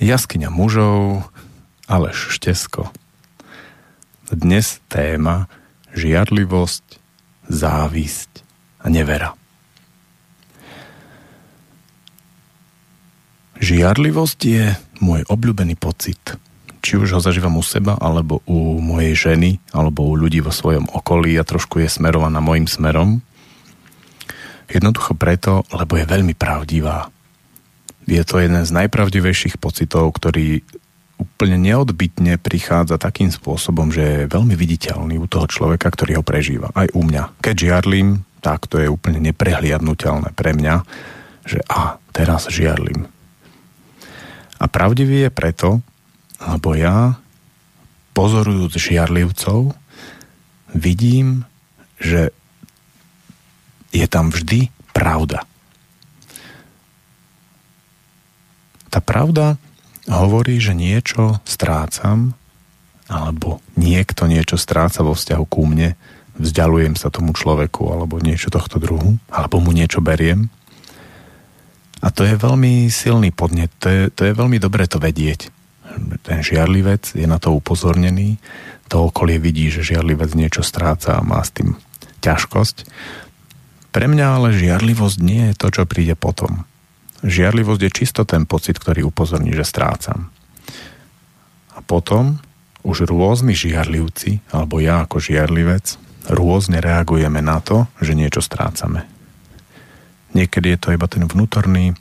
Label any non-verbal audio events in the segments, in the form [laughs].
Jaskyňa mužov, Aleš Štesko. Dnes téma žiadlivosť, závisť a nevera. Žiarlivosť je môj obľúbený pocit. Či už ho zažívam u seba, alebo u mojej ženy, alebo u ľudí vo svojom okolí a trošku je smerovaná mojim smerom. Jednoducho preto, lebo je veľmi pravdivá. Je to jeden z najpravdivejších pocitov, ktorý úplne neodbitne prichádza takým spôsobom, že je veľmi viditeľný u toho človeka, ktorý ho prežíva. Aj u mňa. Keď žiarlim, tak to je úplne neprehliadnutelné pre mňa, že a, teraz žiarlim. A pravdivý je preto, lebo ja, pozorujúc žiarlivcov, vidím, že je tam vždy pravda. Tá pravda hovorí, že niečo strácam, alebo niekto niečo stráca vo vzťahu ku mne, vzdialujem sa tomu človeku, alebo niečo tohto druhu, alebo mu niečo beriem. A to je veľmi silný podnet, to je, to je veľmi dobré to vedieť. Ten žiarlivec je na to upozornený, to okolie vidí, že žiarlivec niečo stráca a má s tým ťažkosť. Pre mňa ale žiarlivosť nie je to, čo príde potom. Žiarlivosť je čisto ten pocit, ktorý upozorní, že strácam. A potom už rôzni žiarlivci, alebo ja ako žiarlivec, rôzne reagujeme na to, že niečo strácame. Niekedy je to iba ten vnútorný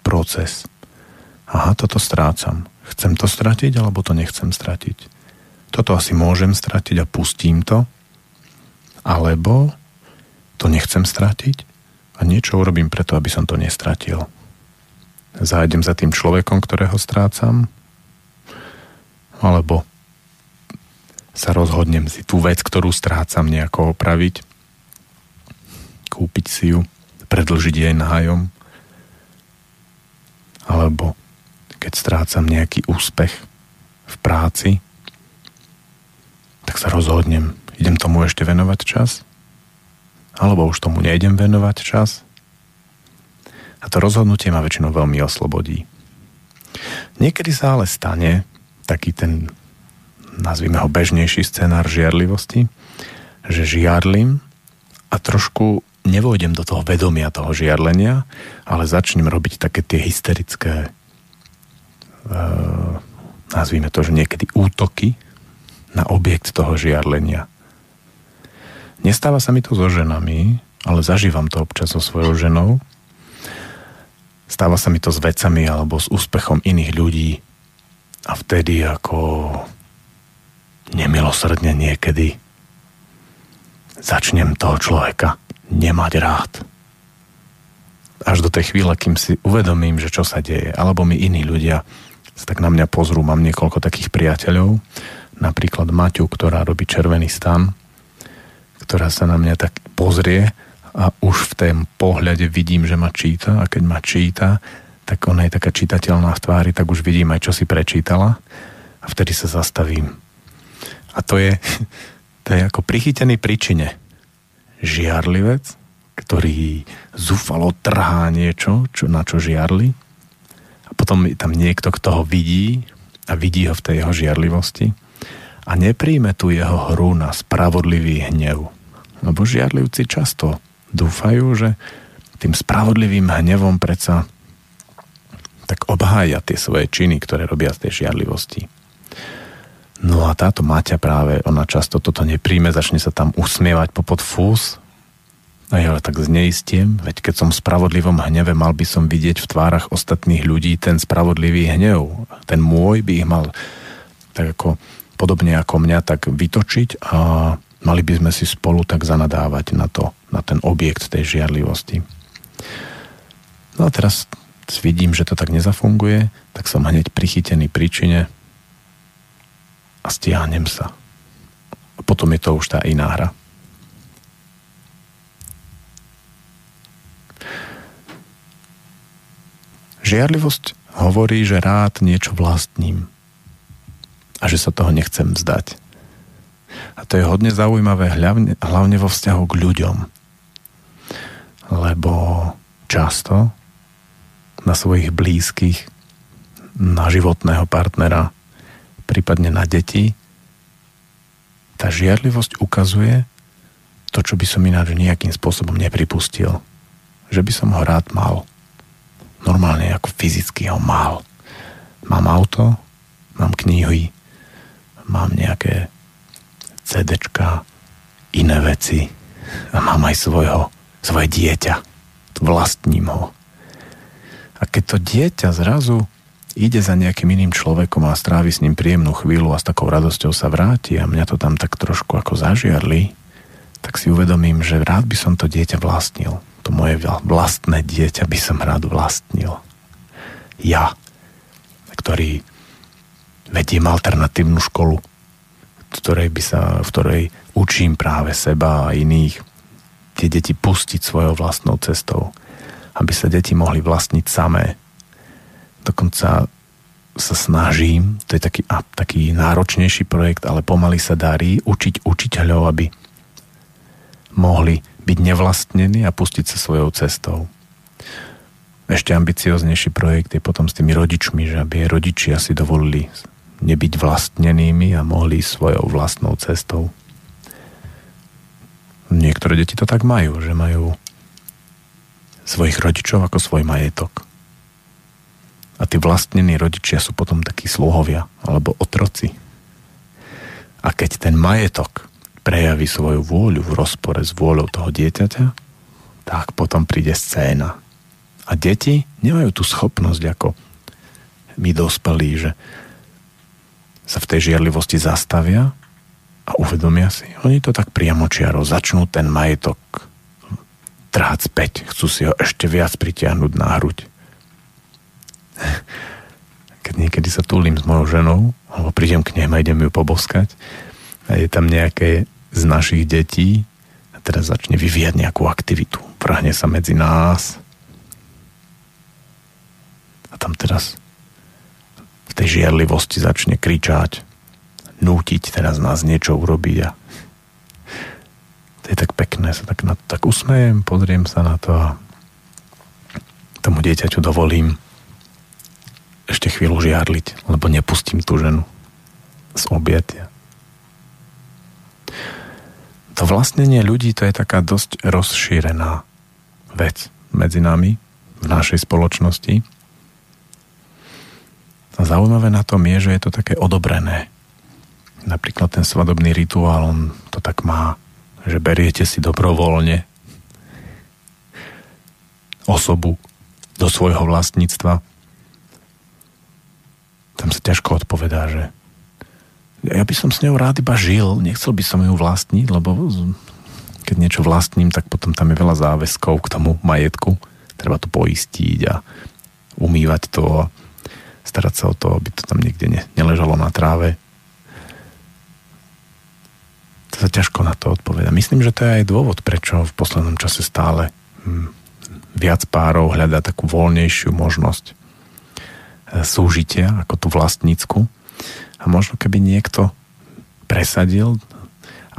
proces. Aha, toto strácam. Chcem to stratiť, alebo to nechcem stratiť. Toto asi môžem stratiť a pustím to, alebo to nechcem stratiť a niečo urobím preto, aby som to nestratil zájdem za tým človekom, ktorého strácam, alebo sa rozhodnem si tú vec, ktorú strácam, nejako opraviť, kúpiť si ju, predlžiť jej nájom, alebo keď strácam nejaký úspech v práci, tak sa rozhodnem, idem tomu ešte venovať čas, alebo už tomu nejdem venovať čas, a to rozhodnutie ma väčšinou veľmi oslobodí. Niekedy sa ale stane taký ten, nazvime ho bežnejší scenár žiarlivosti, že žiarlim a trošku nevojdem do toho vedomia toho žiarlenia, ale začnem robiť také tie hysterické, uh, nazvime to, že niekedy útoky na objekt toho žiarlenia. Nestáva sa mi to so ženami, ale zažívam to občas so svojou ženou, Stáva sa mi to s vecami alebo s úspechom iných ľudí a vtedy ako nemilosrdne niekedy začnem toho človeka nemať rád. Až do tej chvíle, kým si uvedomím, že čo sa deje. Alebo mi iní ľudia sa tak na mňa pozrú. Mám niekoľko takých priateľov, napríklad Maťu, ktorá robí červený stan, ktorá sa na mňa tak pozrie a už v tom pohľade vidím, že ma číta a keď ma číta, tak ona je taká čitateľná v tvári, tak už vidím aj, čo si prečítala a vtedy sa zastavím. A to je, [laughs] to je ako prichytený príčine. Žiarlivec, ktorý zúfalo trhá niečo, čo, na čo žiarli a potom je tam niekto, kto ho vidí a vidí ho v tej jeho žiarlivosti a nepríjme tu jeho hru na spravodlivý hnev. Lebo žiarlivci často dúfajú, že tým spravodlivým hnevom predsa tak obhája tie svoje činy, ktoré robia z tej žiarlivosti. No a táto Maťa práve, ona často toto nepríjme, začne sa tam usmievať popod fús. A ja tak zneistiem, veď keď som v spravodlivom hneve, mal by som vidieť v tvárach ostatných ľudí ten spravodlivý hnev. Ten môj by ich mal tak ako podobne ako mňa tak vytočiť a mali by sme si spolu tak zanadávať na to, na ten objekt tej žiarlivosti. No a teraz vidím, že to tak nezafunguje, tak som hneď prichytený príčine a stiahnem sa. A potom je to už tá iná hra. Žiarlivosť hovorí, že rád niečo vlastním a že sa toho nechcem vzdať. A to je hodne zaujímavé hlavne, hlavne vo vzťahu k ľuďom lebo často na svojich blízkych na životného partnera, prípadne na deti, tá žiarlivosť ukazuje to, čo by som ináč nejakým spôsobom nepripustil. Že by som ho rád mal. Normálne ako fyzicky ho mal. Mám auto, mám knihy, mám nejaké CDčka, iné veci a mám aj svojho, svoje dieťa. Vlastním ho. A keď to dieťa zrazu ide za nejakým iným človekom a strávi s ním príjemnú chvíľu a s takou radosťou sa vráti a mňa to tam tak trošku ako zažiarli, tak si uvedomím, že rád by som to dieťa vlastnil. To moje vlastné dieťa by som rád vlastnil. Ja, ktorý vediem alternatívnu školu, ktorej, by sa, v ktorej učím práve seba a iných tie deti pustiť svojou vlastnou cestou aby sa deti mohli vlastniť samé. Dokonca sa snažím, to je taký, a, taký náročnejší projekt, ale pomaly sa darí učiť učiteľov, aby mohli byť nevlastnení a pustiť sa svojou cestou. Ešte ambicioznejší projekt je potom s tými rodičmi, že aby rodičia si dovolili nebyť vlastnenými a mohli svojou vlastnou cestou. Niektoré deti to tak majú, že majú svojich rodičov ako svoj majetok. A tí vlastnení rodičia sú potom takí sluhovia alebo otroci. A keď ten majetok prejaví svoju vôľu v rozpore s vôľou toho dieťaťa, tak potom príde scéna. A deti nemajú tú schopnosť ako my dospelí, že sa v tej žiarlivosti zastavia a uvedomia si. Oni to tak priamočiaro začnú ten majetok trhať späť. Chcú si ho ešte viac pritiahnuť na hruď. [laughs] Keď niekedy sa túlim s mojou ženou, alebo prídem k nej a idem ju poboskať a je tam nejaké z našich detí a teraz začne vyvíjať nejakú aktivitu. Vrhne sa medzi nás a tam teraz tej žiarlivosti začne kričať, nútiť teraz nás niečo urobiť a to je tak pekné, sa tak, na, tak usmejem, pozriem sa na to a tomu dieťaťu dovolím ešte chvíľu žiarliť, lebo nepustím tú ženu z objatia. To vlastnenie ľudí to je taká dosť rozšírená vec medzi nami v našej spoločnosti. A zaujímavé na tom je, že je to také odobrené. Napríklad ten svadobný rituál, on to tak má že beriete si dobrovoľne osobu do svojho vlastníctva, tam sa ťažko odpovedá, že ja by som s ňou rád iba žil, nechcel by som ju vlastniť, lebo keď niečo vlastním, tak potom tam je veľa záväzkov k tomu majetku. Treba to poistiť a umývať to a starať sa o to, aby to tam niekde ne, neležalo na tráve to sa ťažko na to odpoveda. Myslím, že to je aj dôvod, prečo v poslednom čase stále hm, viac párov hľadá takú voľnejšiu možnosť e, súžitia ako tú vlastnícku. A možno keby niekto presadil,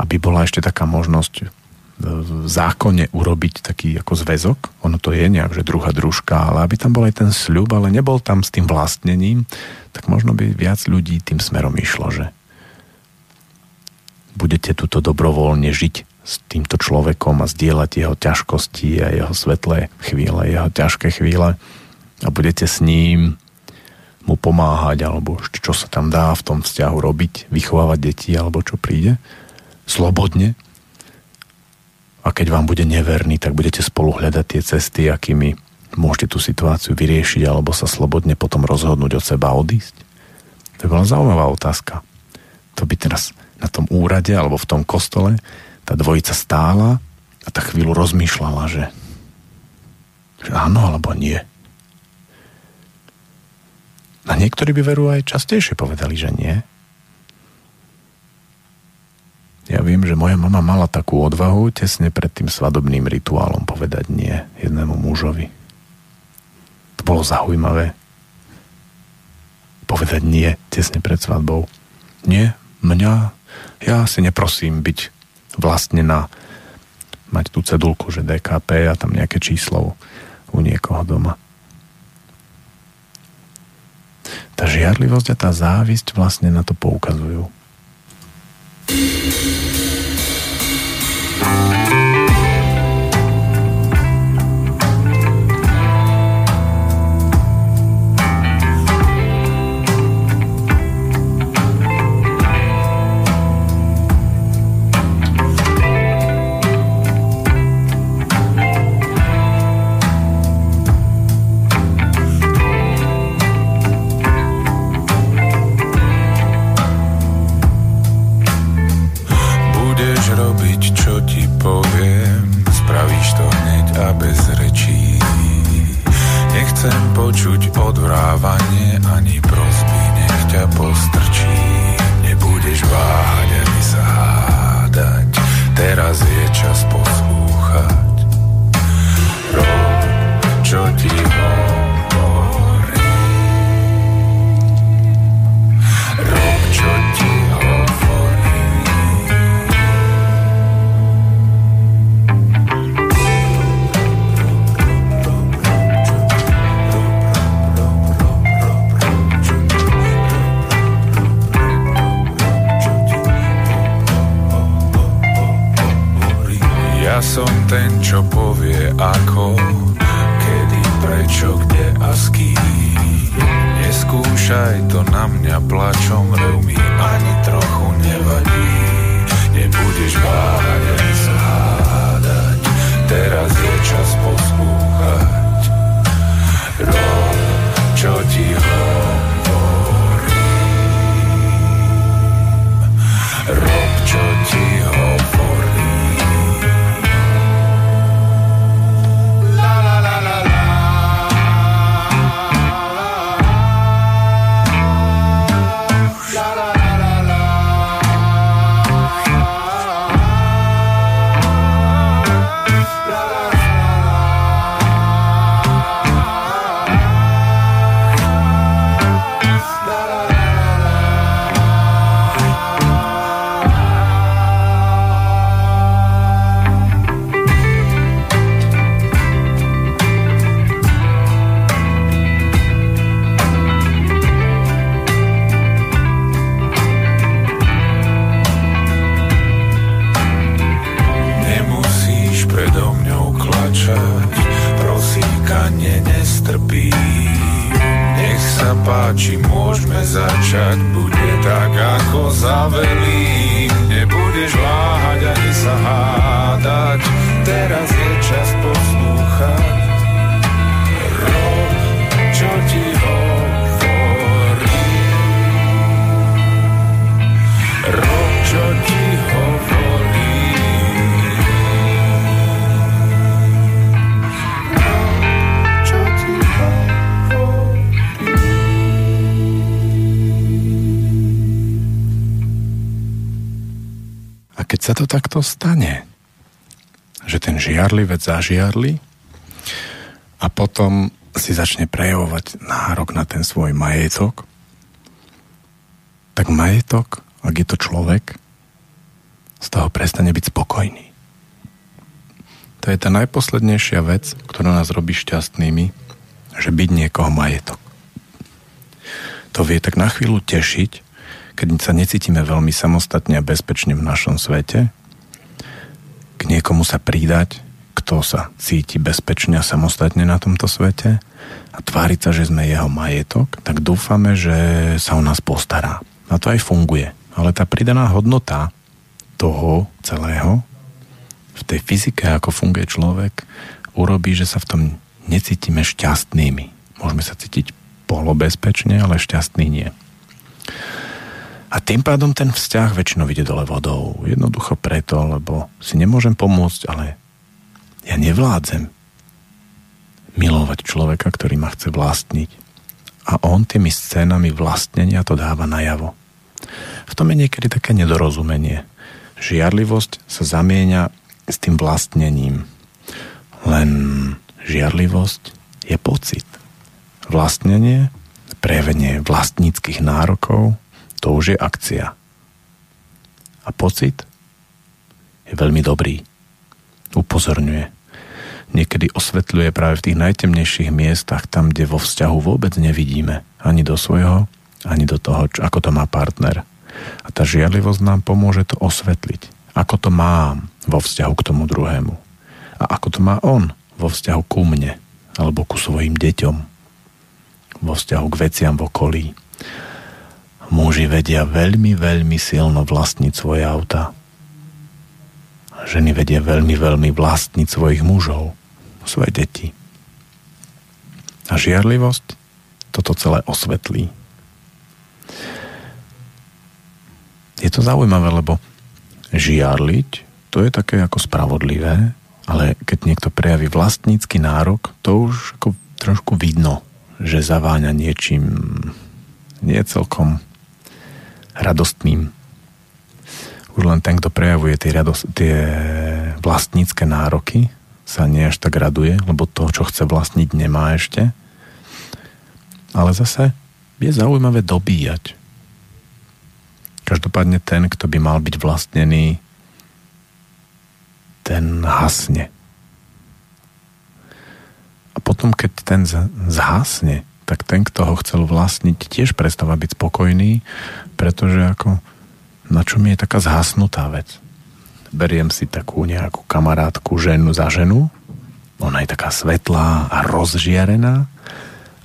aby bola ešte taká možnosť v zákone urobiť taký ako zväzok, ono to je nejak, že druhá družka, ale aby tam bol aj ten sľub, ale nebol tam s tým vlastnením, tak možno by viac ľudí tým smerom išlo, že budete tuto dobrovoľne žiť s týmto človekom a zdieľať jeho ťažkosti a jeho svetlé chvíle, jeho ťažké chvíle. A budete s ním mu pomáhať alebo čo sa tam dá v tom vzťahu robiť, vychovávať deti alebo čo príde, slobodne. A keď vám bude neverný, tak budete spolu hľadať tie cesty, akými môžete tú situáciu vyriešiť alebo sa slobodne potom rozhodnúť od seba odísť. To bola zaujímavá otázka. To by teraz na tom úrade alebo v tom kostole tá dvojica stála a tak chvíľu rozmýšľala, že, že áno alebo nie. A niektorí by veru aj častejšie povedali, že nie. Ja viem, že moja mama mala takú odvahu tesne pred tým svadobným rituálom povedať nie jednému mužovi. To bolo zaujímavé. Povedať nie tesne pred svadbou. Nie, mňa ja si neprosím byť vlastnená, mať tú cedulku, že DKP a tam nejaké číslo u niekoho doma. Tá žiarlivosť a tá závisť vlastne na to poukazujú. Música Som ten, čo povie ako, kedy, prečo, kde a s kým. Neskúšaj to na mňa plačom, rev mi ani trochu nevadí. Nebudeš váhať ani sa hádať, teraz je čas poslúchať. Rob, čo ti hovorím. Rob, čo ti hovorím. Takto stane, že ten žiarlivec zažiarli a potom si začne prejavovať nárok na ten svoj majetok, tak majetok, ak je to človek, z toho prestane byť spokojný. To je tá najposlednejšia vec, ktorá nás robí šťastnými, že byť niekoho majetok. To vie tak na chvíľu tešiť, keď sa necítime veľmi samostatne a bezpečne v našom svete, k niekomu sa pridať, kto sa cíti bezpečne a samostatne na tomto svete a tváriť sa, že sme jeho majetok, tak dúfame, že sa o nás postará. A to aj funguje. Ale tá pridaná hodnota toho celého v tej fyzike, ako funguje človek, urobí, že sa v tom necítime šťastnými. Môžeme sa cítiť polobezpečne, ale šťastný nie. A tým pádom ten vzťah väčšinou ide dole vodou. Jednoducho preto, lebo si nemôžem pomôcť, ale ja nevládzem milovať človeka, ktorý ma chce vlastniť. A on tými scénami vlastnenia to dáva najavo. V tom je niekedy také nedorozumenie. Žiarlivosť sa zamieňa s tým vlastnením. Len žiarlivosť je pocit. Vlastnenie, prejavenie vlastníckých nárokov, to už je akcia. A pocit je veľmi dobrý. Upozorňuje. Niekedy osvetľuje práve v tých najtemnejších miestach, tam, kde vo vzťahu vôbec nevidíme. Ani do svojho, ani do toho, čo, ako to má partner. A tá žiarlivosť nám pomôže to osvetliť. Ako to mám vo vzťahu k tomu druhému. A ako to má on vo vzťahu ku mne alebo ku svojim deťom. Vo vzťahu k veciam v okolí. Muži vedia veľmi, veľmi silno vlastniť svoje auta. Ženy vedia veľmi, veľmi vlastniť svojich mužov, svoje deti. A žiarlivosť toto celé osvetlí. Je to zaujímavé, lebo žiarliť, to je také ako spravodlivé, ale keď niekto prejaví vlastnícky nárok, to už ako trošku vidno, že zaváňa niečím nie celkom radostným. Už len ten, kto prejavuje tie, radost, tie vlastnícke nároky, sa nie až tak raduje, lebo to, čo chce vlastniť, nemá ešte. Ale zase je zaujímavé dobíjať. Každopádne ten, kto by mal byť vlastnený, ten hasne. A potom, keď ten zhasne, tak ten, kto ho chcel vlastniť, tiež prestáva byť spokojný, pretože ako na čo mi je taká zhasnutá vec. Beriem si takú nejakú kamarátku ženu za ženu, ona je taká svetlá a rozžiarená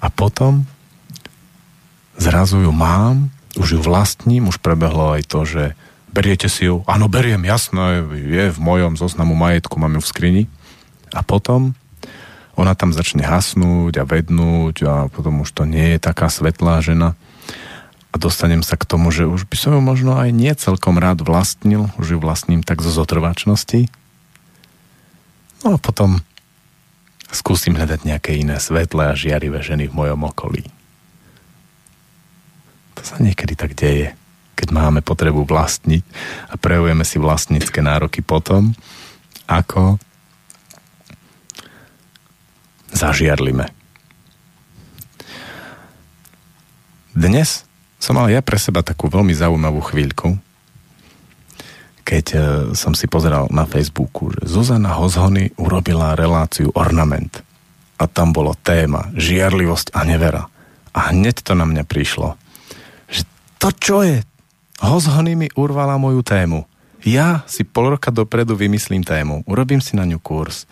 a potom zrazu ju mám už ju vlastním, už prebehlo aj to, že beriete si ju, áno, beriem, jasno, je v mojom zoznamu majetku, mám ju v skrini. A potom ona tam začne hasnúť a vednúť a potom už to nie je taká svetlá žena. A dostanem sa k tomu, že už by som ju možno aj nie celkom rád vlastnil, už ju vlastním tak zo zotrvačnosti. No a potom skúsim hľadať nejaké iné svetlé a žiarivé ženy v mojom okolí. To sa niekedy tak deje, keď máme potrebu vlastniť a prejavujeme si vlastnícke nároky potom, ako zažiarlime. Dnes som mal ja pre seba takú veľmi zaujímavú chvíľku, keď e, som si pozeral na Facebooku, že Zuzana Hozhony urobila reláciu Ornament. A tam bolo téma žiarlivosť a nevera. A hneď to na mňa prišlo to čo je? Hozhony mi urvala moju tému. Ja si pol roka dopredu vymyslím tému, urobím si na ňu kurz,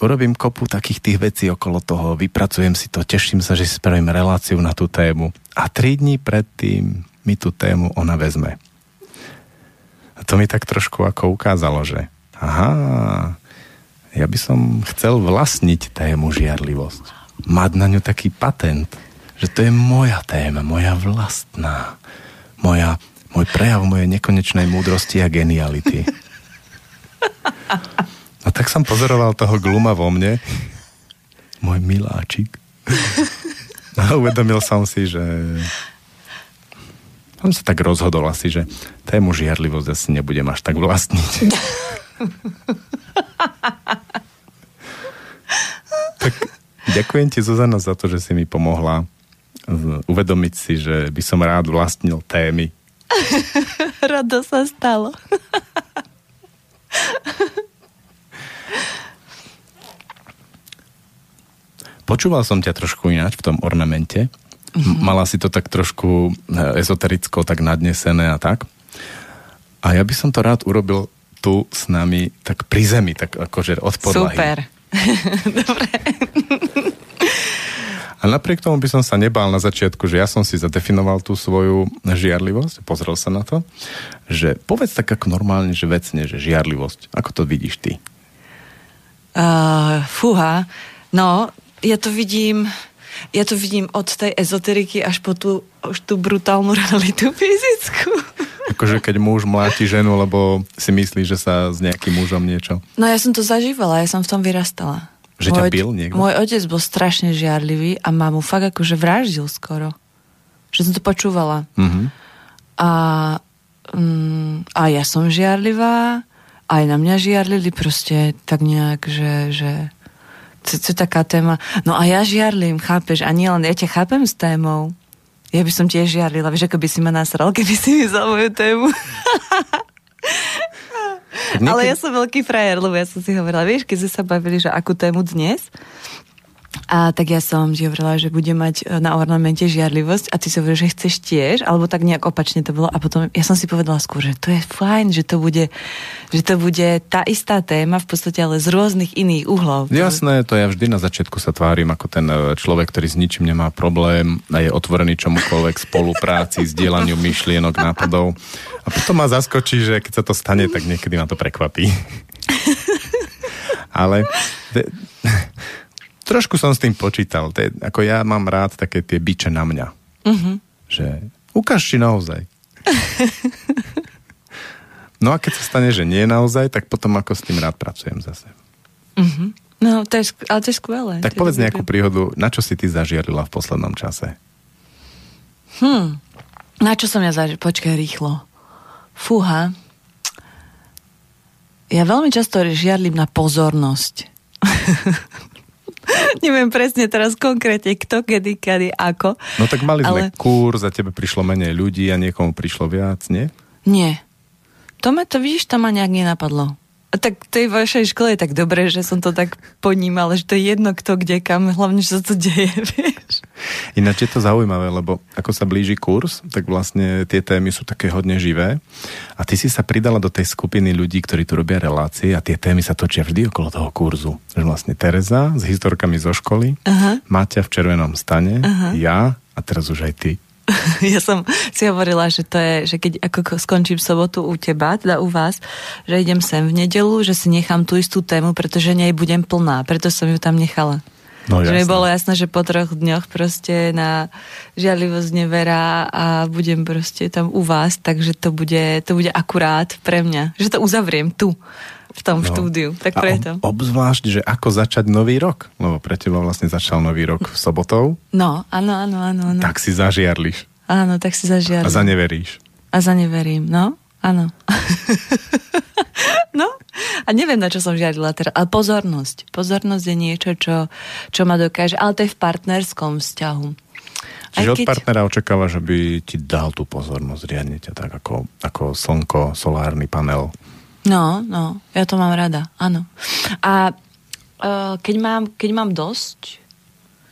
urobím kopu takých tých vecí okolo toho, vypracujem si to, teším sa, že si spravím reláciu na tú tému a tri dní predtým mi tú tému ona vezme. A to mi tak trošku ako ukázalo, že aha, ja by som chcel vlastniť tému žiarlivosť. Mať na ňu taký patent že to je moja téma, moja vlastná, moja, môj prejav mojej nekonečnej múdrosti a geniality. [laughs] A tak som pozoroval toho gluma vo mne, môj miláčik. A uvedomil som si, že on sa tak rozhodol asi, že tému žiarlivosť asi nebudem až tak vlastniť. tak ďakujem ti, Zuzana, za to, že si mi pomohla uvedomiť si, že by som rád vlastnil témy. [laughs] Rado sa stalo. Počúval som ťa trošku ináč v tom ornamente. Mm-hmm. Mala si to tak trošku eh, ezotericko, tak nadnesené a tak. A ja by som to rád urobil tu s nami, tak pri zemi, tak akože od podlahy. Super. [laughs] Dobre. A napriek tomu by som sa nebál na začiatku, že ja som si zadefinoval tú svoju žiarlivosť, pozrel sa na to, že povedz tak ako normálne, že vecne, že žiarlivosť. Ako to vidíš ty? Uh, fúha, no, ja to vidím, ja to vidím od tej ezoteriky až po tú, už tú brutálnu realitu fyzickú. Akože keď muž mláti ženu, lebo si myslí, že sa s nejakým mužom niečo. No ja som to zažívala, ja som v tom vyrastala. Že ťa bil niekto? Môj otec bol strašne žiarlivý a mamu fakt akože vraždil skoro. Že som to počúvala. Mm-hmm. A, mm, a ja som žiarlivá, aj na mňa žiarlili proste tak nejak, že, že to, to je taká téma. No a ja žiarlim, chápeš? A nie len ja ťa chápem s témou. Ja by som tiež žiarlila, vieš, ako by si ma nasral, keby si mi za moju tému. Ale ja som veľký frajer, lebo ja som si hovorila, vieš, keď sme sa bavili, že akú tému dnes, A tak ja som ti hovorila, že budem mať e, na ornamente žiarlivosť a ty si hovoril, že chceš tiež, alebo tak nejak opačne to bolo. A potom ja som si povedala skôr, že to je fajn, že to bude, že to bude tá istá téma v podstate, ale z rôznych iných uhlov. Jasné, to ja vždy na začiatku sa tvárim ako ten e, človek, ktorý s ničím nemá problém a je otvorený čomukoľvek spolupráci, zdieľaniu myšlienok, nápadov. A potom ma zaskočí, že keď sa to stane, tak niekedy ma to prekvapí. [laughs] Ale trošku som s tým počítal. De, ako ja mám rád také tie biče na mňa. Uh-huh. Že ukáž si naozaj. [laughs] no a keď sa stane, že nie naozaj, tak potom ako s tým rád pracujem zase. Uh-huh. No, to je, ale to je skvelé. Tak to povedz nejakú príhodu, na čo si ty zažiarila v poslednom čase? Hm, na čo som ja zažiarila? Počkaj, rýchlo. Fúha. Ja veľmi často žiadlim na pozornosť. [laughs] [laughs] Neviem presne teraz konkrétne kto, kedy, kedy, ako. No tak mali sme ale... kurz, za tebe prišlo menej ľudí a niekomu prišlo viac, nie? Nie. To ma to, vidíš, to ma nejak nenapadlo. A tak tej vašej škole je tak dobré, že som to tak ponímala, že to je jedno kto kde kam, hlavne, že sa to deje, [laughs] vieš. Ináč je to zaujímavé, lebo ako sa blíži kurz, tak vlastne tie témy sú také hodne živé a ty si sa pridala do tej skupiny ľudí, ktorí tu robia relácie a tie témy sa točia vždy okolo toho kurzu. Že vlastne Tereza s historkami zo školy, uh-huh. Maťa v červenom stane, uh-huh. ja a teraz už aj ty. [laughs] ja som si hovorila, že to je, že keď ako skončím sobotu u teba, teda u vás, že idem sem v nedelu, že si nechám tú istú tému, pretože nej budem plná, preto som ju tam nechala. No, že mi bolo jasné, že po troch dňoch proste na žiadlivosť nevera a budem proste tam u vás, takže to bude, to bude akurát pre mňa. Že to uzavriem tu v tom no. štúdiu. Tak a preto. Ob, obzvlášť, že ako začať nový rok, lebo pre teba vlastne začal nový rok v sobotou. No, áno, áno, áno. áno. Tak si zažiarliš. Áno, tak si zažiarliš. A zaneveríš. A zaneverím, no, áno. [laughs] no, a neviem, na čo som žiadila teraz, ale pozornosť. Pozornosť je niečo, čo, čo ma dokáže, ale to je v partnerskom vzťahu. Čiže keď... od partnera očakáva, že by ti dal tú pozornosť riadne ťa tak ako, ako slnko, solárny panel. No, no, ja to mám rada, áno. A uh, keď, mám, keď mám dosť,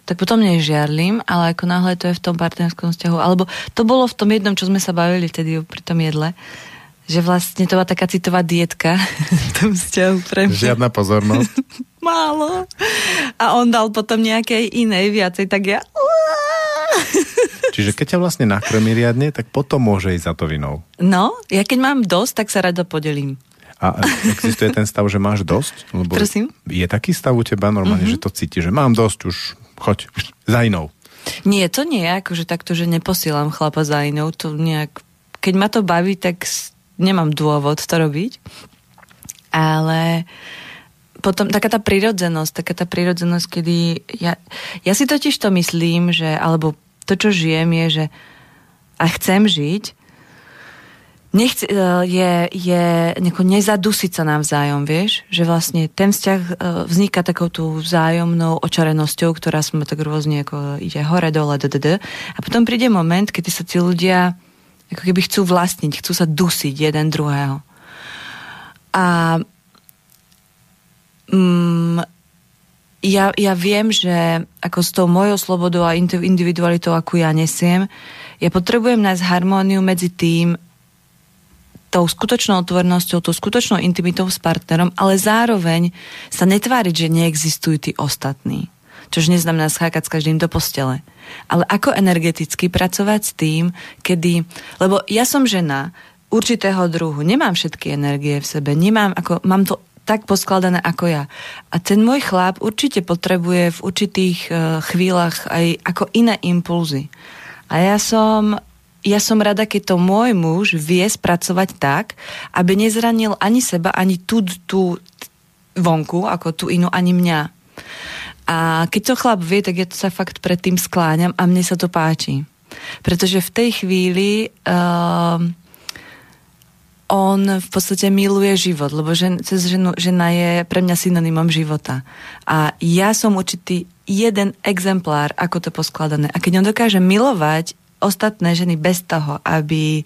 tak potom nežiarlim, ale ako náhle to je v tom partnerskom vzťahu, alebo to bolo v tom jednom, čo sme sa bavili vtedy pri tom jedle, že vlastne to bola taká citová dietka v tom vzťahu pre mňa. Žiadna pozornosť. [laughs] Málo. A on dal potom nejakej inej viacej, tak ja... [laughs] Čiže keď ťa vlastne nakrmí riadne, tak potom môže ísť za to vinou. No, ja keď mám dosť, tak sa rada podelím. A existuje ten stav, že máš dosť? Lebo Prosím? Je taký stav u teba normálne, mm-hmm. že to cíti, že mám dosť, už choď za inou. Nie, to nie je ako, že takto, že neposielam chlapa za inou, to nejak, keď ma to baví, tak nemám dôvod to robiť, ale potom taká tá prírodzenosť, taká tá prírodzenosť, kedy ja, ja si totiž to myslím, že, alebo to, čo žijem, je, že a chcem žiť, nechci, e, je, je neko nezadusiť sa navzájom, vieš? Že vlastne ten vzťah e, vzniká takou tú vzájomnou očarenosťou, ktorá sme tak rôzne ako ide hore, dole, dd. A potom príde moment, kedy sa tí ľudia ako keby chcú vlastniť, chcú sa dusiť jeden druhého. A mm, ja, ja viem, že ako s tou mojou slobodou a individualitou, akú ja nesiem, ja potrebujem nájsť harmóniu medzi tým, tou skutočnou otvorenosťou, tou skutočnou intimitou s partnerom, ale zároveň sa netváriť, že neexistujú tí ostatní. Čož neznamená schákať s každým do postele. Ale ako energeticky pracovať s tým, kedy... Lebo ja som žena určitého druhu, nemám všetky energie v sebe, nemám ako, mám to tak poskladané ako ja. A ten môj chlap určite potrebuje v určitých uh, chvíľach aj ako iné impulzy. A ja som ja som rada, keď to môj muž vie spracovať tak, aby nezranil ani seba, ani tú, tú vonku, ako tú inú, ani mňa. A keď to chlap vie, tak ja to sa fakt predtým skláňam a mne sa to páči. Pretože v tej chvíli uh, on v podstate miluje život, lebo žen, cez ženu, žena je pre mňa synonymom života. A ja som určitý jeden exemplár, ako to poskladané. A keď on dokáže milovať ostatné ženy bez toho, aby,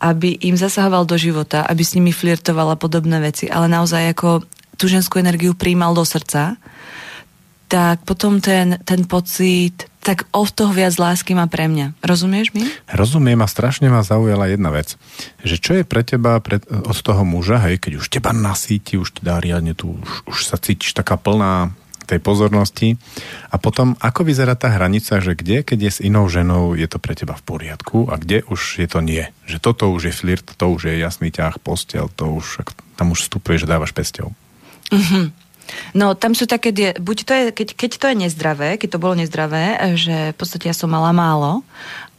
aby im zasahoval do života, aby s nimi flirtovala podobné veci, ale naozaj ako tú ženskú energiu príjmal do srdca, tak potom ten, ten pocit, tak o toho viac lásky má pre mňa. Rozumieš mi? Rozumiem a strašne ma zaujala jedna vec. Že čo je pre teba pre, od toho muža, hej, keď už teba nasíti, už ti dá riadne tu, už, už sa cítiš taká plná tej pozornosti. A potom, ako vyzerá tá hranica, že kde, keď je s inou ženou, je to pre teba v poriadku a kde už je to nie. Že toto už je flirt, to už je jasný ťah, postel, to už, tam už vstupuješ, dávaš pesťou. Mm-hmm. No, tam sú také, buď to je, keď, keď to je nezdravé, keď to bolo nezdravé, že v podstate ja som mala málo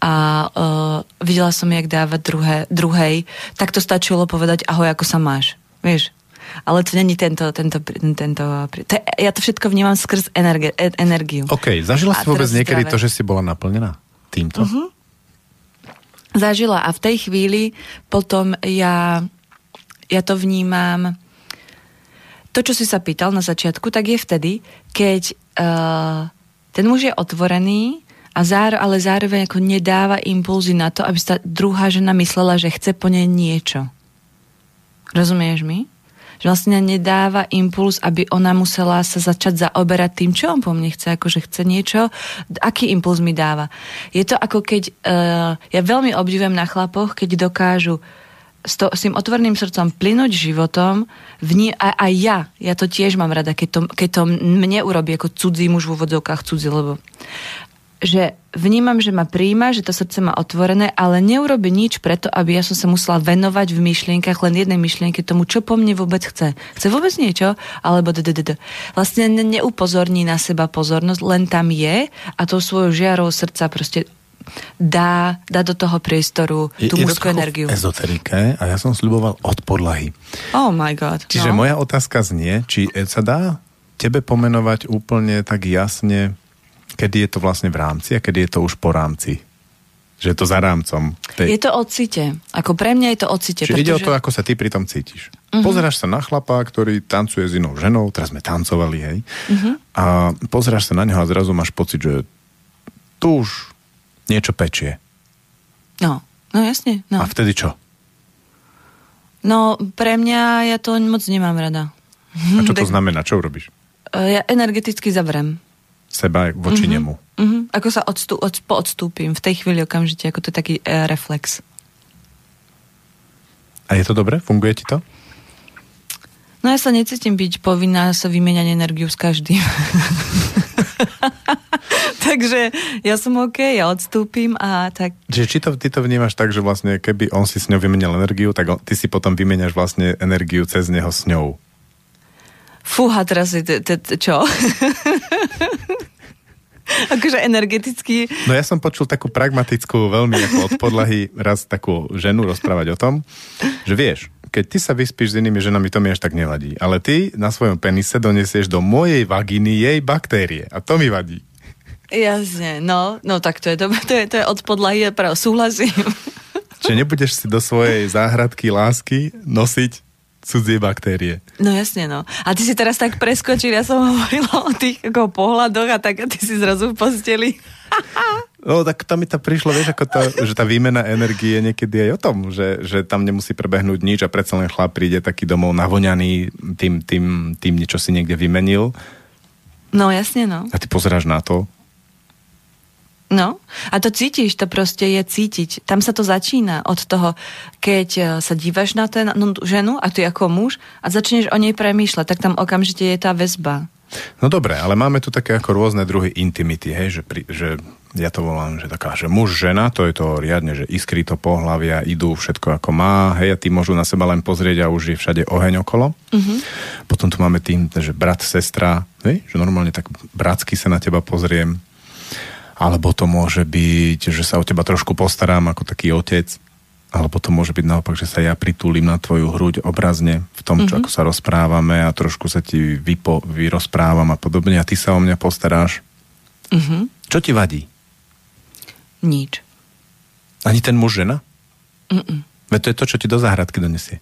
a uh, videla som, jak dávať druhé, druhej, tak to stačilo povedať ahoj, ako sa máš. Vieš, ale to není tento, tento, tento to, ja to všetko vnímam skrz energi, e, energiu. OK, zažila si vôbec niekedy zdravé. to, že si bola naplnená týmto? Uh-huh. Zažila a v tej chvíli potom ja, ja to vnímam to, čo si sa pýtal na začiatku, tak je vtedy, keď uh, ten muž je otvorený, a záro, ale zároveň ako nedáva impulzy na to, aby sa druhá žena myslela, že chce po nej niečo. Rozumieš mi? že vlastne nedáva impuls, aby ona musela sa začať zaoberať tým, čo on po mne chce, akože chce niečo, aký impuls mi dáva. Je to ako keď, uh, ja veľmi obdivujem na chlapoch, keď dokážu s, to, s tým otvorným srdcom plynúť životom, vní, a, aj ja, ja to tiež mám rada, keď to, keď to mne urobí ako cudzí muž v úvodzovkách cudzí, lebo že vnímam, že ma príjma, že to srdce má otvorené, ale neurobi nič preto, aby ja som sa musela venovať v myšlienkach len jednej myšlienke tomu, čo po mne vôbec chce. Chce vôbec niečo? Alebo d. Vlastne neupozorní na seba pozornosť, len tam je a tou svojou žiarou srdca proste dá, dá do toho priestoru tú je, mužskú energiu. V ezoterike a ja som sľuboval od podlahy. Oh my god. Čiže no. moja otázka znie, či sa dá tebe pomenovať úplne tak jasne kedy je to vlastne v rámci a kedy je to už po rámci? Že je to za rámcom. Tej... Je to od cite. Ako pre mňa je to od cite. Čiže pretože... ide o to, ako sa ty pri tom cítiš. Uh-huh. Pozeráš sa na chlapa, ktorý tancuje s inou ženou, teraz sme tancovali, hej, uh-huh. a pozeráš sa na neho a zrazu máš pocit, že tu už niečo pečie. No, no jasne. No. A vtedy čo? No, pre mňa ja to moc nemám rada. A čo to [laughs] znamená? Čo urobíš? Ja energeticky zavrem seba voči mm-hmm. nemu. Mm-hmm. Ako sa odstú, od, poodstúpim v tej chvíli okamžite, ako to je taký e, reflex. A je to dobré? Funguje ti to? No ja sa necítim byť povinná sa vymieňať energiu s každým. [laughs] Takže ja som OK, ja odstúpim a tak... Čiže či to, ty to vnímaš tak, že vlastne keby on si s ňou vymenil energiu, tak on, ty si potom vymeniaš vlastne energiu cez neho s ňou. Fúha, teraz je čo? [laughs] akože energeticky. No ja som počul takú pragmatickú, veľmi ako od podlahy raz takú ženu rozprávať o tom, že vieš, keď ty sa vyspíš s inými ženami, to mi až tak nevadí. Ale ty na svojom penise donesieš do mojej vagíny jej baktérie. A to mi vadí. Jasne, no, no tak to je, to, to je, to je od podlahy, práve súhlasím. Čiže nebudeš si do svojej záhradky lásky nosiť cudzie baktérie. No jasne, no. A ty si teraz tak preskočil, ja som hovorila o tých ako pohľadoch a tak a ty si zrazu v posteli. No tak to mi to prišlo, vieš, ako to, že tá výmena energie niekedy aj o tom, že, že tam nemusí prebehnúť nič a predsa len chlap príde taký domov navoňaný tým, tým, tým niečo si niekde vymenil. No jasne, no. A ty pozeráš na to No, a to cítiš, to proste je cítiť. Tam sa to začína od toho, keď e, sa dívaš na ten no, ženu a ty ako muž a začneš o nej premýšľať, tak tam okamžite je tá väzba. No dobre, ale máme tu také ako rôzne druhy intimity, hej, že, pri, že ja to volám, že taká, že muž, žena, to je to riadne, že iskry to pohľavia, idú všetko ako má, hej, a tí môžu na seba len pozrieť a už je všade oheň okolo. Mm-hmm. Potom tu máme tým, že brat, sestra, hej, že normálne tak bratsky sa na teba pozriem, alebo to môže byť, že sa o teba trošku postarám ako taký otec, alebo to môže byť naopak, že sa ja pritúlim na tvoju hruď obrazne v tom, čo mm-hmm. ako sa rozprávame a trošku sa ti vypo, vyrozprávam a podobne a ty sa o mňa postaráš. Mm-hmm. Čo ti vadí? Nič. Ani ten muž, žena? Mm-mm. Veď to je to, čo ti do záhradky donesie.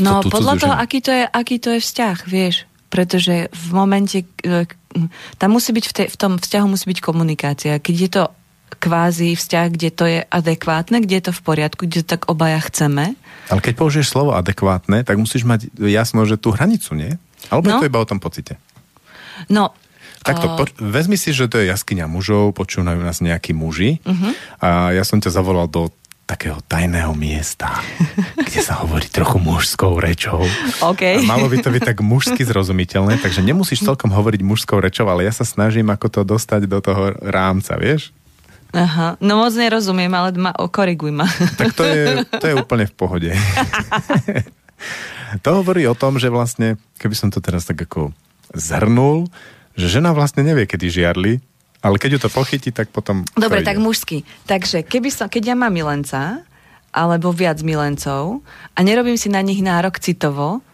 No, podľa toho, aký to, je, aký to je vzťah, vieš pretože v momente, e, tam musí byť v, te, v tom vzťahu musí byť komunikácia. Keď je to kvázi vzťah, kde to je adekvátne, kde je to v poriadku, kde to tak obaja chceme. Ale keď použiješ slovo adekvátne, tak musíš mať jasno, že tú hranicu, nie? Alebo no. je to iba o tom pocite? No, Takto, po, vezmi si, že to je jaskyňa mužov, počúvajú nás nejakí muži uh-huh. a ja som ťa zavolal do takého tajného miesta, [laughs] kde sa hovorí trochu mužskou rečou. Okay. A malo by to byť tak mužsky zrozumiteľné, takže nemusíš celkom hovoriť mužskou rečou, ale ja sa snažím ako to dostať do toho rámca, vieš? Aha, no moc nerozumiem, ale ma, okoriguj ma. Tak to je, to je úplne v pohode. [laughs] to hovorí o tom, že vlastne, keby som to teraz tak ako zhrnul, že žena vlastne nevie, kedy žiarli, ale keď ju to pochytí, tak potom... Dobre, tak mužsky. Takže keby som, keď ja mám milenca, alebo viac milencov a nerobím si na nich nárok citovo,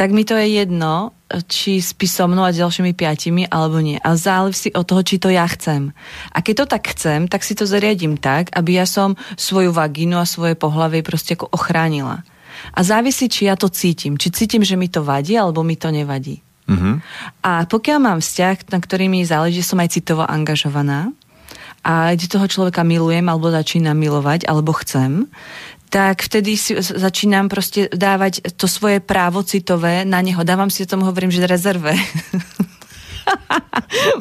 tak mi to je jedno, či spí so mnou a s ďalšími piatimi, alebo nie. A záleží od toho, či to ja chcem. A keď to tak chcem, tak si to zariadím tak, aby ja som svoju vagínu a svoje pohlavie proste ako ochránila. A závisí, či ja to cítim. Či cítim, že mi to vadí, alebo mi to nevadí. Mm-hmm. A pokiaľ mám vzťah, na ktorý mi záleží, som aj citovo angažovaná a kde toho človeka milujem alebo začínam milovať, alebo chcem, tak vtedy si začínam proste dávať to svoje právo citové na neho. Dávam si tomu, hovorím, že rezerve. [laughs]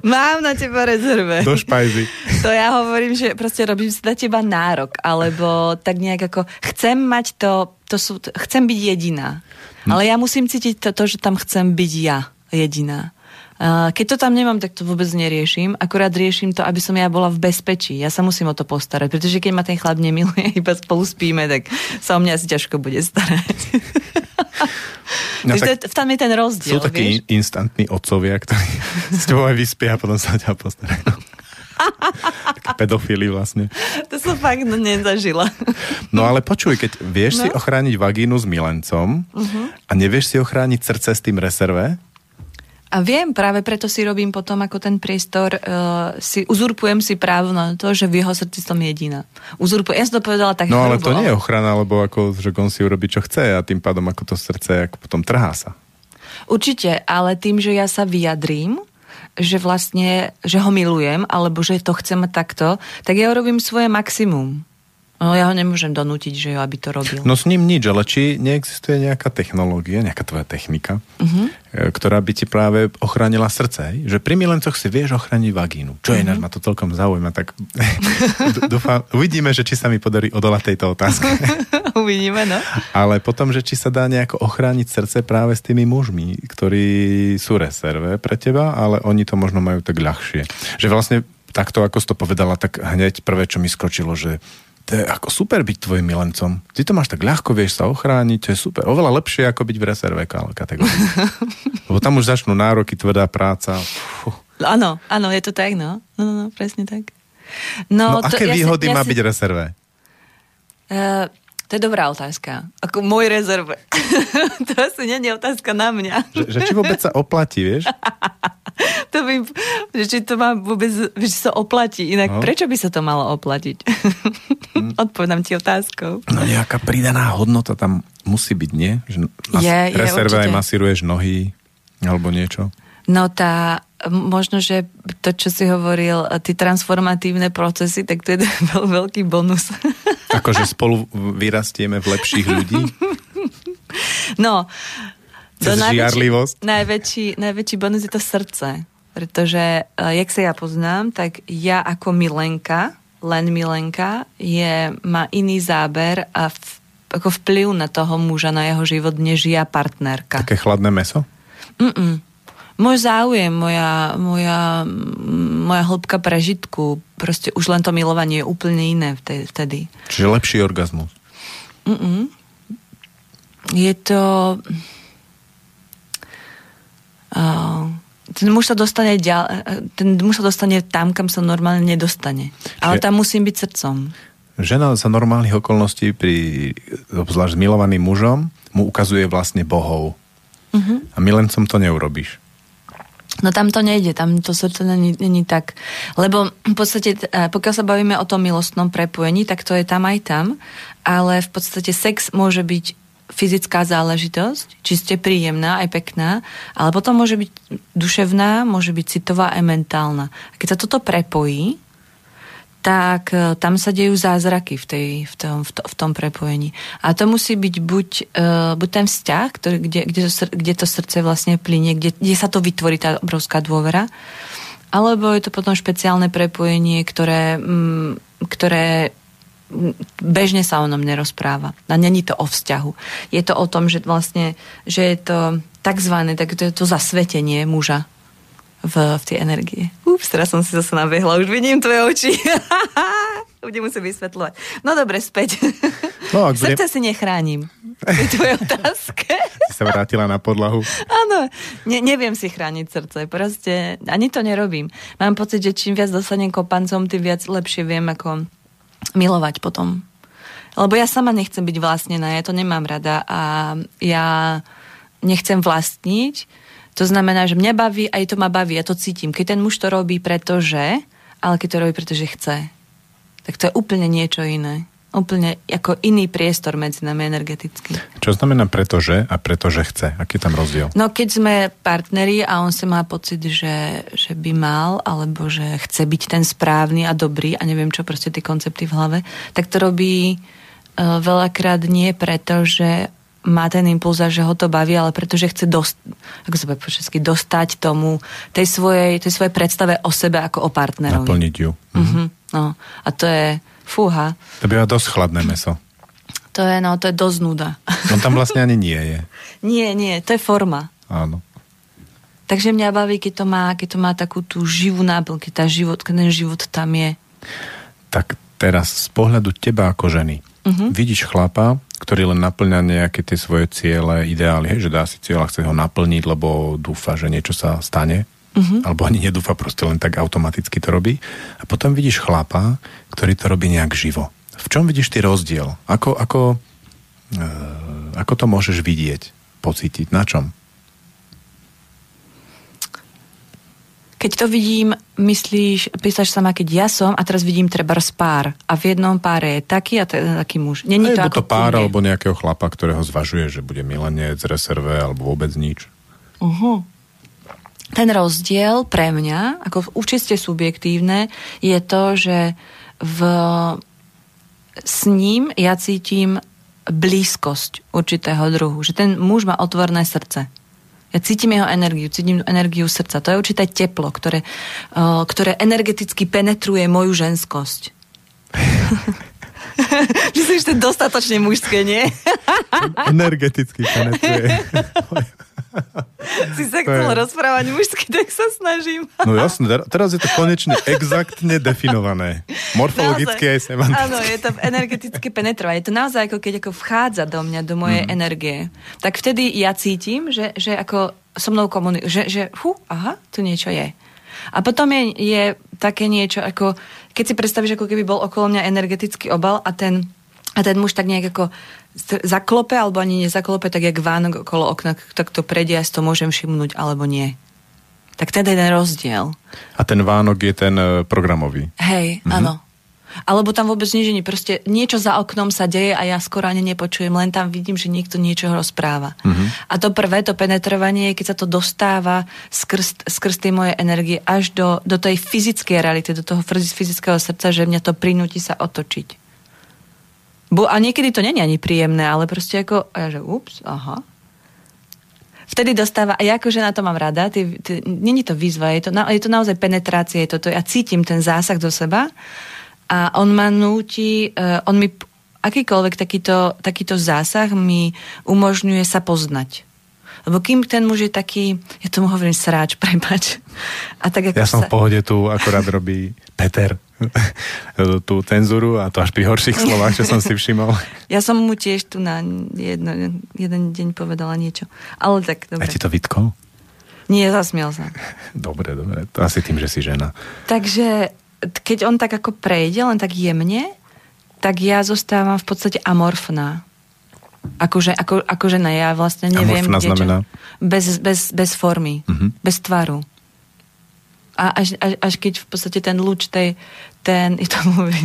Mám na teba rezerve. Do špajzy. [laughs] To ja hovorím, že proste robím si na teba nárok, alebo tak nejak ako chcem mať to, to sú, chcem byť jediná. Hm. Ale ja musím cítiť to, to, že tam chcem byť ja jediná. Keď to tam nemám, tak to vôbec neriešim. Akurát riešim to, aby som ja bola v bezpečí. Ja sa musím o to postarať, pretože keď ma ten chlap nemiluje, [laughs] iba spolu spíme, tak sa o mňa asi ťažko bude starať. [laughs] No, tak tam je ten rozdiel. Sú takí vieš? instantní otcovia, ktorí [laughs] s tebou aj vyspia a potom sa ťa postarajú. pedofily vlastne. To som fakt no, nezažila. No ale počuj, keď vieš no? si ochrániť vagínu s milencom uh-huh. a nevieš si ochrániť srdce s tým reserve, a viem, práve preto si robím potom ako ten priestor, uh, si uzurpujem si právo na to, že v jeho srdci som jediná. Uzurpujem, ja som to povedala tak No ale to nie je ochrana, lebo ako, že on si urobí, čo chce a tým pádom ako to srdce ako potom trhá sa. Určite, ale tým, že ja sa vyjadrím, že vlastne, že ho milujem, alebo že to chcem takto, tak ja urobím svoje maximum. No ja ho nemôžem donútiť, že jo, aby to robil. No s ním nič, ale či neexistuje nejaká technológia, nejaká tvoja technika, uh-huh. ktorá by ti práve ochránila srdce, že pri milencoch si vieš ochrániť vagínu. Čo uh-huh. ináč ma to celkom zaujíma, tak [laughs] dúfam, uvidíme, že či sa mi podarí odolať tejto otázke. [laughs] uvidíme, no. Ale potom, že či sa dá nejako ochrániť srdce práve s tými mužmi, ktorí sú reserve pre teba, ale oni to možno majú tak ľahšie. Že vlastne takto, ako si to povedala, tak hneď prvé, čo mi skočilo, že to je ako super byť tvojim milencom. Ty to máš tak ľahko, vieš sa ochrániť, to je super. Oveľa lepšie ako byť v rezerve kategórii. [laughs] Lebo tam už začnú nároky, tvrdá práca. Áno, áno, je to tak, no. No, no, no presne tak. No, no to, aké ja výhody si, ja má si... byť rezerve? Uh, to je dobrá otázka. Ako môj rezerve. [laughs] to asi nie je otázka na mňa. že, že či vôbec sa oplatí, vieš? [laughs] [laughs] to by, či to má vôbec, že sa oplatí. Inak no. prečo by sa to malo oplatiť? Hm. [laughs] Odpovedám ti otázkou. No nejaká pridaná hodnota tam musí byť, nie? Že mas- je, rezerve aj masíruješ nohy alebo niečo? No tá, možno, že to, čo si hovoril, tie transformatívne procesy, tak to je [laughs] veľ, veľký bonus. Akože spolu vyrastieme v lepších ľudí? No, Cez žiarlivosť? Najväčší, najväčší bonus je to srdce. Pretože, uh, jak sa ja poznám, tak ja ako milenka, len milenka, je, má iný záber a v, ako vplyv na toho muža, na jeho život, než ja partnerka. Také chladné meso? Mm-mm môj záujem, moja, moja, moja hĺbka prežitku, proste už len to milovanie je úplne iné vtedy. Čiže lepší orgazmus. Mm-mm. Je to... Uh, ten muž sa dostane ďal, ten muž sa dostane tam, kam sa normálne nedostane. Ale tam musím byť srdcom. Žena za normálnych okolností pri obzvlášť milovaným mužom mu ukazuje vlastne bohov. Uh-huh. A milencom to neurobíš. No tam to nejde, tam to srdce není, není tak. Lebo v podstate, eh, pokiaľ sa bavíme o tom milostnom prepojení, tak to je tam aj tam, ale v podstate sex môže byť fyzická záležitosť, čiste príjemná, aj pekná, ale potom môže byť duševná, môže byť citová aj mentálna. A keď sa toto prepojí, tak e, tam sa dejú zázraky v, tej, v, tom, v, to, v tom prepojení. A to musí byť buď, uh, buď ten vzťah, ktorý, kde, kde, to, kde to srdce vlastne plinie, kde, kde sa to vytvorí tá obrovská dôvera, alebo je to potom špeciálne prepojenie, ktoré, m, mm, ktoré bežne sa o nom nerozpráva. A není to o vzťahu. Je to o tom, že vlastne, že je to takzvané, tak to je to zasvetenie muža v, v tej energie. Ups, teraz som si zase nabehla, už vidím tvoje oči. [laughs] Budem musieť vysvetľovať. No dobre, späť. No, ak [laughs] Srdce bude... si nechránim. Je tvoje [laughs] otázke. si sa vrátila na podlahu. Áno, ne, neviem si chrániť srdce. Proste ani to nerobím. Mám pocit, že čím viac dostanem kopancom, tým viac lepšie viem, ako milovať potom. Lebo ja sama nechcem byť vlastnená, ja to nemám rada a ja nechcem vlastniť, to znamená, že mňa baví, aj to ma baví, ja to cítim. Keď ten muž to robí pretože, ale keď to robí pretože chce, tak to je úplne niečo iné. Úplne ako iný priestor medzi nami energeticky. Čo znamená pretože a pretože chce? Aký je tam rozdiel? No keď sme partneri a on sa má pocit, že, že by mal, alebo že chce byť ten správny a dobrý a neviem čo, proste tie koncepty v hlave, tak to robí uh, veľakrát nie preto, že má ten impuls a že ho to baví, ale pretože chce dost, ako sa po česky, dostať tomu, tej svojej, tej svojej predstave o sebe ako o partnerovi. Naplniť ju. Mm-hmm. No. A to je, fúha. To býva dosť chladné meso. To je, no, to je dosť nuda. On tam vlastne ani nie je. [laughs] nie, nie, to je forma. Áno. Takže mňa baví, keď to má, keď to má takú tú živú náplň, keď, tá život, keď ten život tam je. Tak teraz z pohľadu teba ako ženy, uh-huh. vidíš chlapa, ktorý len naplňa nejaké tie svoje ciele, ideály, hej, že dá si cieľ a chce ho naplniť, lebo dúfa, že niečo sa stane, uh-huh. alebo ani nedúfa, proste len tak automaticky to robí. A potom vidíš chlapa, ktorý to robí nejak živo. V čom vidíš ty rozdiel? Ako, ako, e, ako to môžeš vidieť, pocítiť? Na čom? Keď to vidím, myslíš, písaš sama, keď ja som a teraz vidím treba pár a v jednom páre je taký a ten taký muž. Není to, ako to pár alebo nejakého chlapa, ktorého zvažuje, že bude milenec, reserve alebo vôbec nič. Uh-huh. Ten rozdiel pre mňa, ako určite subjektívne, je to, že v, s ním ja cítim blízkosť určitého druhu. Že ten muž má otvorné srdce. Ja cítim jeho energiu, cítim energiu srdca. To je určité teplo, ktoré, uh, ktoré energeticky penetruje moju ženskosť. [laughs] Myslím, že to je dostatočne mužské, nie? energeticky penetruje. [laughs] [laughs] si sa chcel je... rozprávať mužsky, tak sa snažím. no jasne, teraz je to konečne exaktne definované. Morfologicky naozaj, aj semanticky. Áno, je to energeticky penetrovať. Je to naozaj ako keď ako vchádza do mňa, do mojej mm. energie. Tak vtedy ja cítim, že, že ako so mnou komunikuje, že, že hu, aha, tu niečo je. A potom je, je také niečo ako, keď si predstavíš, ako keby bol okolo mňa energetický obal a ten, a ten muž tak nejak ako zaklope alebo ani nezaklope, tak jak Vánok okolo okna, tak to prejde, ja si to môžem všimnúť alebo nie. Tak ten je ten rozdiel. A ten Vánok je ten e, programový. Hej, mhm. áno. Alebo tam vôbec nič nie. Proste niečo za oknom sa deje a ja skoro ani nepočujem, len tam vidím, že niekto niečo rozpráva. Uh-huh. A to prvé, to penetrovanie, keď sa to dostáva skrz, skrz tej mojej energie až do, do tej fyzickej reality, do toho fyzického srdca, že mňa to prinúti sa otočiť. Bo, a niekedy to není ani príjemné, ale proste ako, a ja že ups, aha. Vtedy dostáva, a ja ako žena to mám rada, ty, ty, není to výzva, je to, na, je to naozaj penetrácia, je to, to, ja cítim ten zásah do seba a on ma núti, uh, on mi, akýkoľvek takýto, takýto zásah mi umožňuje sa poznať. Lebo kým ten muž je taký, ja tomu hovorím sráč, [laughs] prepač. A tak, ako ja som sa... v pohode tu, akorát robí Peter tú cenzuru a to až pri horších slovách, čo som si všimol. [laughs] Ja som mu tiež tu na jedno, jeden deň povedala niečo. Ale tak, dobre. A ti to vytkol? Nie, zasmiel sa. [laughs] Dobre, dobre. To asi tým, že si žena. Takže keď on tak ako prejde, len tak jemne, tak ja zostávam v podstate amorfná. Akože, ako, ako žena, ja vlastne neviem, Amorfná kde znamená? Čo. Bez, bez, bez formy, uh-huh. bez tvaru. A až, až, až keď v podstate ten lúč tej, ten, to môže,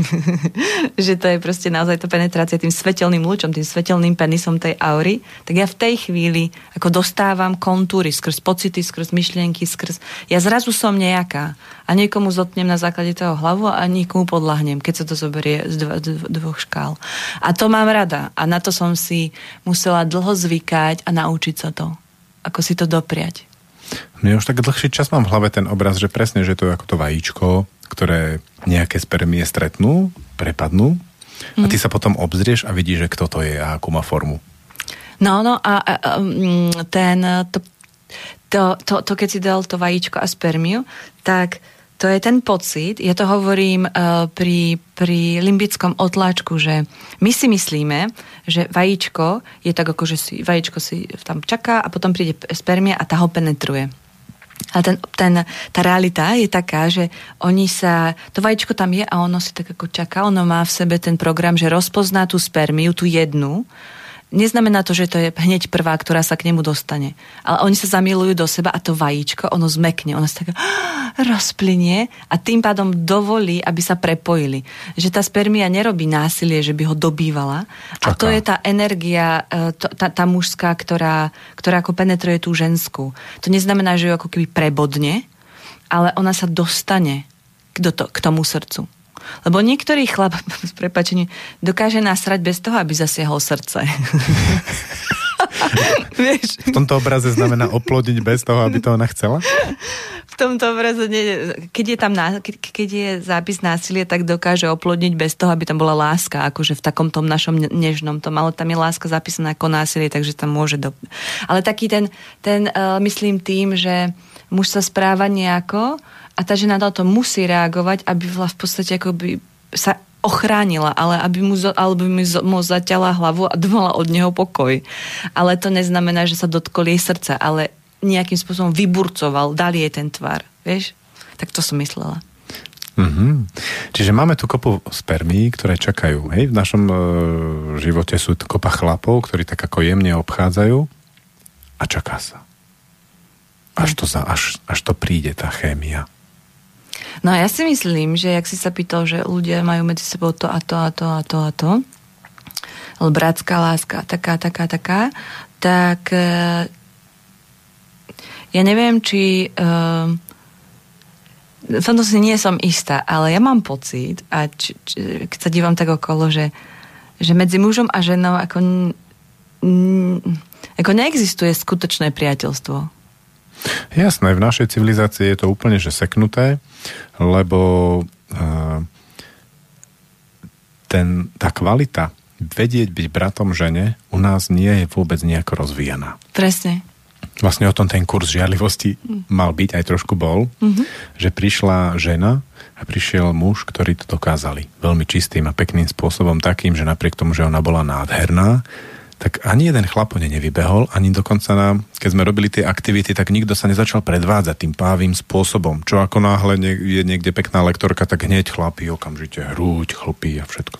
[laughs] že to je proste naozaj to penetrácia tým svetelným lúčom, tým svetelným penisom tej aury, tak ja v tej chvíli ako dostávam kontúry skrz pocity, skrz myšlienky, skrz... Ja zrazu som nejaká a niekomu zotnem na základe toho hlavu a niekomu podľahnem, keď sa to zoberie z dv- dv- dvoch škál. A to mám rada a na to som si musela dlho zvykať a naučiť sa to. Ako si to dopriať. Mne už tak dlhší čas mám v hlave ten obraz, že presne, že to je ako to vajíčko, ktoré nejaké spermie stretnú, prepadnú a ty mm. sa potom obzrieš a vidíš, že kto to je a akú má formu. No, no a, a mm, ten, to, to, to, to, keď si dal to vajíčko a spermiu, tak to je ten pocit, ja to hovorím uh, pri, pri limbickom otláčku, že my si myslíme, že vajíčko je tak ako, že si, vajíčko si tam čaká a potom príde spermia a tá ho penetruje. A ten, ten, tá realita je taká, že oni sa, to vajíčko tam je a ono si tak ako čaká, ono má v sebe ten program, že rozpozná tú spermiu, tú jednu, neznamená to, že to je hneď prvá, ktorá sa k nemu dostane. Ale oni sa zamilujú do seba a to vajíčko, ono zmekne, ono sa tak [gasps] rozplynie a tým pádom dovolí, aby sa prepojili. Že tá spermia nerobí násilie, že by ho dobývala. Čaká. A to je tá energia, e, tá, tá mužská, ktorá, ktorá ako penetruje tú ženskú. To neznamená, že ju ako keby prebodne, ale ona sa dostane k, to, k tomu srdcu. Lebo niektorý chlap, [laughs] s prepačením, dokáže nasrať bez toho, aby zasiahol srdce. [laughs] Vieš? V tomto obraze znamená oplodiť bez toho, aby to ona chcela? V tomto obraze, nie, keď je tam keď, keď je zápis násilie, tak dokáže oplodniť bez toho, aby tam bola láska, akože v takom tom našom nežnom tom, ale tam je láska zapísaná ako násilie, takže tam môže do... Ale taký ten, ten uh, myslím tým, že muž sa správa nejako, a tá žena na to musí reagovať, aby v podstate akoby sa ochránila, ale aby mu, alebo by mu zaťala hlavu a dvala od neho pokoj. Ale to neznamená, že sa dotkol jej srdca, ale nejakým spôsobom vyburcoval, dal jej ten tvar. Vieš? Tak to som myslela. Mm-hmm. Čiže máme tu kopu spermí, ktoré čakajú. Hej? V našom e, živote sú kopa chlapov, ktorí tak ako jemne obchádzajú a čaká sa. Až to, za, až, až to príde, tá chémia. No a ja si myslím, že jak si sa pýtal, že ľudia majú medzi sebou to a to a to a to a to, bratská láska, taká, taká, taká, tak e, ja neviem, či uh, v tomto si nie som istá, ale ja mám pocit, a či, či, keď sa dívam tak okolo, že, že medzi mužom a ženou ako, n, ako neexistuje skutočné priateľstvo. Jasné, v našej civilizácii je to úplne že seknuté, lebo uh, ten, tá kvalita vedieť byť bratom žene u nás nie je vôbec nejako rozvíjaná. Presne. Vlastne o tom ten kurz žiarlivosti mal byť, aj trošku bol, mm-hmm. že prišla žena a prišiel muž, ktorí to dokázali veľmi čistým a pekným spôsobom, takým, že napriek tomu, že ona bola nádherná, tak ani jeden chlap po nevybehol, ani dokonca nám, keď sme robili tie aktivity, tak nikto sa nezačal predvádzať tým pávým spôsobom. Čo ako náhle je niekde pekná lektorka, tak hneď chlapí okamžite hrúď, chlpí a všetko.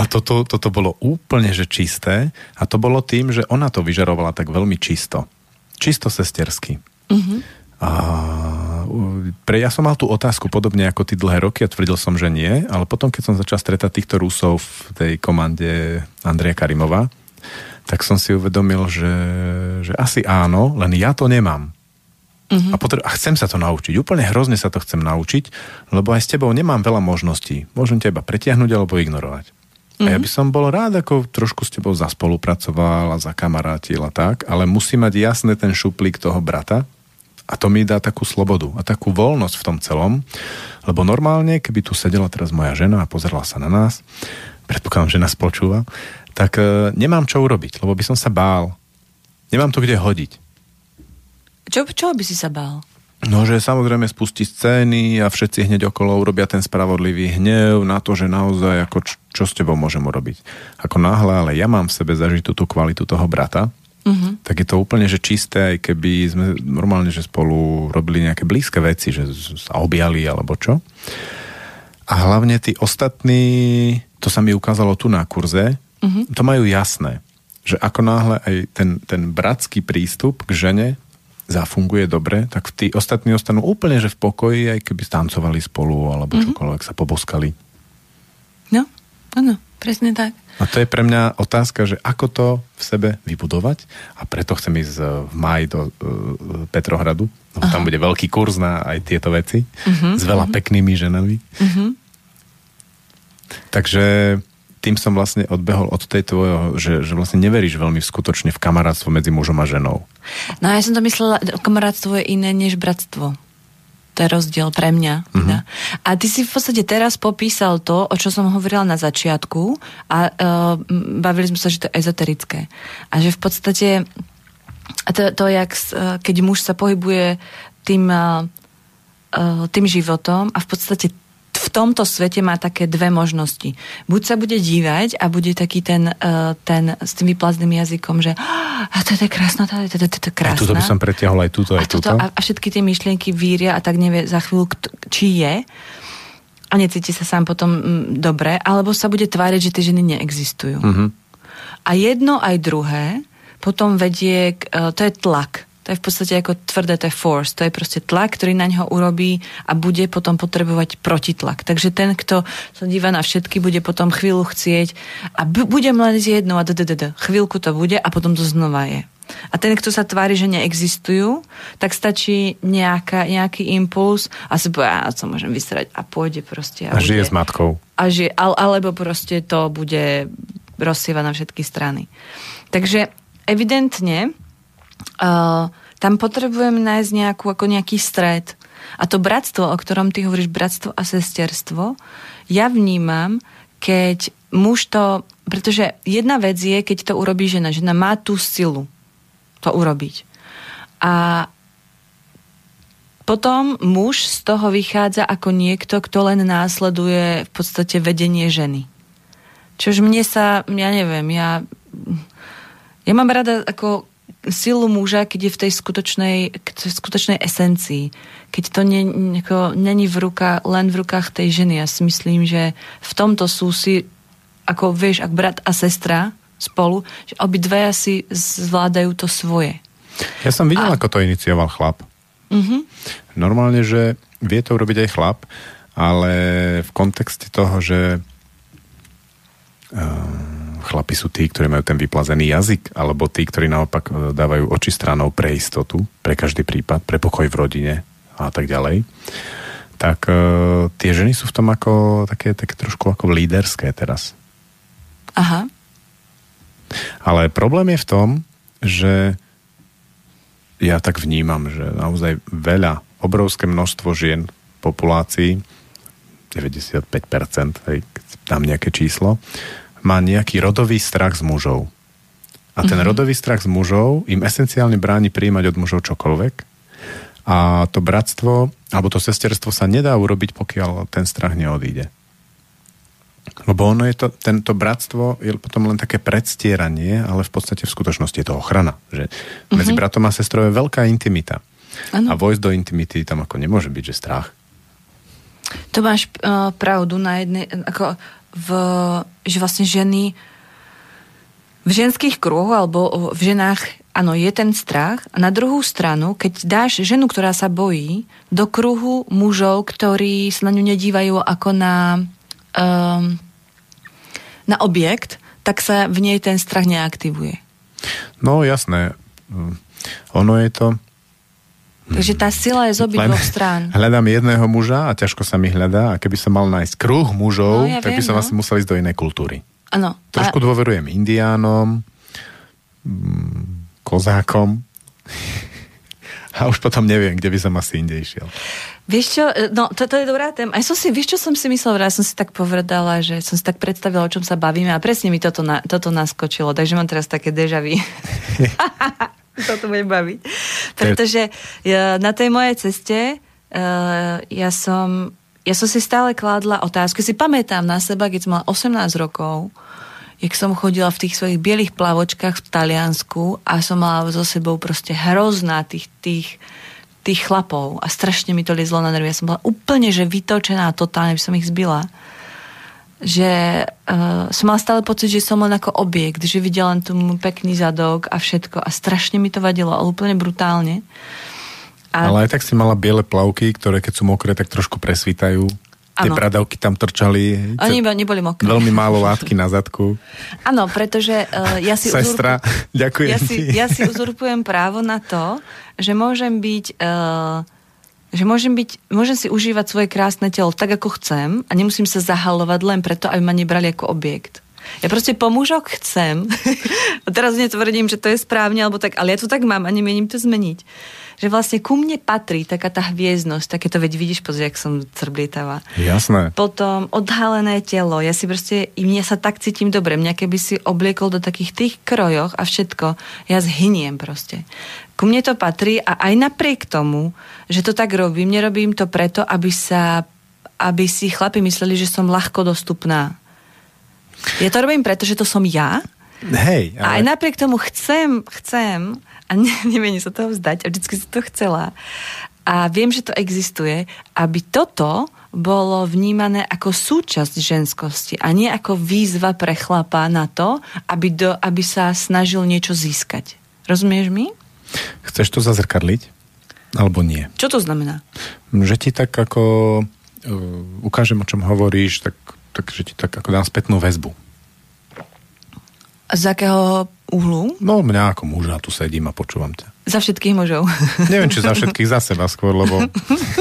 A toto, toto bolo úplne že čisté a to bolo tým, že ona to vyžarovala tak veľmi čisto. Čisto sestersky. Mm-hmm. A pre, ja som mal tú otázku podobne ako ty dlhé roky a tvrdil som, že nie, ale potom, keď som začal stretať týchto Rusov v tej komande Andreja Karimova, tak som si uvedomil, že, že asi áno, len ja to nemám. Uh-huh. A, potrebu- a chcem sa to naučiť. Úplne hrozne sa to chcem naučiť, lebo aj s tebou nemám veľa možností. Môžem teba pretiahnuť alebo ignorovať. Uh-huh. A ja mhm. by som bol rád, ako trošku s tebou zaspolupracoval a zakamarátil a tak, ale musí mať jasné ten šuplík toho brata, a to mi dá takú slobodu a takú voľnosť v tom celom, lebo normálne, keby tu sedela teraz moja žena a pozerala sa na nás, predpokladám, že nás počúva, tak e, nemám čo urobiť, lebo by som sa bál. Nemám to kde hodiť. Čo, čo by si sa bál? No, že samozrejme spustí scény a všetci hneď okolo urobia ten spravodlivý hnev na to, že naozaj ako čo, čo s tebou môžem urobiť. Ako náhle, ale ja mám v sebe zažitú tú kvalitu toho brata, uh-huh. tak je to úplne že čisté, aj keby sme normálne, že spolu robili nejaké blízke veci, že sa objali alebo čo. A hlavne tí ostatní, to sa mi ukázalo tu na kurze, uh-huh. to majú jasné, že ako náhle aj ten, ten bratský prístup k žene zafunguje dobre, tak tí ostatní ostanú úplne že v pokoji, aj keby tancovali spolu alebo mm-hmm. čokoľvek sa poboskali. No, áno, presne tak. A to je pre mňa otázka, že ako to v sebe vybudovať a preto chcem ísť eh, v máji do uh, Petrohradu, Aha. tam bude veľký kurz na aj tieto veci uh-huh, s veľa uh-huh. peknými ženami. Uh-huh. Takže tým som vlastne odbehol od tej tvojho, že, že vlastne neveríš veľmi skutočne v kamarátstvo medzi mužom a ženou. No ja som to myslela, kamarátstvo je iné než bratstvo. To je rozdiel pre mňa. Mm-hmm. Teda. A ty si v podstate teraz popísal to, o čo som hovorila na začiatku a uh, bavili sme sa, že to je ezoterické. A že v podstate to, to jak, uh, keď muž sa pohybuje tým, uh, uh, tým životom a v podstate v tomto svete má také dve možnosti. Buď sa bude dívať a bude taký ten, uh, ten s tým vyplazným jazykom, že a to je krásna, to je, to, to, to krásna. A tuto by som pretiahol aj túto, aj a túto. A, a všetky tie myšlienky víria a tak nevie za chvíľu, či je a necíti sa sám potom mm, dobre, alebo sa bude tváriť, že tie ženy neexistujú. Mm-hmm. A jedno aj druhé potom vedie, k, uh, to je tlak to je v podstate ako tvrdé, to je force, to je proste tlak, ktorý na ňo urobí a bude potom potrebovať protitlak. Takže ten, kto sa díva na všetky, bude potom chvíľu chcieť a b- bude len z jednou a d- chvíľku to bude a potom to znova je. A ten, kto sa tvári, že neexistujú, tak stačí nejaká, nejaký impuls a si povie, ja to môžem vysrať a pôjde proste. A, a žije s matkou. A žije, alebo proste to bude rozsievať na všetky strany. Takže evidentne uh, tam potrebujem nájsť nejakú, ako nejaký stred. A to bratstvo, o ktorom ty hovoríš, bratstvo a sesterstvo, ja vnímam, keď muž to, pretože jedna vec je, keď to urobí žena. Žena má tú silu to urobiť. A potom muž z toho vychádza ako niekto, kto len následuje v podstate vedenie ženy. Čož mne sa, ja neviem, ja, ja mám rada ako silu muža, keď je v tej skutočnej, skutočnej esencii. Keď to není v ruka, len v rukách tej ženy. Ja si myslím, že v tomto sú si, ako vieš, ak brat a sestra spolu, že obidve si zvládajú to svoje. Ja som videl, a... ako to inicioval chlap. Uh-huh. Normálne, že vie to urobiť aj chlap, ale v kontexte toho, že uh chlapi sú tí, ktorí majú ten vyplazený jazyk, alebo tí, ktorí naopak e, dávajú oči stranou pre istotu, pre každý prípad, pre pokoj v rodine a tak ďalej, tak uh, tie ženy sú v tom ako také, také trošku ako líderské teraz. Aha. Ale problém je v tom, že ja tak vnímam, že naozaj veľa, obrovské množstvo žien v populácii, 95%, hej, keď dám nejaké číslo, má nejaký rodový strach z mužov. A ten mm-hmm. rodový strach z mužov im esenciálne bráni príjmať od mužov čokoľvek. A to bratstvo, alebo to sesterstvo sa nedá urobiť, pokiaľ ten strach neodíde. Lebo ono je to, tento bratstvo je potom len také predstieranie, ale v podstate v skutočnosti je to ochrana. Že mm-hmm. medzi bratom a sestrou je veľká intimita. Ano. A vojsť do intimity tam ako nemôže byť, že strach. To máš uh, pravdu na jednej, ako v, že vlastne ženy v ženských kruhoch alebo v ženách, áno, je ten strach. A na druhú stranu, keď dáš ženu, ktorá sa bojí, do kruhu mužov, ktorí sa na ňu nedívajú ako na, um, na objekt, tak sa v nej ten strach neaktivuje. No jasné. Ono je to Takže tá sila je z obidvoch strán. Hľadám jedného muža a ťažko sa mi hľadá a keby som mal nájsť kruh mužov, no, ja tak viem, by som no. asi musel ísť do inej kultúry. Ano. Trošku a... dôverujem indiánom, mm, kozákom [laughs] a už potom neviem, kde by som asi inde išiel. Vieš čo, e, no toto je dobrá téma. Aj som si, vieš čo som si myslel, ja som si tak povedala, že som si tak predstavila, o čom sa bavíme a presne mi toto, na, toto naskočilo, takže mám teraz také dežavy. [laughs] toto bude baviť. Pretože ja, na tej mojej ceste uh, ja som ja som si stále kládla otázku. Si pamätám na seba, keď som mala 18 rokov, jak som chodila v tých svojich bielých plavočkách v Taliansku a som mala so sebou proste hrozná tých, tých, tých chlapov a strašne mi to liezlo na nervy. Ja som bola úplne, že vytočená totálne, by som ich zbila. že uh, som mala stále pocit, že som len ako objekt, že videla len tu pekný zadok a všetko a strašne mi to vadilo, ale úplne brutálne. A... Ale aj tak si mala biele plavky, ktoré keď sú mokré, tak trošku presvítajú. Tie bradavky tam trčali. Oni neboli mokré. Veľmi málo látky na zadku. Áno, pretože uh, ja si... Sestra, uzurpu... ďakujem ja si, ja si uzurpujem právo na to, že môžem byť... Uh, že môžem, byť, môžem si užívať svoje krásne telo tak, ako chcem a nemusím sa zahalovať len preto, aby ma nebrali ako objekt. Ja proste po mužoch chcem. [laughs] a teraz netvrdím, že to je správne, alebo tak, ale ja to tak mám a nemienim to zmeniť že vlastne ku mne patrí taká tá hviezdnosť, takéto, veď vidíš, pozri, jak som crblietavá. Jasné. Potom odhalené telo, ja si proste, i mňa sa tak cítim dobre, mňa keby si obliekol do takých tých krojoch a všetko, ja zhyniem proste. Ku mne to patrí a aj napriek tomu, že to tak robím, nerobím to preto, aby sa aby si chlapi mysleli, že som ľahko dostupná. Ja to robím preto, že to som ja. Hej, ale... A aj napriek tomu chcem, chcem, a ne, [laughs] neviem sa toho vzdať a vždycky som to chcela. A viem, že to existuje, aby toto bolo vnímané ako súčasť ženskosti a nie ako výzva pre chlapa na to, aby, do, aby sa snažil niečo získať. Rozumieš mi? Chceš to zazrkadliť? Alebo nie? Čo to znamená? Že ti tak ako uh, ukážem, o čom hovoríš, tak, tak že ti tak ako dám spätnú väzbu. Z akého uhlu? No, mňa ako muža, tu sedím a počúvam ťa. Za všetkých mužov. [laughs] Neviem, či za všetkých, za seba skôr, lebo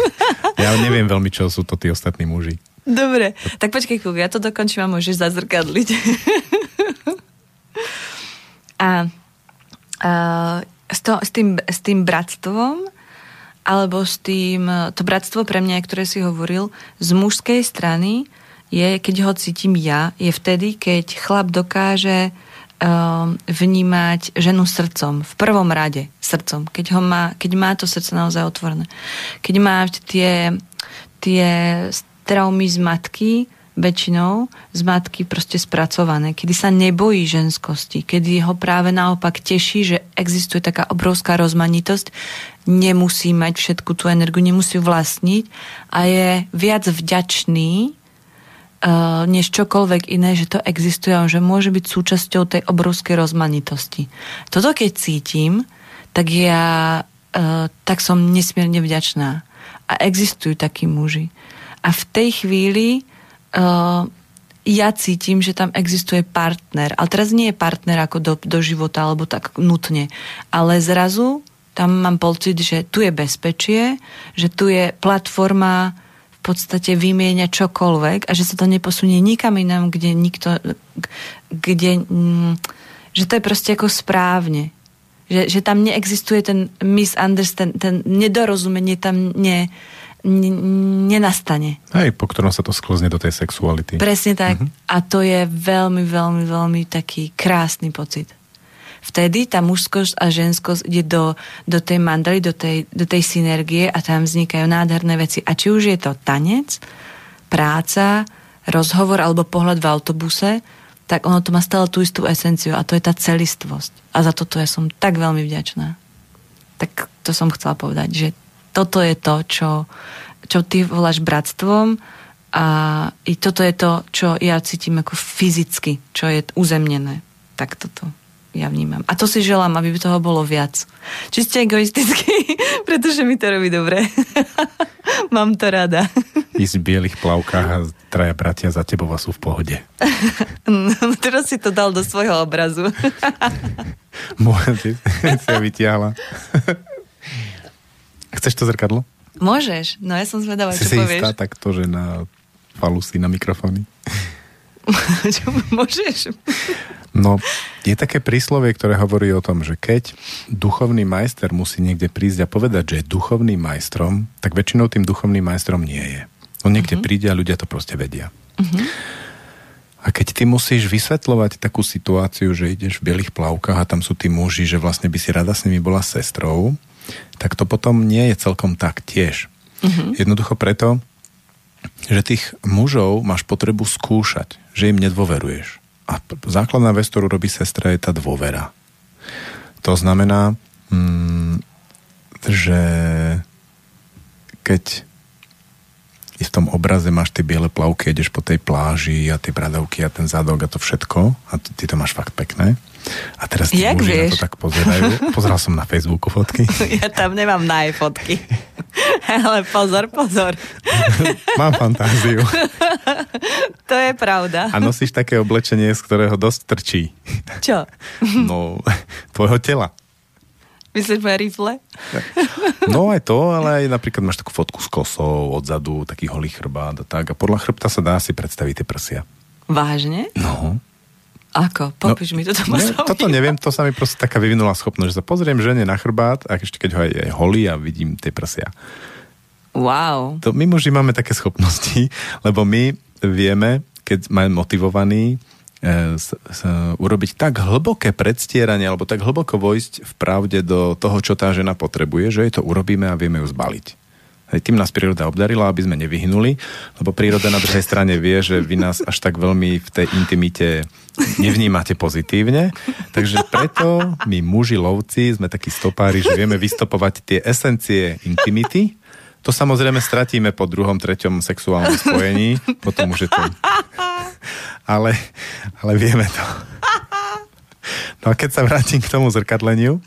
[laughs] ja neviem veľmi, čo sú to tí ostatní muži. Dobre, tak počkej chvíľu, ja to dokončím a môžeš zazrkadliť. [laughs] a, a s, to, s, tým, s tým bratstvom alebo s tým, to bratstvo pre mňa, ktoré si hovoril, z mužskej strany je, keď ho cítim ja, je vtedy, keď chlap dokáže Um, vnímať ženu srdcom. V prvom rade srdcom. Keď, ho má, keď má to srdce naozaj otvorené. Keď má tie, tie traumy z matky, väčšinou z matky proste spracované, kedy sa nebojí ženskosti, kedy ho práve naopak teší, že existuje taká obrovská rozmanitosť, nemusí mať všetku tú energiu, nemusí vlastniť a je viac vďačný než čokoľvek iné, že to existuje a že môže byť súčasťou tej obrovskej rozmanitosti. Toto keď cítim, tak ja uh, tak som nesmierne vďačná. A existujú takí muži. A v tej chvíli uh, ja cítim, že tam existuje partner. Ale teraz nie je partner ako do, do života, alebo tak nutne. Ale zrazu tam mám pocit, že tu je bezpečie, že tu je platforma podstate vymieňať čokoľvek a že sa to neposunie nikam inám, kde nikto, kde, mm, že to je proste ako správne. Že, že tam neexistuje ten misunderstand, ten nedorozumenie tam ne, ne, nenastane. Hej, po ktorom sa to sklzne do tej sexuality. Presne tak. Mhm. A to je veľmi, veľmi, veľmi taký krásny pocit vtedy tá mužskosť a ženskosť ide do, do tej mandaly, do tej, do tej synergie a tam vznikajú nádherné veci. A či už je to tanec, práca, rozhovor alebo pohľad v autobuse, tak ono to má stále tú istú esenciu a to je tá celistvosť. A za toto ja som tak veľmi vďačná. Tak to som chcela povedať, že toto je to, čo, čo ty voláš bratstvom a i toto je to, čo ja cítim ako fyzicky, čo je uzemnené. Tak toto ja vnímam. A to si želám, aby toho bolo viac. Čiste egoisticky, [laughs] pretože mi to robí dobre. [laughs] Mám to rada. Ísť v bielých plavkách a traja bratia za tebou a sú v pohode. [laughs] no, teraz si to dal do svojho obrazu. Môžete, si ja vytiahla. Chceš to zrkadlo? Môžeš, no ja som zvedavá, si čo si povieš. istá takto, že na falusy, na mikrofóny? Čo [laughs] môžeš? No, je také príslovie, ktoré hovorí o tom, že keď duchovný majster musí niekde prísť a povedať, že je duchovným majstrom, tak väčšinou tým duchovným majstrom nie je. On niekde uh-huh. príde a ľudia to proste vedia. Uh-huh. A keď ty musíš vysvetľovať takú situáciu, že ideš v bielých plavkách a tam sú tí muži, že vlastne by si rada s nimi bola sestrou, tak to potom nie je celkom tak tiež. Uh-huh. Jednoducho preto, že tých mužov máš potrebu skúšať, že im nedôveruješ. A základná vec, ktorú robí sestra, je tá dôvera. To znamená, mm, že keď i v tom obraze máš tie biele plavky, ideš po tej pláži a tie bradavky a ten zadok a to všetko a ty to máš fakt pekné. A teraz tí Jak muži vieš? na to tak pozerajú. Pozeral som na Facebooku fotky. [laughs] Ja tam nemám naj fotky. [laughs] Ale pozor, pozor. [laughs] Mám fantáziu. To je pravda. A nosíš také oblečenie, z ktorého dosť trčí. Čo? No, tvojho tela. Myslíš moje rifle? No aj to, ale aj napríklad máš takú fotku s kosou odzadu, taký holý chrbát a tak. A podľa chrbta sa dá si predstaviť tie prsia. Vážne? No. Ako? Popíš mi toto Ne, toto neviem, to sa mi proste taká vyvinula schopnosť, že sa pozriem žene na chrbát a ešte keď ho aj, aj holí a vidím tie prsia. Wow. To my muži máme také schopnosti, [laughs] lebo my vieme, keď sme motivovaní, e, s, s, urobiť tak hlboké predstieranie alebo tak hlboko vojsť v pravde do toho, čo tá žena potrebuje, že jej to urobíme a vieme ju zbaliť. Tým nás príroda obdarila, aby sme nevyhnuli, lebo príroda na druhej strane vie, že vy nás až tak veľmi v tej intimite nevnímate pozitívne. Takže preto my muži lovci sme takí stopári, že vieme vystopovať tie esencie intimity. To samozrejme stratíme po druhom, treťom sexuálnom spojení, potom už je to... Ale, ale vieme to. No a keď sa vrátim k tomu zrkadleniu,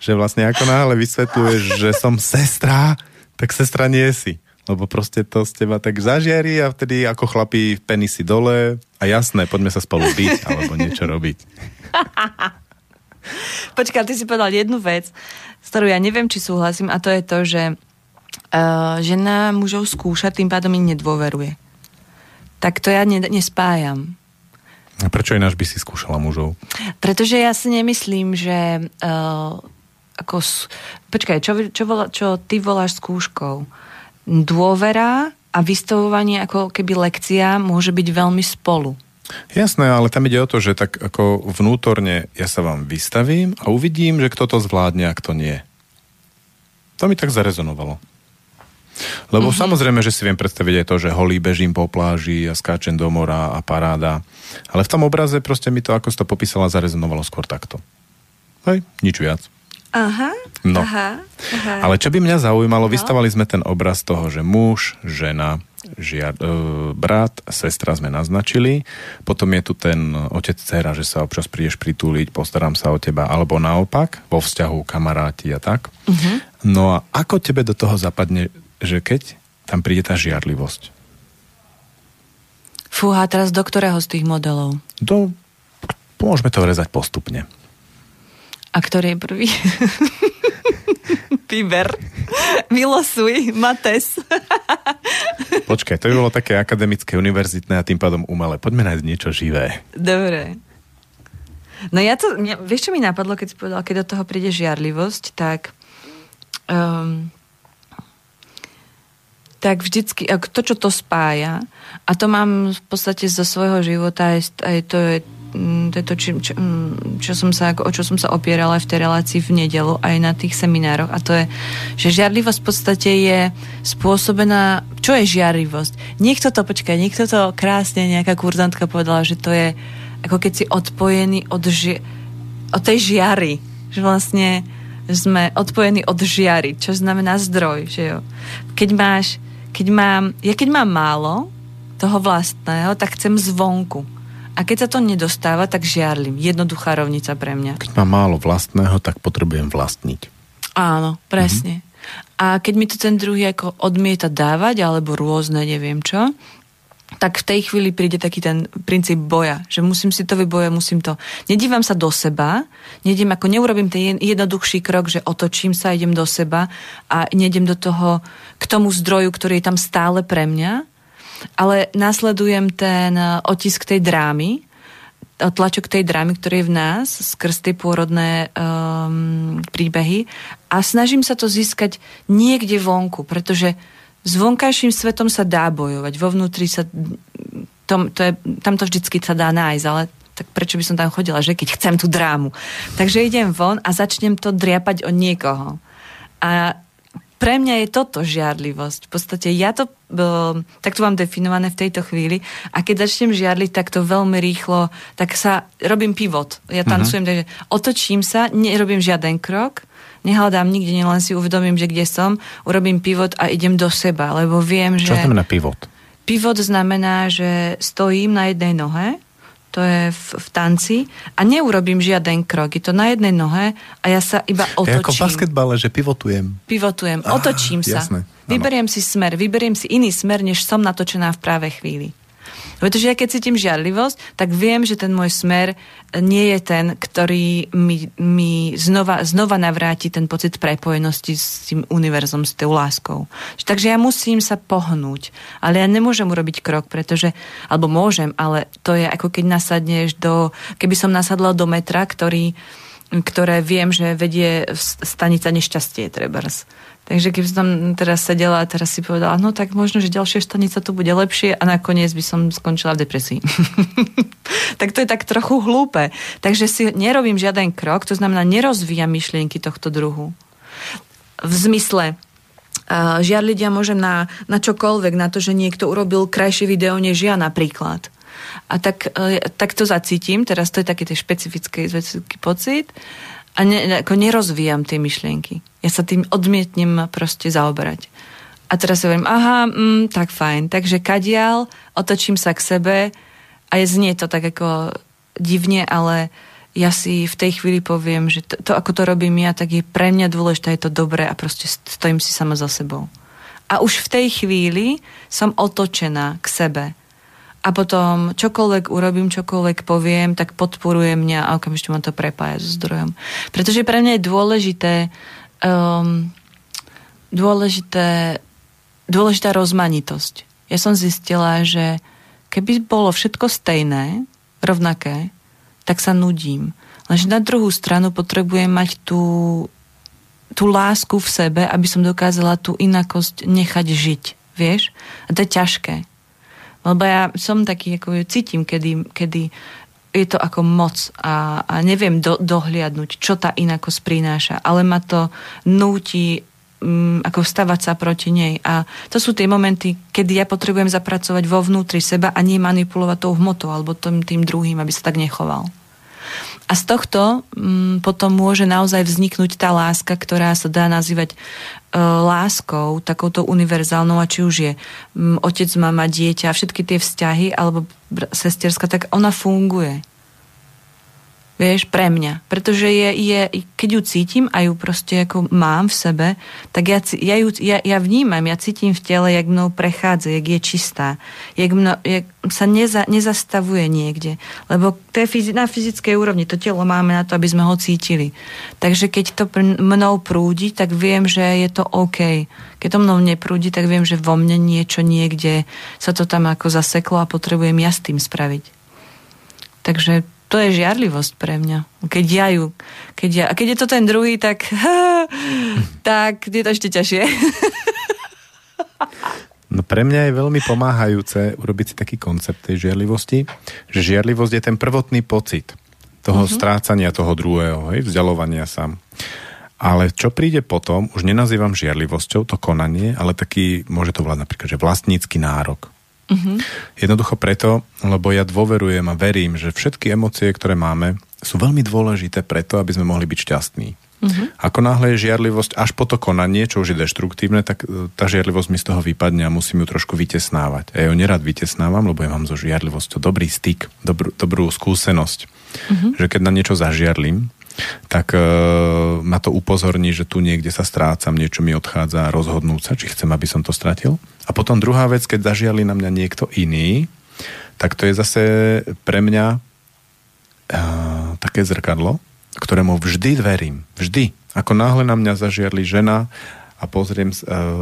že vlastne ako náhle vysvetľuješ, že som sestra, tak sestra nie si. Lebo proste to z teba tak zažiari a vtedy ako chlapí penisy dole a jasné, poďme sa spolu byť alebo niečo robiť. [laughs] Počkaj, ty si povedal jednu vec, s ktorou ja neviem, či súhlasím, a to je to, že uh, žena mužov skúša, tým pádom im nedôveruje. Tak to ja ne, nespájam. A prečo ináč by si skúšala mužov? Pretože ja si nemyslím, že uh, ako... Počkaj, čo, čo, volá, čo ty voláš skúškou? Dôvera a vystavovanie ako keby lekcia môže byť veľmi spolu. Jasné, ale tam ide o to, že tak ako vnútorne ja sa vám vystavím a uvidím, že kto to zvládne a kto nie. To mi tak zarezonovalo. Lebo mm-hmm. samozrejme, že si viem predstaviť aj to, že holý bežím po pláži a skáčem do mora a paráda. Ale v tom obraze proste mi to, ako si to popísala, zarezonovalo skôr takto. Hej, nič viac. Aha, No. aha, aha. Ale čo by mňa zaujímalo, No. vystavali sme ten obraz toho, že muž, žena, žia, e, brat, sestra sme naznačili, potom je tu ten otec, dcera, že sa občas prídeš pritúliť, postaram sa o teba, alebo naopak, vo vzťahu kamaráti a tak. Mhm. No a ako tebe do toho zapadne, že keď tam príde tá žiarlivosť? Fúha, teraz do ktorého z tých modelov? Do, môžeme to rezať postupne. A ktorý je prvý? [laughs] Piber. Vylosuj, Mates. [laughs] Počkaj, to by bolo také akademické, univerzitné a tým pádom umelé. Poďme nájsť niečo živé. Dobre. No ja to, mňa, vieš čo mi napadlo, keď si povedal, keď do toho príde žiarlivosť, tak um, tak vždycky, to, čo to spája, a to mám v podstate zo svojho života, aj, aj to je to, je to či, čo, mm, čo som sa, o čo som sa opierala aj v tej relácii v nedelu, aj na tých seminároch. A to je, že žiarlivosť v podstate je spôsobená... Čo je žiarlivosť? Niekto to, počkaj, niekto to krásne, nejaká kurzantka povedala, že to je ako keď si odpojený od, ži- od tej žiary. Že vlastne sme odpojení od žiary, čo znamená zdroj. Že jo? Keď máš, keď mám, ja keď mám málo toho vlastného, tak chcem zvonku. A keď sa to nedostáva, tak žiarlim. Jednoduchá rovnica pre mňa. Keď mám málo vlastného, tak potrebujem vlastniť. Áno, presne. A keď mi to ten druhý ako odmieta dávať, alebo rôzne, neviem čo, tak v tej chvíli príde taký ten princíp boja, že musím si to vybojať, musím to... Nedívam sa do seba, nejdem ako neurobím ten jednoduchší krok, že otočím sa, idem do seba a nejdem do toho, k tomu zdroju, ktorý je tam stále pre mňa, ale následujem ten eh, otisk tej drámy, tlačok tej drámy, ktorý je v nás, skrz tie pôrodné um, príbehy a snažím sa to získať niekde vonku, pretože s vonkajším svetom sa dá bojovať, vo vnútri sa to, to je, tam to vždycky sa dá nájsť, ale tak prečo by som tam chodila, že keď chcem tú drámu. Takže idem von a začnem to driapať od niekoho. A pre mňa je toto žiarlivosť. V podstate ja to tak to mám definované v tejto chvíli a keď začnem žiarliť takto veľmi rýchlo, tak sa robím pivot. Ja mhm. tancujem, uh-huh. takže otočím sa, nerobím žiaden krok, nehľadám nikde, len si uvedomím, že kde som, urobím pivot a idem do seba, lebo viem, že... Čo znamená pivot? Pivot znamená, že stojím na jednej nohe, to je v, v tanci a neurobím žiaden krok. Je to na jednej nohe a ja sa iba otočím. Je ako v basketbale, že pivotujem. Pivotujem, ah, otočím sa. Jasné, vyberiem si smer, vyberiem si iný smer, než som natočená v práve chvíli. Pretože ja keď cítim žiarlivosť, tak viem, že ten môj smer nie je ten, ktorý mi, mi znova, znova navráti ten pocit prepojenosti s tým univerzom, s tou láskou. Takže ja musím sa pohnúť, ale ja nemôžem urobiť krok, pretože, alebo môžem, ale to je ako keď nasadneš do, keby som nasadla do metra, ktorý ktoré viem, že vedie stanica nešťastie, trebárs. Takže keby som tam teraz sedela a teraz si povedala, no tak možno, že ďalšia stanica to bude lepšie a nakoniec by som skončila v depresii. [laughs] tak to je tak trochu hlúpe. Takže si nerobím žiaden krok, to znamená nerozvíjam myšlienky tohto druhu. V zmysle, uh, žiadliť ja môžem na, na čokoľvek, na to, že niekto urobil krajšie video než ja napríklad. A tak, uh, tak to zacítim, teraz to je taký špecifický, špecifický pocit a ne, ako nerozvíjam tie myšlienky. Ja sa tým odmietnem proste zaoberať. A teraz si hovorím, aha, mm, tak fajn. Takže kadial, otočím sa k sebe a je znie to tak ako divne, ale ja si v tej chvíli poviem, že to, to ako to robím ja, tak je pre mňa dôležité, je to dobré a proste stojím si sama za sebou. A už v tej chvíli som otočená k sebe a potom čokoľvek urobím, čokoľvek poviem, tak podporuje mňa a okamžite ma to prepája so zdrojom. Pretože pre mňa je dôležité um, dôležité dôležitá rozmanitosť. Ja som zistila, že keby bolo všetko stejné, rovnaké, tak sa nudím. Lenže na druhú stranu potrebujem mať tú, tú lásku v sebe, aby som dokázala tú inakosť nechať žiť. Vieš? A to je ťažké. Lebo ja som taký, ako cítim, kedy, kedy je to ako moc a, a neviem do, dohliadnúť, čo tá inakosť prináša, ale ma to núti um, ako vstavať sa proti nej. A to sú tie momenty, kedy ja potrebujem zapracovať vo vnútri seba a nie manipulovať tou hmotou alebo tým, tým druhým, aby sa tak nechoval. A z tohto um, potom môže naozaj vzniknúť tá láska, ktorá sa dá nazývať láskou, takouto univerzálnou, a či už je um, otec, mama, dieťa, všetky tie vzťahy, alebo sesterska, tak ona funguje vieš, pre mňa. Pretože je, je, keď ju cítim a ju proste ako mám v sebe, tak ja, ja, ju, ja, ja vnímam, ja cítim v tele, jak mnou prechádza, jak je čistá, jak, mno, jak sa neza, nezastavuje niekde. Lebo to je fyzi, na fyzickej úrovni, to telo máme na to, aby sme ho cítili. Takže keď to mnou prúdi, tak viem, že je to OK. Keď to mnou neprúdi, tak viem, že vo mne niečo niekde sa to tam ako zaseklo a potrebujem ja s tým spraviť. Takže to je žiarlivosť pre mňa. Keď ja ju, keď ja, a keď je to ten druhý, tak, [laughs] tak je to ešte ťažšie. [laughs] No pre mňa je veľmi pomáhajúce urobiť si taký koncept tej žiarlivosti, že žiarlivosť je ten prvotný pocit toho mm-hmm. strácania toho druhého, hej, vzdialovania sa. Ale čo príde potom, už nenazývam žiarlivosťou to konanie, ale taký, môže to volať napríklad, že vlastnícky nárok. Uh-huh. Jednoducho preto, lebo ja dôverujem a verím, že všetky emócie, ktoré máme, sú veľmi dôležité preto, aby sme mohli byť šťastní. Uh-huh. Ako náhle je žiarlivosť až po to konanie, čo už je deštruktívne, tak e, tá žiarlivosť mi z toho vypadne a musím ju trošku vytesnávať. Ja ju nerad vytesnávam, lebo ja mám so žiarlivosťou dobrý styk, dobrú, dobrú skúsenosť. Uh-huh. Že keď na niečo zažiarlim, tak e, ma to upozorní, že tu niekde sa strácam, niečo mi odchádza rozhodnúť sa, či chcem, aby som to stratil. A potom druhá vec, keď zažiali na mňa niekto iný, tak to je zase pre mňa e, také zrkadlo, ktorému vždy verím. Vždy. Ako náhle na mňa zažiarli žena a pozriem e,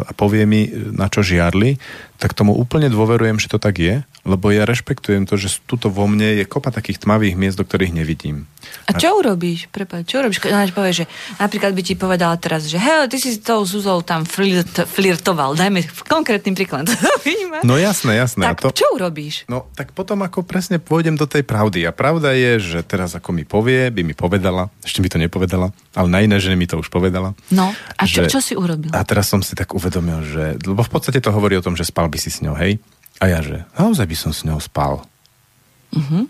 a povie mi, na čo žiarli, tak tomu úplne dôverujem, že to tak je, lebo ja rešpektujem to, že tuto vo mne je kopa takých tmavých miest, do ktorých nevidím. A čo a... urobíš? Prepáč, čo urobíš? Keď povieš, že napríklad by ti povedala teraz, že hej, ty si s tou Zuzou tam flirt, flirtoval. Dajme konkrétny príklad. [laughs] no jasné, jasné. Tak to... čo urobíš? No tak potom ako presne pôjdem do tej pravdy. A pravda je, že teraz ako mi povie, by mi povedala, ešte mi to nepovedala, ale na iné ženy mi to už povedala. No a čo, že... čo si urobil? A teraz som si tak uvedomil, že, lebo v podstate to hovorí o tom, že spal by si s ňou, hej? A ja, že naozaj by som s ňou spal. Uh-huh.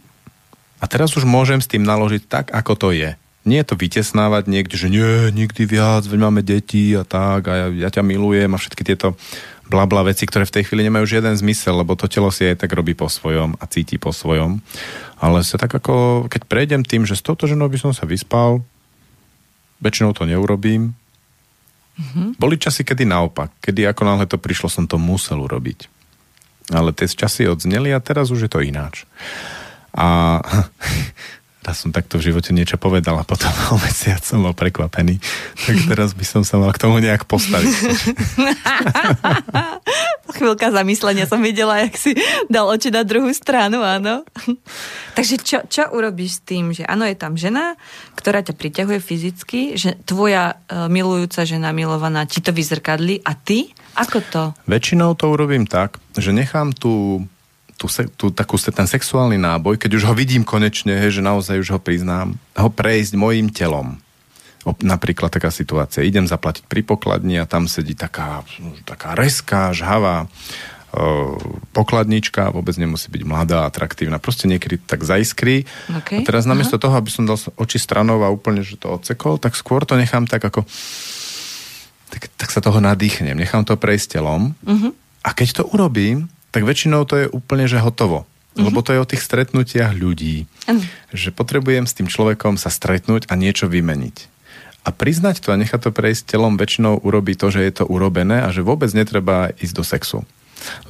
A teraz už môžem s tým naložiť tak, ako to je. Nie je to vytesnávať niekde, že nie, nikdy viac, veď máme deti a tak, a ja, ja ťa milujem a všetky tieto blabla veci, ktoré v tej chvíli nemajú žiaden zmysel, lebo to telo si aj tak robí po svojom a cíti po svojom. Ale sa tak ako, keď prejdem tým, že s touto ženou by som sa vyspal, väčšinou to neurobím. Mm-hmm. Boli časy, kedy naopak, kedy ako náhle to prišlo, som to musel urobiť. Ale tie časy odzneli a teraz už je to ináč. A [laughs] raz som takto v živote niečo povedal a potom [laughs] o mesiac som bol prekvapený. Tak teraz by som sa mal k tomu nejak postaviť. [laughs] Chvíľka zamyslenia som videla, jak si dal oči na druhú stranu, áno. Takže čo, čo urobíš s tým, že áno, je tam žena, ktorá ťa priťahuje fyzicky, že tvoja uh, milujúca žena milovaná ti to vyzrkadli a ty? Ako to? Väčšinou to urobím tak, že nechám tú tú, tú, takú, ten sexuálny náboj, keď už ho vidím konečne, hej, že naozaj už ho priznám, ho prejsť mojim telom. Napríklad taká situácia. Idem zaplatiť pri pokladni a tam sedí taká, taká reská, žhavá pokladnička, vôbec nemusí byť mladá, atraktívna, proste niekedy tak zaiskrí. Okay. A teraz namiesto Aha. toho, aby som dal oči stranov a úplne, že to odsekol, tak skôr to nechám tak ako tak, tak sa toho nadýchnem, nechám to prejsť telom uh-huh. a keď to urobím, tak väčšinou to je úplne, že hotovo. Mm-hmm. Lebo to je o tých stretnutiach ľudí. Mm. Že potrebujem s tým človekom sa stretnúť a niečo vymeniť. A priznať to a nechať to prejsť telom väčšinou urobí to, že je to urobené a že vôbec netreba ísť do sexu.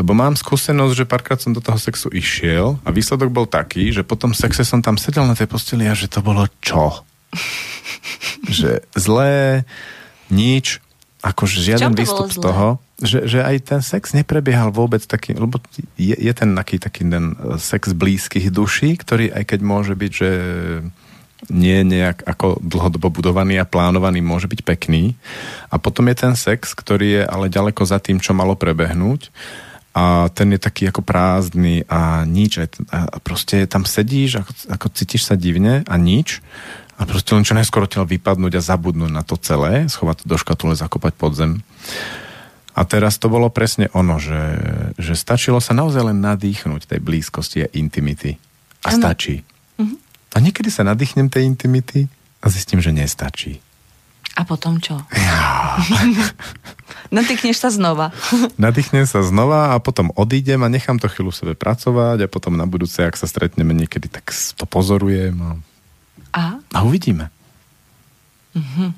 Lebo mám skúsenosť, že párkrát som do toho sexu išiel a výsledok bol taký, že potom sexe som tam sedel na tej posteli a že to bolo čo? [laughs] že zlé, nič, akože žiaden výstup z toho že, že aj ten sex neprebiehal vôbec taký, lebo je, je ten taký, taký ten e, sex blízkych duší, ktorý aj keď môže byť, že nie nejak ako dlhodobo budovaný a plánovaný, môže byť pekný. A potom je ten sex, ktorý je ale ďaleko za tým, čo malo prebehnúť a ten je taký ako prázdny a nič. A proste tam sedíš, ako, ako cítiš sa divne a nič. A proste len čo najskôr odtiaľ vypadnúť a zabudnúť na to celé, schovať to do škatule, zakopať pod zem. A teraz to bolo presne ono, že, že stačilo sa naozaj len nadýchnuť tej blízkosti a intimity. A ano. stačí. A niekedy sa nadýchnem tej intimity a zistím, že nestačí. A potom čo? Ja. [laughs] Nadýchneš sa znova. [laughs] Nadýchnem sa znova a potom odídem a nechám to chvíľu sebe pracovať a potom na budúce, ak sa stretneme niekedy, tak to pozorujem a, a? a uvidíme. Uh-huh.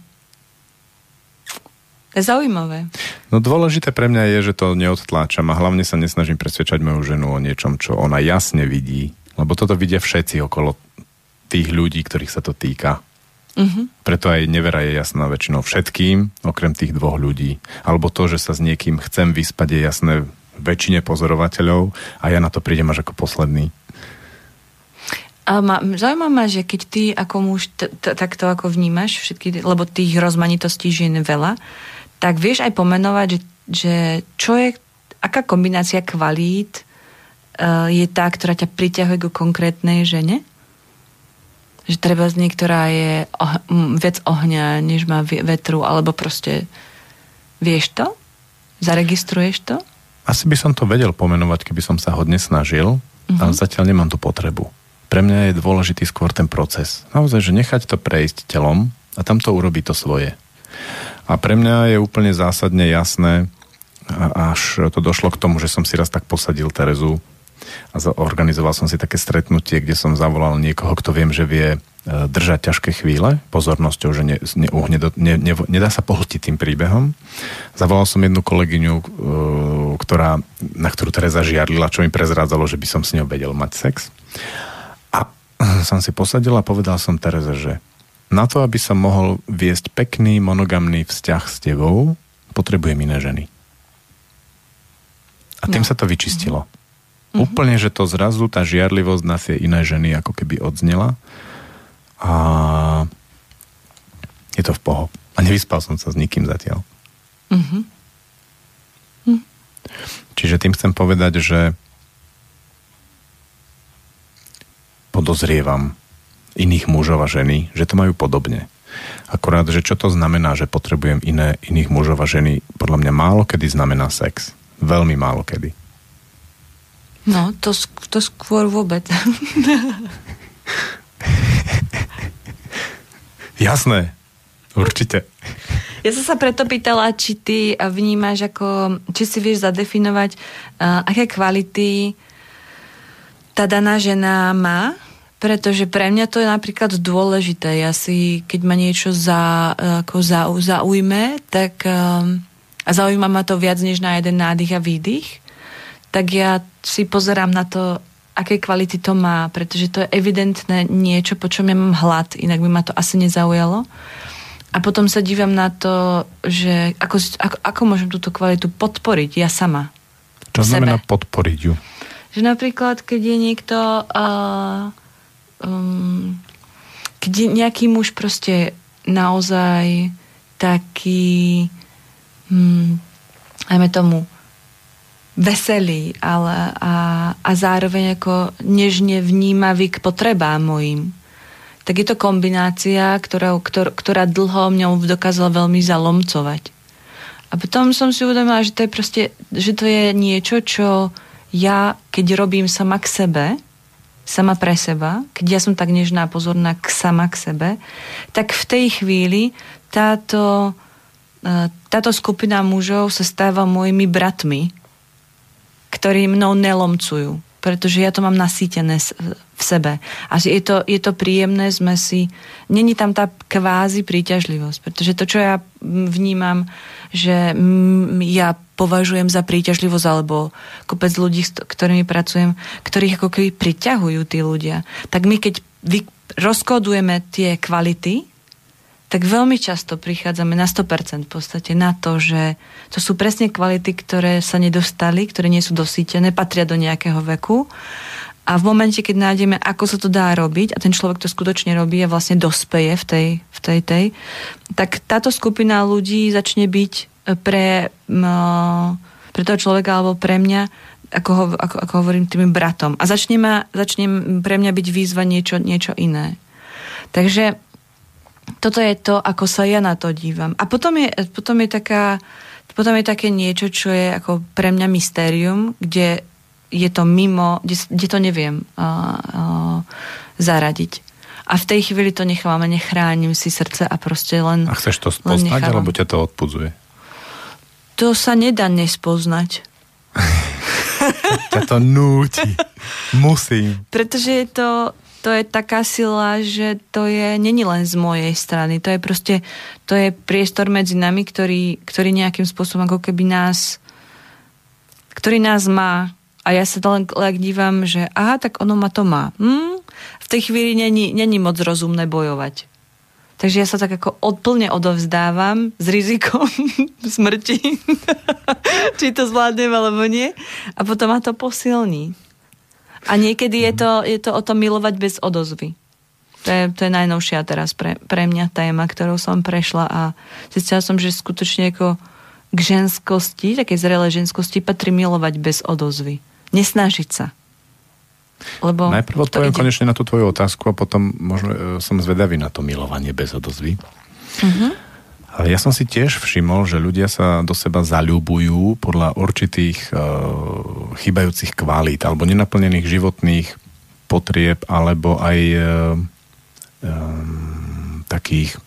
To je zaujímavé. No dôležité pre mňa je, že to neodtláčam a hlavne sa nesnažím presvedčať moju ženu o niečom, čo ona jasne vidí. Lebo toto vidia všetci okolo tých ľudí, ktorých sa to týka. Uh-huh. Preto aj nevera je jasná väčšinou všetkým, okrem tých dvoch ľudí. Alebo to, že sa s niekým chcem vyspať, je jasné väčšine pozorovateľov a ja na to prídem až ako posledný. A ma, zaujíma ma, že keď ty ako muž t- t- takto ako vnímaš všetky, lebo tých rozmanitostí žien veľa, tak vieš aj pomenovať, že, že čo je, aká kombinácia kvalít uh, je tá, ktorá ťa priťahuje ku konkrétnej žene? Že treba z niektorá je oh, viac ohňa, než má vetru, alebo proste vieš to? Zaregistruješ to? Asi by som to vedel pomenovať, keby som sa hodne snažil, uh-huh. ale zatiaľ nemám tú potrebu. Pre mňa je dôležitý skôr ten proces. Naozaj, že nechať to prejsť telom a tam to urobí to svoje. A pre mňa je úplne zásadne jasné, až to došlo k tomu, že som si raz tak posadil Terezu a organizoval som si také stretnutie, kde som zavolal niekoho, kto viem, že vie e, držať ťažké chvíle pozornosťou, že ne, ne, ne, ne, nedá sa pohltiť tým príbehom. Zavolal som jednu kolegyňu, e, ktorá, na ktorú Tereza žiarlila, čo mi prezrádzalo, že by som s ňou vedel mať sex. A [clears throat] som si posadil a povedal som Tereze, že na to, aby som mohol viesť pekný monogamný vzťah s tebou, potrebujem iné ženy. A tým No. sa to vyčistilo. Úplne, že to zrazu, tá žiarlivosť na tie iné ženy ako keby odznela. A je to v poho. A nevyspal som sa s nikým zatiaľ. Mhm. Čiže tým chcem povedať, že podozrievam iných mužov a ženy, že to majú podobne. Akorát, že čo to znamená, že potrebujem iné, iných mužov a ženy, podľa mňa málo kedy znamená sex. Veľmi málo kedy. No, to, to skôr vôbec. [laughs] Jasné, určite. Ja som sa preto pýtala, či ty vnímaš ako, či si vieš zadefinovať, uh, aké kvality tá daná žena má, pretože pre mňa to je napríklad dôležité. Ja si, keď ma niečo za, ako za, zaujme, tak um, a zaujíma ma to viac než na jeden nádych a výdych, tak ja si pozerám na to, aké kvality to má, pretože to je evidentné niečo, po čom ja mám hlad, inak by ma to asi nezaujalo. A potom sa dívam na to, že ako, ako, ako môžem túto kvalitu podporiť ja sama. Čo sebe. znamená podporiť ju? Že napríklad, keď je niekto... Uh, um, keď je nejaký muž proste naozaj taký hm, ajme tomu veselý ale a, a zároveň ako nežne vnímavý k potrebám mojim tak je to kombinácia, ktorá, ktor, ktorá dlho mňou dokázala veľmi zalomcovať. A potom som si uvedomila, že to je proste, že to je niečo, čo ja, keď robím sama k sebe, sama pre seba, keď ja som tak nežná a pozorná k sama k sebe, tak v tej chvíli táto, e, táto skupina mužov sa stáva mojimi bratmi, ktorí mnou nelomcujú pretože ja to mám nasýtené v sebe. A je to, je to príjemné, sme si... Není tam tá kvázi príťažlivosť, pretože to, čo ja vnímam, že ja považujem za príťažlivosť, alebo kopec ľudí, s ktorými pracujem, ktorých ako keby priťahujú tí ľudia, tak my keď vy rozkodujeme tie kvality, tak veľmi často prichádzame na 100% v podstate na to, že to sú presne kvality, ktoré sa nedostali, ktoré nie sú dosítené, patria do nejakého veku. A v momente, keď nájdeme, ako sa to dá robiť, a ten človek to skutočne robí a vlastne dospeje v tej, v tej, tej tak táto skupina ľudí začne byť pre, pre toho človeka alebo pre mňa ako, ho, ako, ako hovorím, tým bratom. A začne, ma, začne pre mňa byť výzva niečo, niečo iné. Takže toto je to, ako sa ja na to dívam. A potom je, potom je, taká, potom je také niečo, čo je ako pre mňa mystérium, kde je to mimo, kde, kde to neviem uh, uh, zaradiť. A v tej chvíli to nechávam a nechránim si srdce a proste len... A chceš to spoznať, alebo ťa to odpudzuje? To sa nedá nespoznať. [laughs] ťa to núti. [laughs] Musím. Pretože je to, to je taká sila, že to je, není len z mojej strany, to je proste, to je priestor medzi nami, ktorý, ktorý nejakým spôsobom ako keby nás, ktorý nás má a ja sa len, len dívam, že aha, tak ono ma to má. Hm? V tej chvíli není, není moc rozumné bojovať. Takže ja sa tak ako odplne odovzdávam s rizikom [laughs] smrti, [laughs] či to zvládnem alebo nie. A potom ma to posilní. A niekedy je to, je to o tom milovať bez odozvy. To je, to je najnovšia teraz pre, pre mňa téma, ktorou som prešla a zistila som, že skutočne ako k ženskosti, takej zrelej ženskosti patrí milovať bez odozvy. Nesnažiť sa. Lebo Najprv odpoviem konečne na tú tvoju otázku a potom možno e, som zvedavý na to milovanie bez odozvy. Uh-huh. Ja som si tiež všimol, že ľudia sa do seba zaľubujú podľa určitých uh, chybajúcich kvalít alebo nenaplnených životných potrieb alebo aj uh, um, takých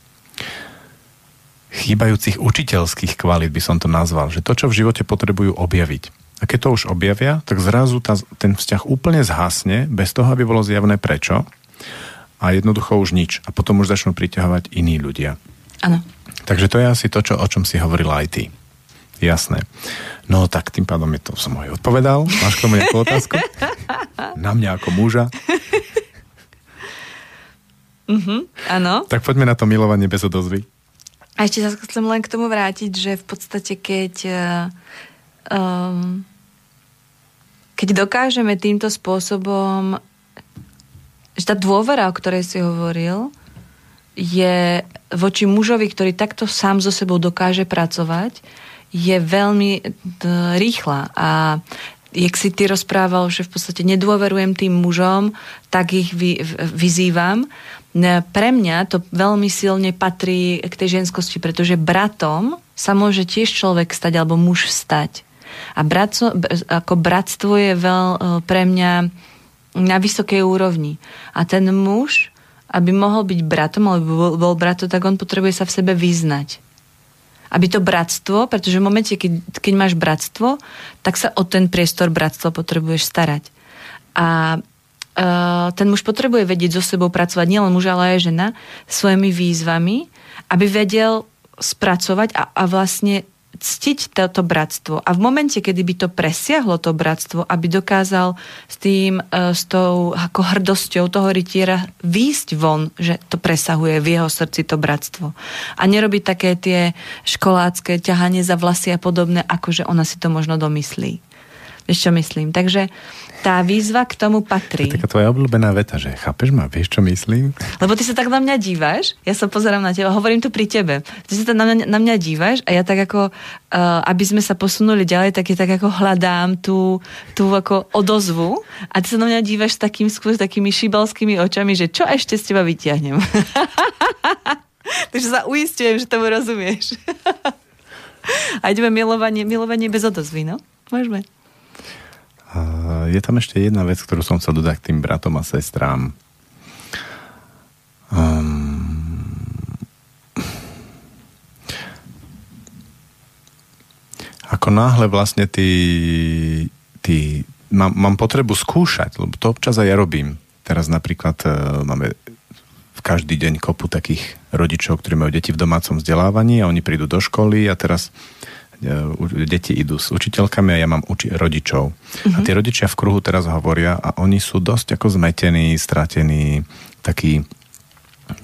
chýbajúcich učiteľských kvalít by som to nazval. Že to, čo v živote potrebujú objaviť. A keď to už objavia, tak zrazu tá, ten vzťah úplne zhasne, bez toho, aby bolo zjavné prečo. A jednoducho už nič. A potom už začnú priťahovať iní ľudia. Áno. Takže to je asi to, čo, o čom si hovorila aj ty. Jasné. No tak tým pádom je to som aj odpovedal. Máš k tomu nejakú otázku? Na mňa ako muža? Mhm, áno. Tak poďme na to milovanie bez odozvy. A ešte sa chcem len k tomu vrátiť, že v podstate keď um, keď dokážeme týmto spôsobom, že tá dôvera, o ktorej si hovoril, je voči mužovi, ktorý takto sám so sebou dokáže pracovať, je veľmi rýchla. A jak si ty rozprával, že v podstate nedôverujem tým mužom, tak ich vy, vyzývam. Pre mňa to veľmi silne patrí k tej ženskosti, pretože bratom sa môže tiež človek stať alebo muž stať. A bratco, ako bratstvo je veľ, e, pre mňa na vysokej úrovni. A ten muž, aby mohol byť bratom, alebo bol, bratom, tak on potrebuje sa v sebe vyznať. Aby to bratstvo, pretože v momente, keď, keď máš bratstvo, tak sa o ten priestor bratstva potrebuješ starať. A uh, ten muž potrebuje vedieť so sebou pracovať, nielen muž, ale aj žena, svojimi výzvami, aby vedel spracovať a, a vlastne ctiť toto bratstvo. A v momente, kedy by to presiahlo to bratstvo, aby dokázal s tým, e, s tou ako hrdosťou toho rytiera výjsť von, že to presahuje v jeho srdci to bratstvo. A nerobiť také tie školácké ťahanie za vlasy a podobné, ako že ona si to možno domyslí. Vieš, čo myslím? Takže tá výzva k tomu patrí. To je taká tvoja obľúbená veta, že chápeš ma, vieš, čo myslím? Lebo ty sa tak na mňa díváš, ja sa pozerám na teba, hovorím tu pri tebe. Ty sa tak na mňa, na mňa díváš a ja tak ako, uh, aby sme sa posunuli ďalej, tak je tak ako hľadám tú, tú ako odozvu a ty sa na mňa díváš s takým skôr takými šibalskými očami, že čo ešte z teba vyťahnem. [laughs] Takže sa uistujem, že tomu rozumieš. [laughs] a ideme milovanie, milovanie bez odozvy, no? Môžeme. Je tam ešte jedna vec, ktorú som chcel dodať k tým bratom a sestrám. Um, ako náhle vlastne ty, ty mám, mám potrebu skúšať, lebo to občas aj ja robím. Teraz napríklad uh, máme v každý deň kopu takých rodičov, ktorí majú deti v domácom vzdelávaní a oni prídu do školy a teraz E, deti idú s učiteľkami a ja mám uči- rodičov. Uh-huh. A mhm. tie rodičia v kruhu teraz hovoria a oni sú dosť ako zmetení, stratení, takí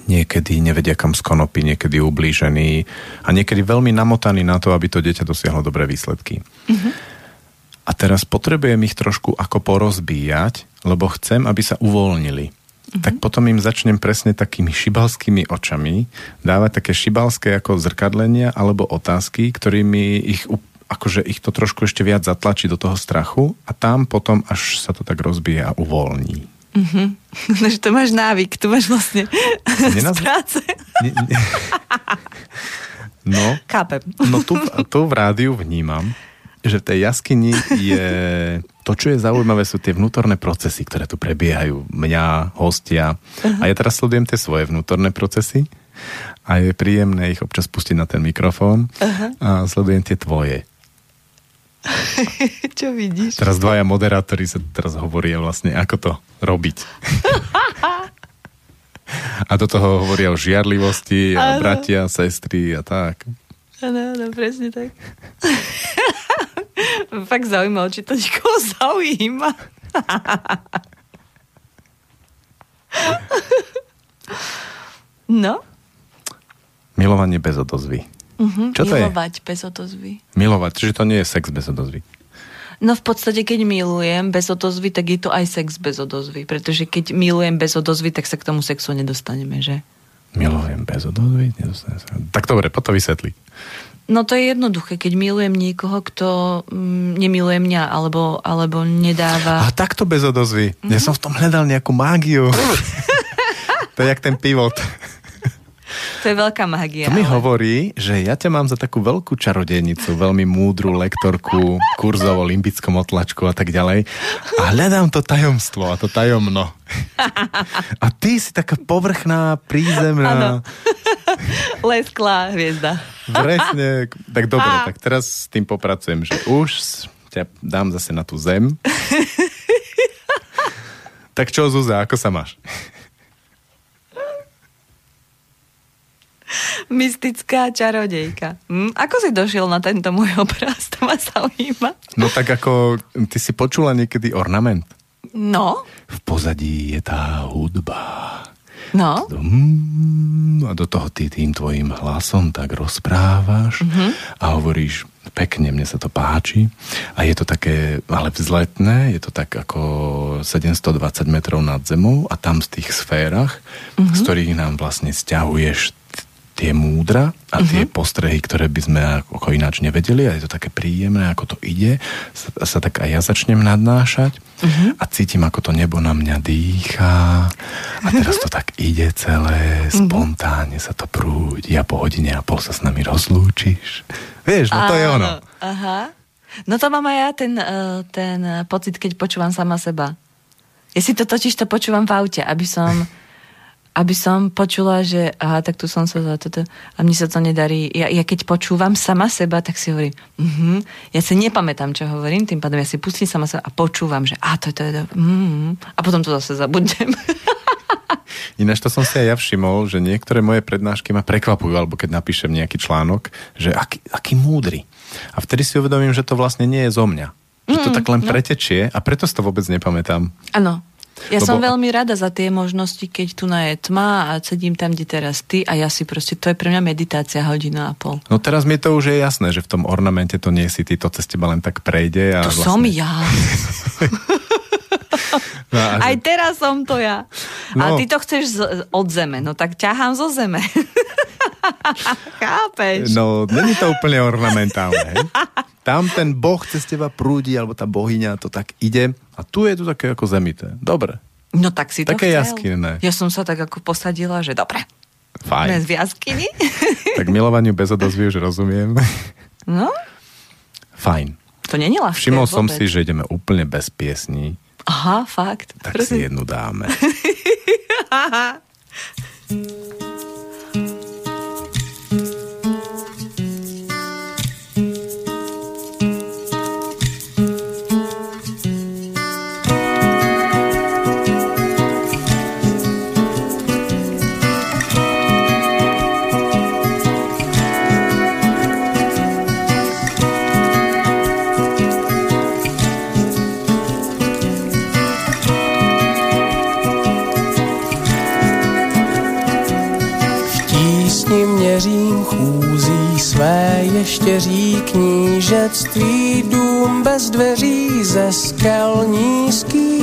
niekedy nevedia kam z konopy, niekedy ublížení a niekedy veľmi namotaní na to, aby to dieťa dosiahlo dobré výsledky. Uh-huh. A teraz potrebujem ich trošku ako porozbíjať, lebo chcem, aby sa uvoľnili mm-hmm. tak potom im začnem presne takými šibalskými očami dávať také šibalské ako zrkadlenia alebo otázky, ktorými ich akože ich to trošku ešte viac zatlačí do toho strachu a tam potom až sa to tak rozbije a uvoľní. [laughs] Mm-hmm. Takže to máš návyk, to máš vlastne [laughs] Nenaz... z práce. [laughs] Ne, ne... No, Kápem. no tu, tu v rádiu vnímam, že v tej jaskyni je... To, čo je zaujímavé, sú tie vnútorné procesy, ktoré tu prebiehajú. Mňa, hostia. Uh-huh. A ja teraz sledujem tie svoje vnútorné procesy a je príjemné ich občas pustiť na ten mikrofón uh-huh. a sledujem tie tvoje. [laughs] čo vidíš? Teraz dvaja moderátori sa teraz hovoria vlastne, ako to robiť. [laughs] a do toho hovoria o žiarlivosti a ano. bratia, sestry a tak. Áno, áno, presne tak. [laughs] Fakt zaujímavé, či to niekoho zaujíma. no? Milovanie bez odozvy. Uh-huh, Čo to milovať je? bez odozvy. Milovať, čiže to nie je sex bez odozvy. No v podstate, keď milujem bez odozvy, tak je to aj sex bez odozvy. Pretože keď milujem bez odozvy, tak sa k tomu sexu nedostaneme, že? Milujem bez odozvy? Tak dobre, potom vysvetli. No to je jednoduché, keď milujem niekoho, kto mm, nemiluje mňa, alebo, alebo nedáva... A takto bez odozvy. Mm-hmm. Ja mhm. som v tom hľadal nejakú mágiu. [laughs] to je jak ten pivot. To je veľká magia. To mi ale... hovorí, že ja ťa mám za takú veľkú čarodejnicu, veľmi múdru lektorku, kurzov o limbickom otlačku a tak ďalej. A hľadám to tajomstvo a to tajomno. A ty si taká povrchná, prízemná. Lesklá hviezda. Presne. Tak dobre, tak teraz s tým popracujem, že už ťa dám zase na tú zem. tak čo, Zúza, ako sa máš? [laughs] Mystická čarodejka. Hm? Ako si došiel na tento môj obraz? To ma zaujíma. No tak ako, ty si počula niekedy ornament? No. V pozadí je tá hudba. No. Mm, a do toho ty tým tvojim hlasom tak rozprávaš uh-huh. a hovoríš pekne, mne sa to páči a je to také, ale vzletné, je to tak ako 720 metrov nad zemou a tam z tých sférach, mm-hmm. z ktorých nám vlastne stiahuješ tie múdra a tie uh-huh. postrehy, ktoré by sme ako ináč nevedeli a je to také príjemné, ako to ide, sa, sa tak aj ja začnem nadnášať uh-huh. a cítim, ako to nebo na mňa dýchá a teraz to tak ide celé, uh-huh. spontánne sa to prúdi a po hodine a pol sa s nami rozlúčiš. Vieš, no to Áno. je ono. Aha. No to mám aj ja ten, eh, ten pocit, keď počúvam sama seba. Ja si to totiž to počúvam v aute, aby som aby som počula, že aha, tak tu som sa za toto a mne sa to nedarí. Ja, ja keď počúvam sama seba, tak si hovorím, uh-huh, ja si nepamätám, čo hovorím, tým pádom ja si pustím sama seba a počúvam, že a to je to, je to uh-huh, a potom to zase zabudnem. [laughs] Ináč to som si aj ja všimol, že niektoré moje prednášky ma prekvapujú, alebo keď napíšem nejaký článok, že aký, aký múdry. A vtedy si uvedomím, že to vlastne nie je zo mňa. Že to mm, tak len no. pretečie a preto si to vôbec nepamätám. Áno, ja Lebo... som veľmi rada za tie možnosti, keď tu na je tma a sedím tam, kde teraz ty a ja si proste, to je pre mňa meditácia hodina a pol. No teraz mi to už je jasné, že v tom ornamente to nie si ty, to cez teba len tak prejde. A to vlastne... som ja. [laughs] no, že... Aj teraz som to ja. No. A ty to chceš z, od zeme, no tak ťahám zo zeme. [laughs] Chápeš? No, není to úplne ornamentálne. Tam ten boh cez teba prúdi, alebo tá bohyňa to tak ide a tu je to také ako zemité. Dobre. No tak si také to jaskinné. Ja som sa tak ako posadila, že dobre. Fajn. Bez jaskyny. [laughs] tak milovaniu bez odozvy už rozumiem. No? Fajn. To není ľahké. Všimol som vôbec. si, že ideme úplne bez piesní. Aha, fakt. Tak Prosím. si jednu dáme. [laughs] štěří knížectví, dům bez dveří ze skel nízký.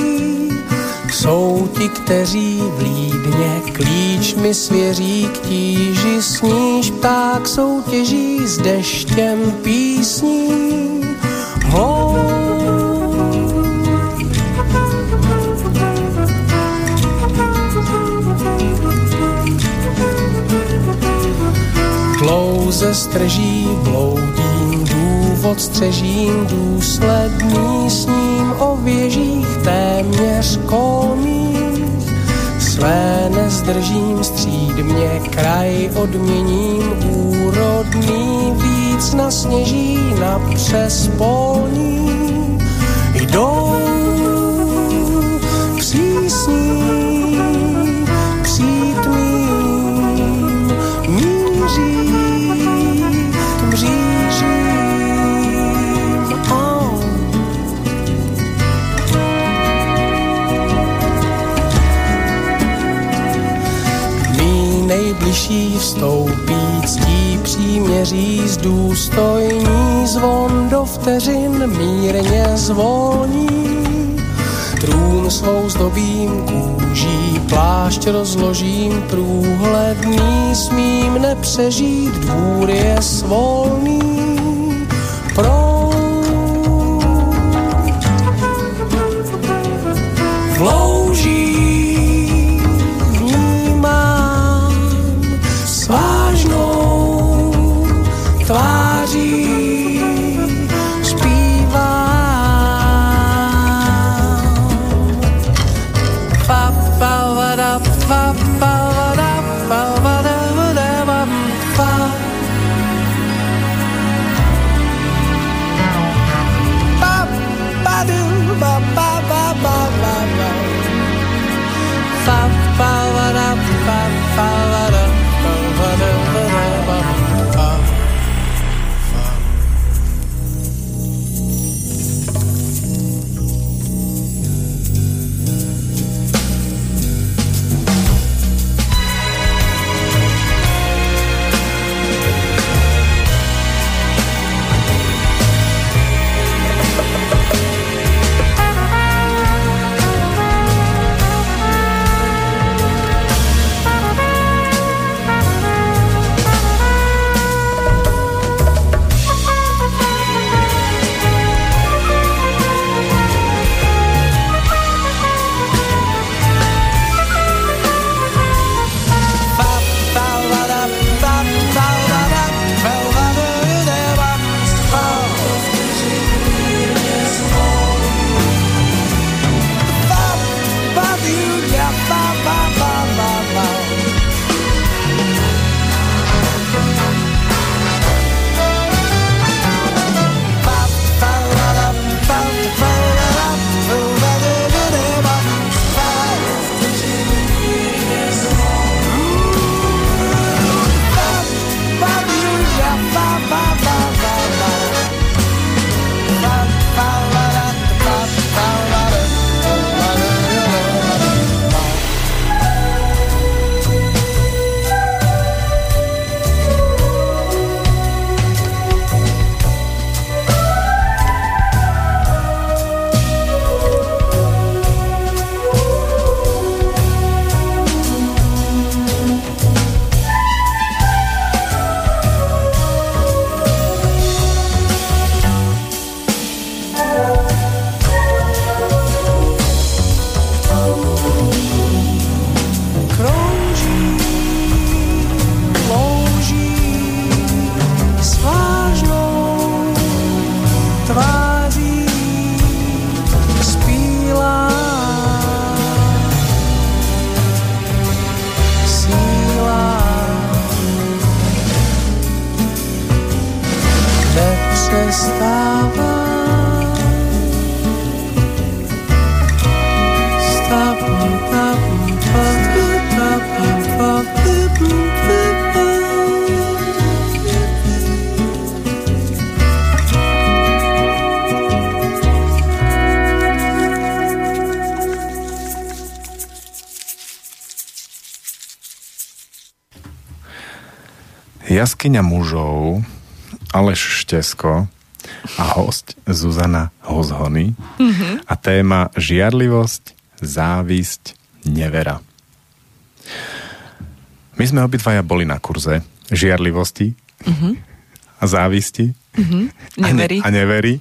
Jsou ti, kteří v lídně klíč mi svěří k tíži, sníž pták soutěží s deštěm písní. Hou Dlouze strží, bloudím, důvod střežím, důsledný s ním o věžích téměř kolmých. Své nezdržím, stříd mě kraj odměním, úrodný víc nasněží na přes polní. Jdou nejbližší vstoupí ctí příměří z důstojní zvon do vteřin mírně zvolní. Trůn svou zdobím kůží, plášť rozložím, průhledný smím nepřežít, dvůr je svolný. Jaskyňa mužov, Aleš Štesko a host Zuzana Hozhony mm-hmm. a téma žiarlivosť, závisť, nevera. My sme obidvaja boli na kurze žiarlivosti mm-hmm. a závisti mm-hmm. neverí. A, ne, a neverí.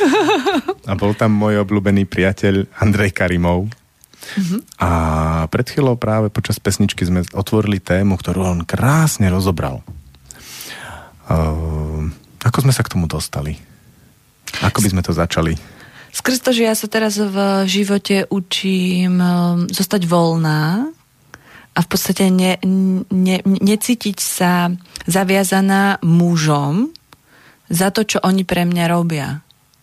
[laughs] a bol tam môj obľúbený priateľ Andrej Karimov. A pred chvíľou práve počas pesničky sme otvorili tému, ktorú on krásne rozobral. Uh, ako sme sa k tomu dostali? Ako by sme to začali? Skrz to, že ja sa teraz v živote učím um, zostať voľná a v podstate ne, ne, necítiť sa zaviazaná mužom za to, čo oni pre mňa robia.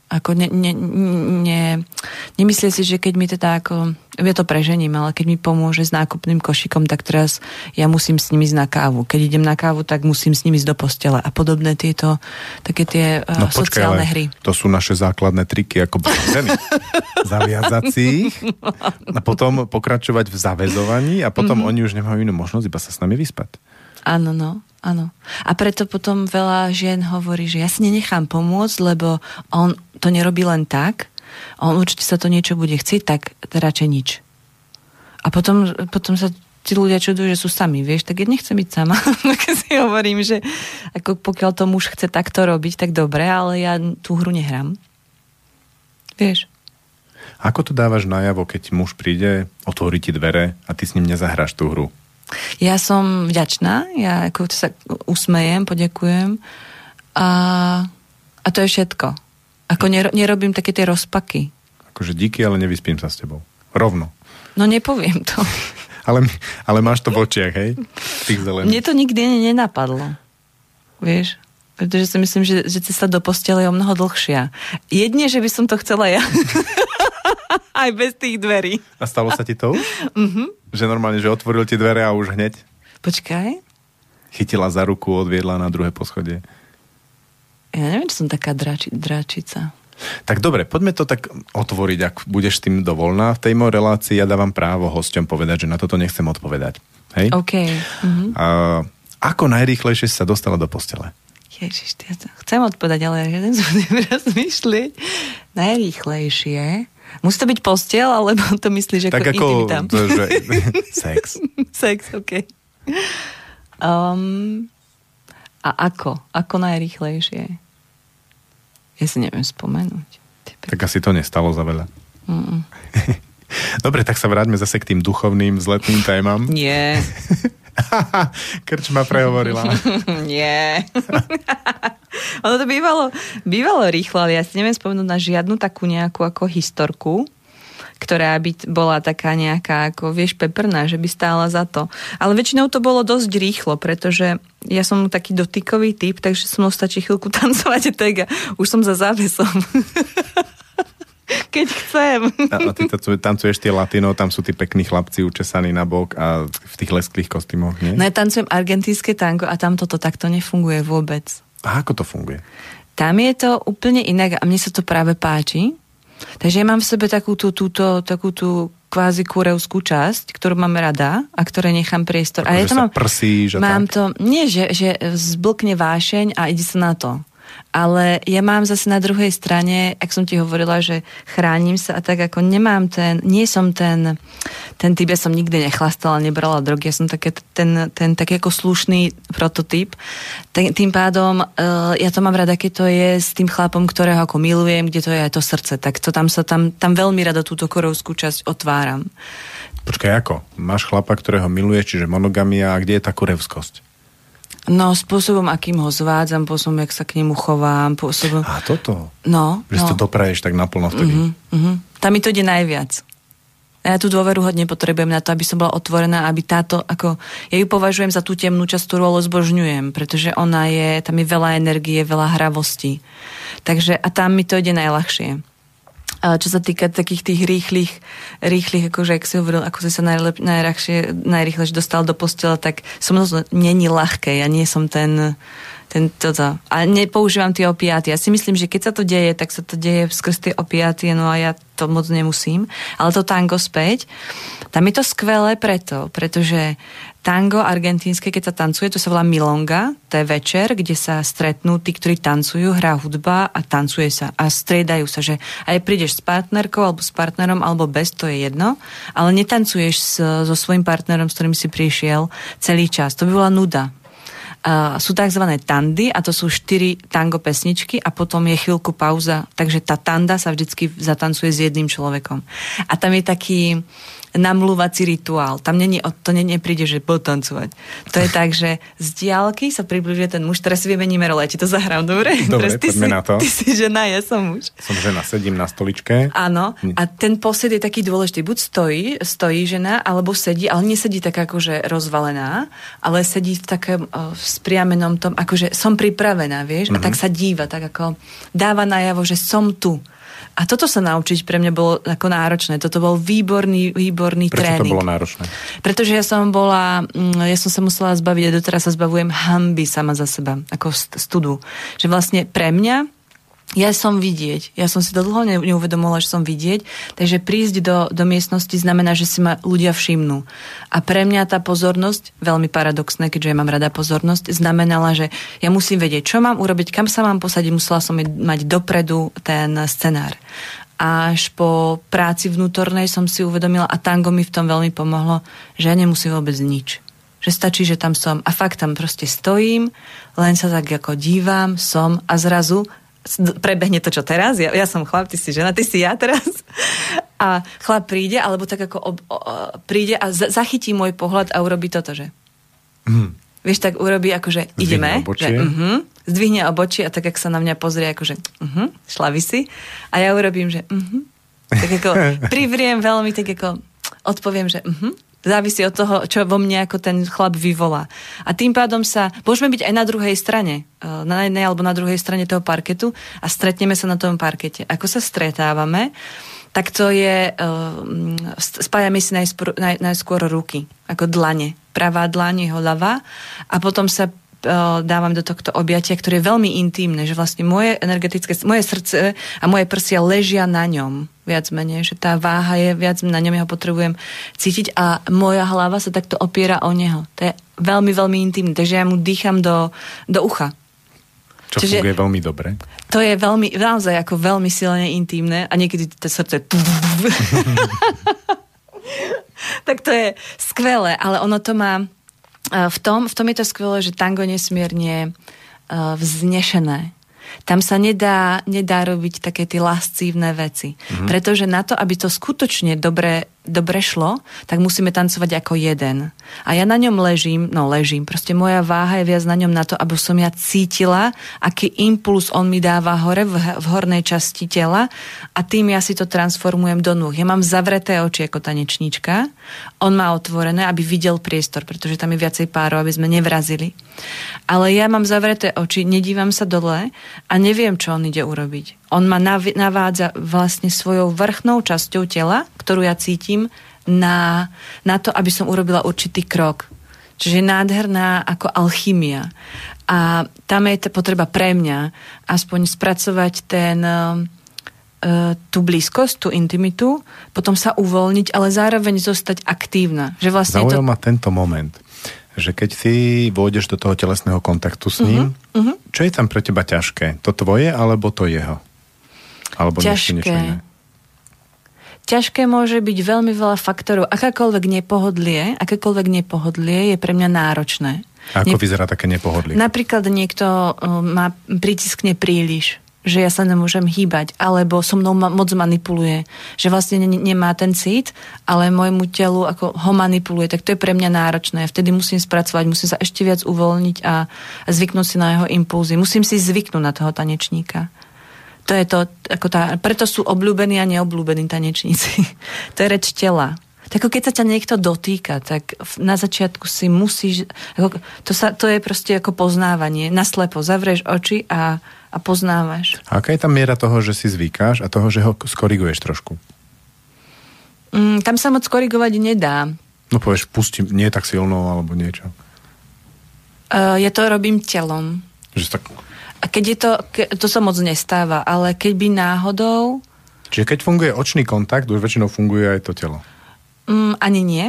Ako ne, ne, ne, nemyslím si, že keď mi teda ako, ja to prežením, ale keď mi pomôže s nákupným košikom, tak teraz ja musím s nimi ísť na kávu. Keď idem na kávu, tak musím s nimi ísť do postele a podobné tieto také tie no, sociálne počkaj, hry. To sú naše základné triky ako ženy. [laughs] Zaviazať si ich a potom pokračovať v zavezovaní a potom mm-hmm. oni už nemajú inú možnosť iba sa s nami vyspať. Áno, no. Áno. A preto potom veľa žien hovorí, že ja si nenechám pomôcť, lebo on to nerobí len tak, on určite sa to niečo bude chcieť, tak radšej nič. A potom, potom sa tí ľudia čudujú, že sú sami, vieš, tak ja nechcem byť sama. [laughs] tak si hovorím, že ako pokiaľ to muž chce takto robiť, tak dobre, ale ja tú hru nehrám. Vieš. Ako to dávaš najavo, keď muž príde, otvorí ti dvere a ty s ním nezahráš tú hru? Ja som vďačná, ja ako sa usmejem, poďakujem a, a to je všetko. Ako ner, nerobím také tie rozpaky. Akože díky, ale nevyspím sa s tebou. Rovno. No nepoviem to. [laughs] ale, ale máš to v očiach, hej? Tých zelených. Mne to nikdy nenapadlo. Vieš? Pretože si myslím, že, že cesta do postele je o mnoho dlhšia. Jedne, že by som to chcela ja. [laughs] Aj bez tých dverí. A stalo sa ti to už? Uh-huh. [laughs] Že normálne, že otvoril ti dvere a už hneď? Počkaj. Chytila za ruku, odviedla na druhé poschodie. Ja neviem, či som taká drači, dračica. Tak dobre, poďme to tak otvoriť, ak budeš tým dovolná. V tej mojej relácii ja dávam právo hosťom povedať, že na toto nechcem odpovedať. Hej? OK. Uh-huh. A, ako najrýchlejšie sa dostala do postele? Ježiš, ja chcem odpovedať, ale jeden som [laughs] rozmýšľať. Najrýchlejšie Musí to byť postiel, alebo to myslíš ako tak ako, intimita? To, že, [laughs] sex. sex, ok. Um, a ako? Ako najrychlejšie? Ja si neviem spomenúť. Tak asi to nestalo za veľa. [laughs] Dobre, tak sa vráťme zase k tým duchovným, vzletným témam. Nie. [laughs] [laughs] Krč ma prehovorila. [laughs] Nie. [laughs] ono to bývalo, bývalo rýchlo, ale ja si neviem spomenúť na žiadnu takú nejakú ako historku, ktorá by bola taká nejaká, ako vieš, peprná, že by stála za to. Ale väčšinou to bolo dosť rýchlo, pretože ja som taký dotykový typ, takže som stačí chvíľku tancovať tak a už som za závesom. [laughs] keď chcem. A, a ty tancuješ tie latino, tam sú tí pekní chlapci učesaní na bok a v tých lesklých kostýmoch, nie? No ja tancujem argentínske tango a tam toto takto nefunguje vôbec. A ako to funguje? Tam je to úplne inak a mne sa to práve páči. Takže ja mám v sebe takú tú, túto, takú tú kvázi kurevskú časť, ktorú mám rada a ktoré nechám priestor. Ako, a ja to mám, prsíš a mám tak? to, nie, že, že zblkne vášeň a ide sa na to. Ale ja mám zase na druhej strane, ak som ti hovorila, že chránim sa a tak ako nemám ten, nie som ten, ten typ, ja som nikdy nechlastala, nebrala drogy, ja som také, ten, ten taký ako slušný prototyp. Tým pádom uh, ja to mám rada, keď to je s tým chlapom, ktorého ako milujem, kde to je aj to srdce, tak to tam sa tam, tam veľmi rada túto korovskú časť otváram. Počkaj, ako? Máš chlapa, ktorého miluješ, čiže monogamia, a kde je tá kurevskosť? No, spôsobom, akým ho zvádzam, spôsobom, jak sa k nemu chovám, spôsobom... A toto? No. Že no. to dopraješ tak naplno vtedy? Uh-huh, uh-huh. Tam mi to ide najviac. A ja tú dôveru hodne potrebujem na to, aby som bola otvorená, aby táto, ako, ja ju považujem za tú temnú časť, ktorú ale zbožňujem, pretože ona je, tam je veľa energie, veľa hravosti. Takže, a tam mi to ide najľahšie. Čo sa týka takých tých rýchlych, rýchlych, akože, ak si hovoril, ako si sa najlep, najrahšie, najrýchlejšie dostal do postela, tak som to není ľahké. Ja nie som ten, ten toto. A nepoužívam tie opiaty. Ja si myslím, že keď sa to deje, tak sa to deje skrz tie opiaty, no a ja to moc nemusím. Ale to tango späť, tam je to skvelé preto, pretože tango argentínske, keď sa tancuje, to sa volá milonga, to je večer, kde sa stretnú tí, ktorí tancujú, hrá hudba a tancuje sa a striedajú sa, že aj prídeš s partnerkou alebo s partnerom alebo bez, to je jedno, ale netancuješ s, so svojím partnerom, s ktorým si prišiel celý čas. To by bola nuda. Uh, sú tzv. tandy a to sú štyri tango pesničky a potom je chvíľku pauza, takže tá tanda sa vždycky zatancuje s jedným človekom. A tam je taký, namlúvací rituál. Tam není, to nie príde, že potancovať. To je tak, že z diálky sa približuje ten muž. Teraz si vymeníme role, ja ti to zahrám, dobre? Dobre, ty si, na to. Ty si žena, ja som muž. Som žena, sedím na stoličke. Áno, a ten posed je taký dôležitý. Buď stojí, stojí žena, alebo sedí, ale nesedí tak akože rozvalená, ale sedí v takém uh, spriamenom tom, akože som pripravená, vieš, mm-hmm. a tak mhm. sa díva, tak ako dáva najavo, že som tu. A toto sa naučiť pre mňa bolo ako náročné. Toto bol výborný, výborný Prečo tréning. to bolo náročné? Pretože ja som bola, mm, ja som sa musela zbaviť a doteraz sa zbavujem hamby sama za seba, ako studu. Že vlastne pre mňa ja som vidieť. Ja som si to dlho neuvedomovala, že som vidieť. Takže prísť do, do miestnosti znamená, že si ma ľudia všimnú. A pre mňa tá pozornosť, veľmi paradoxné, keďže ja mám rada pozornosť, znamenala, že ja musím vedieť, čo mám urobiť, kam sa mám posadiť, musela som mať dopredu ten scenár. Až po práci vnútornej som si uvedomila, a tango mi v tom veľmi pomohlo, že ja nemusím vôbec nič že stačí, že tam som a fakt tam proste stojím, len sa tak ako dívam, som a zrazu prebehne to, čo teraz. Ja, ja som chlap, ty si žena, ty si ja teraz. A chlap príde, alebo tak ako ob, o, príde a z, zachytí môj pohľad a urobí toto, že... Mm. Vieš, tak urobí ako, že ideme. Že, uh-huh, zdvihne obočie a tak, ak sa na mňa pozrie, ako, že uh-huh, šlaví si. A ja urobím, že uh-huh. Tak ako [laughs] privriem veľmi, tak ako odpoviem, že uh-huh, Závisí od toho, čo vo mne ako ten chlap vyvolá. A tým pádom sa, môžeme byť aj na druhej strane, e, na jednej alebo na druhej strane toho parketu a stretneme sa na tom parkete. Ako sa stretávame, tak to je, uh, spájame si najskôr, naj, najskôr ruky, ako dlane. Pravá dlaň, jeho ľavá a potom sa dávam do tohto objatia, ktoré je veľmi intimné, že vlastne moje energetické, moje srdce a moje prsia ležia na ňom viac menej, že tá váha je viac na ňom, ja ho potrebujem cítiť a moja hlava sa takto opiera o neho. To je veľmi, veľmi intimné, takže ja mu dýcham do, do ucha. Čo Čiže funguje veľmi dobre. To je veľmi, naozaj ako veľmi silne intimné a niekedy to srdce [laughs] tak to je skvelé, ale ono to má v tom, v tom je to skvelé, že tango nesmierne vznešené. Tam sa nedá, nedá robiť také tie lascívne veci. Mm-hmm. Pretože na to, aby to skutočne dobre dobre šlo, tak musíme tancovať ako jeden. A ja na ňom ležím, no ležím, proste moja váha je viac na ňom na to, aby som ja cítila, aký impuls on mi dáva hore v, v hornej časti tela a tým ja si to transformujem do nôh. Ja mám zavreté oči ako tanečníčka, on má otvorené, aby videl priestor, pretože tam je viacej párov, aby sme nevrazili. Ale ja mám zavreté oči, nedívam sa dole a neviem, čo on ide urobiť. On ma navádza vlastne svojou vrchnou časťou tela, ktorú ja cítim, na, na to, aby som urobila určitý krok. Čiže nádherná ako alchymia. A tam je to potreba pre mňa aspoň spracovať ten, uh, tú blízkosť, tú intimitu, potom sa uvoľniť, ale zároveň zostať aktívna. Že vlastne Zaujal to... ma tento moment, že keď si vôjdeš do toho telesného kontaktu s ním, uh-huh, uh-huh. čo je tam pre teba ťažké? To tvoje alebo to jeho? Alebo ťažké. Niečo iné? Ťažké môže byť veľmi veľa faktorov. Akákoľvek nepohodlie, akékoľvek nepohodlie je pre mňa náročné. A ako ne... vyzerá také nepohodlie? Napríklad niekto ma pritiskne príliš že ja sa nemôžem hýbať, alebo so mnou ma, moc manipuluje, že vlastne ne, nemá ten cít, ale môjmu telu ako ho manipuluje, tak to je pre mňa náročné. Vtedy musím spracovať, musím sa ešte viac uvoľniť a zvyknúť si na jeho impulzy. Musím si zvyknúť na toho tanečníka. To je to, ako tá, preto sú obľúbení a neobľúbení tanečníci. [laughs] to je reč tela. Tak ako keď sa ťa niekto dotýka, tak na začiatku si musíš... Ako, to, sa, to je proste ako poznávanie. Naslepo zavrieš oči a, a poznávaš. A aká je tam miera toho, že si zvykáš a toho, že ho skoriguješ trošku? Mm, tam sa moc korigovať nedá. No povieš, pustím, nie tak silno alebo niečo. Uh, ja to robím telom. Že tak a keď je to, ke, to sa moc nestáva, ale keď by náhodou... Čiže keď funguje očný kontakt, už väčšinou funguje aj to telo? Mm, ani nie.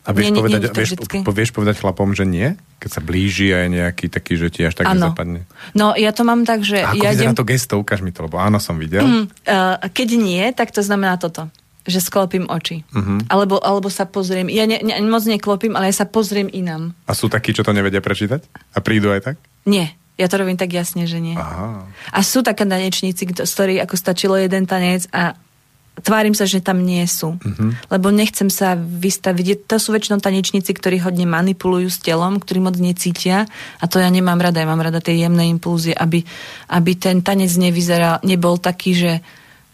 A vieš, Nie, povedať, nie vieš, vždycky. po, vieš povedať chlapom, že nie? Keď sa blíži a je nejaký taký, že ti až tak Áno. nezapadne. No, ja to mám tak, že A ako ja idem... to gesto? Ukáž mi to, lebo áno, som videl. Mm, uh, keď nie, tak to znamená toto že sklopím oči. Uh-huh. Alebo, alebo sa pozriem. Ja ne, ne, moc neklopím, ale ja sa pozriem inám. A sú takí, čo to nevedia prečítať? A prídu aj tak? Nie. Ja to robím tak jasne, že nie. Aha. A sú také tanečníci, z ktorých ako stačilo jeden tanec a tvárim sa, že tam nie sú. Uh-huh. Lebo nechcem sa vystaviť. To sú väčšinou tanečníci, ktorí hodne manipulujú s telom, ktorí moc necítia a to ja nemám rada. Ja mám rada tie jemné impulzie, aby, aby ten tanec nevyzeral, nebol taký, že,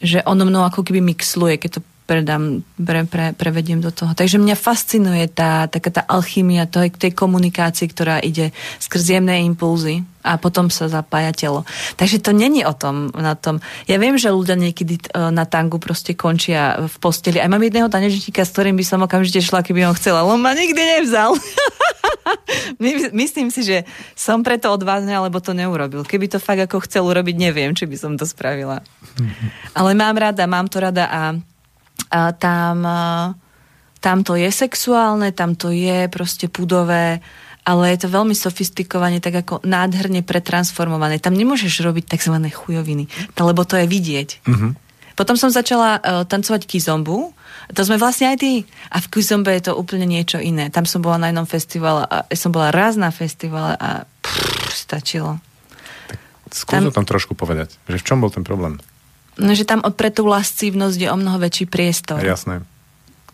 že ono mnou ako keby mixluje, keď to predám, pre, pre, prevediem do toho. Takže mňa fascinuje tá, taká tá alchymia tej, tej komunikácie, ktorá ide skrz jemné impulzy a potom sa zapája telo. Takže to není o tom, na tom. Ja viem, že ľudia niekedy e, na tangu proste končia v posteli. Aj mám jedného tanečníka, s ktorým by som okamžite šla, keby on chcel, ale on ma nikdy nevzal. [laughs] My- Myslím si, že som preto odvážna, alebo to neurobil. Keby to fakt ako chcel urobiť, neviem, či by som to spravila. Ale mám rada, mám to rada a tam, tam to je sexuálne, tam to je proste pudové, ale je to veľmi sofistikovane, tak ako nádherne pretransformované. Tam nemôžeš robiť tzv. chujoviny, lebo to je vidieť. Potom som začala uh, tancovať kizombu. To sme vlastne aj ty. A v kizombe je to úplne niečo iné. Tam som bola na jednom festivale a som bola raz na festivale a pff, stačilo. Skús Tam- tam... o tom trošku povedať, že v čom bol ten problém? No, že tam pre tú lascívnosť je o mnoho väčší priestor. Jasné.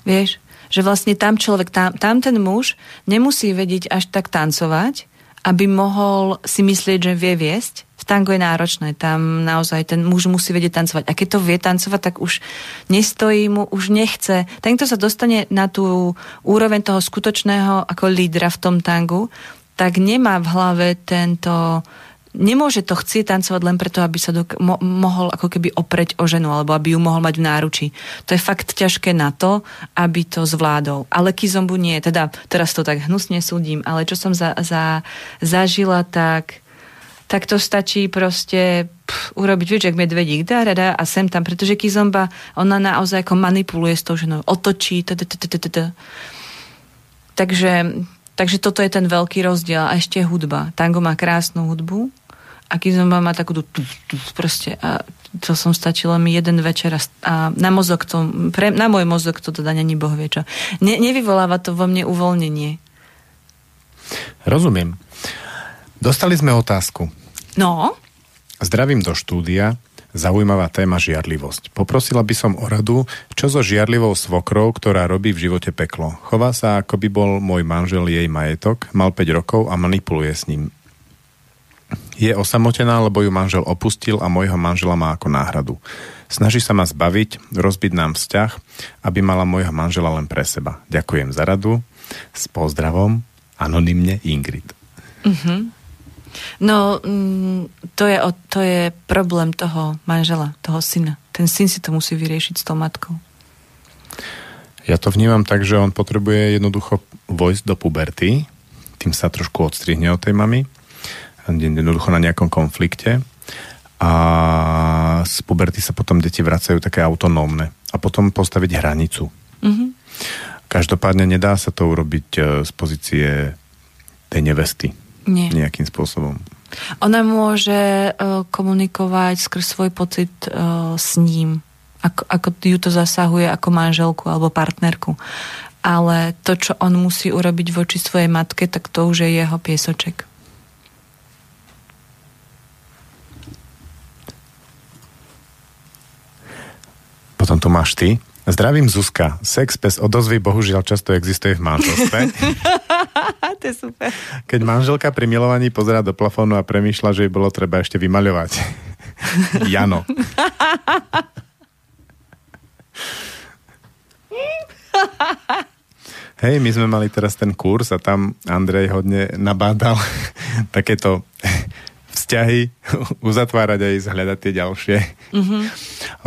Vieš? Že vlastne tam človek, tam, tam ten muž nemusí vedieť až tak tancovať, aby mohol si myslieť, že vie viesť. V tango je náročné, tam naozaj ten muž musí vedieť tancovať. A keď to vie tancovať, tak už nestojí mu, už nechce. Ten, kto sa dostane na tú úroveň toho skutočného ako lídra v tom tangu, tak nemá v hlave tento nemôže to chcieť tancovať len preto, aby sa dok- mo- mohol ako keby opreť o ženu, alebo aby ju mohol mať v náručí. To je fakt ťažké na to, aby to zvládol. Ale kizombu nie. Teda, teraz to tak hnusne súdim, ale čo som za, za, zažila, tak tak to stačí proste pff, urobiť, vieš, jak medvedík, dá, dá, a sem tam, pretože kizomba, ona naozaj ako manipuluje s tou ženou, otočí, takže, takže toto je ten veľký rozdiel. A ešte hudba. Tango má krásnu hudbu kizomba má takú tú, tú, tú, proste a to som stačilo mi jeden večer a, a na mozog to, pre, na môj mozog to teda není boh vie čo. Ne, nevyvoláva to vo mne uvoľnenie. Rozumiem. Dostali sme otázku. No, Zdravím do štúdia. Zaujímavá téma žiarlivosť. Poprosila by som o radu, čo so žiarlivou svokrou, ktorá robí v živote peklo. Chová sa, ako by bol môj manžel jej majetok, mal 5 rokov a manipuluje s ním. Je osamotená, lebo ju manžel opustil a môjho manžela má ako náhradu. Snaží sa ma zbaviť, rozbiť nám vzťah, aby mala môjho manžela len pre seba. Ďakujem za radu. S pozdravom, anonymne Ingrid. No, mm, to je, to je problém toho manžela, toho syna. Ten syn si to musí vyriešiť s tou matkou. Ja to vnímam tak, že on potrebuje jednoducho vojsť do puberty, tým sa trošku odstrihne od tej mamy, jednoducho na nejakom konflikte a z puberty sa potom deti vracajú také autonómne a potom postaviť hranicu. Mhm. Každopádne nedá sa to urobiť e, z pozície tej nevesty Nie. nejakým spôsobom. Ona môže uh, komunikovať skrz svoj pocit uh, s ním, ako, ako ju to zasahuje ako manželku alebo partnerku. Ale to, čo on musí urobiť voči svojej matke, tak to už je jeho piesoček. Potom tu máš ty. Zdravím Zuzka. Sex bez odozvy bohužiaľ často existuje v manželstve. [laughs] to je super. Keď manželka pri milovaní pozerá do plafónu a premýšľa, že jej bolo treba ešte vymaľovať. [laughs] Jano. Hej, my sme mali teraz ten kurz a tam Andrej hodne nabádal [laughs] takéto vzťahy [laughs] uzatvárať a ísť hľadať tie ďalšie. Mm-hmm.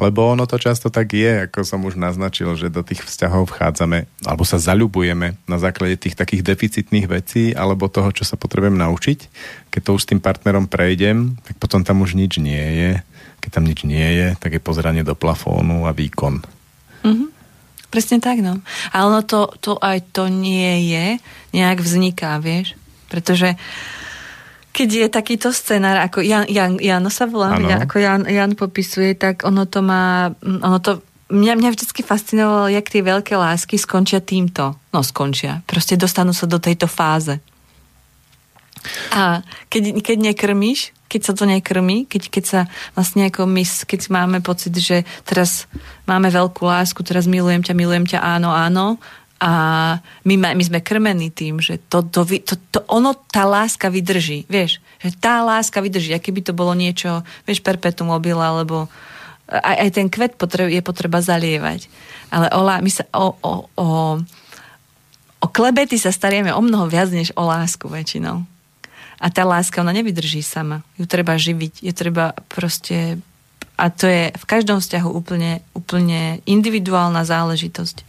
Lebo ono to často tak je, ako som už naznačil, že do tých vzťahov vchádzame alebo sa zaľubujeme na základe tých takých deficitných vecí alebo toho, čo sa potrebujem naučiť. Keď to už s tým partnerom prejdem, tak potom tam už nič nie je. Keď tam nič nie je, tak je pozeranie do plafónu a výkon. Mhm. Presne tak, no. Ale ono to, to aj to nie je, nejak vzniká, vieš. Pretože keď je takýto scenár, ako Jan, Jan, Jano sa volá, ja, ako Jan, Jan popisuje, tak ono to má, ono to mňa, mňa vždycky fascinovalo, jak tie veľké lásky skončia týmto. No skončia. Proste dostanú sa do tejto fáze. A keď, keď nekrmíš, keď sa to nekrmí, keď, keď sa vlastne ako my, keď máme pocit, že teraz máme veľkú lásku, teraz milujem ťa, milujem ťa, áno, áno, a my, my sme krmení tým, že to, to, to, to, ono, tá láska vydrží, vieš, že tá láska vydrží, aké by to bolo niečo, vieš, perpetuum mobile, alebo aj, aj ten kvet potreb, je potreba zalievať. Ale o, my sa, o, o, o, o klebety sa starieme o mnoho viac, než o lásku väčšinou. A tá láska, ona nevydrží sama. Ju treba živiť, je treba proste... A to je v každom vzťahu úplne, úplne individuálna záležitosť.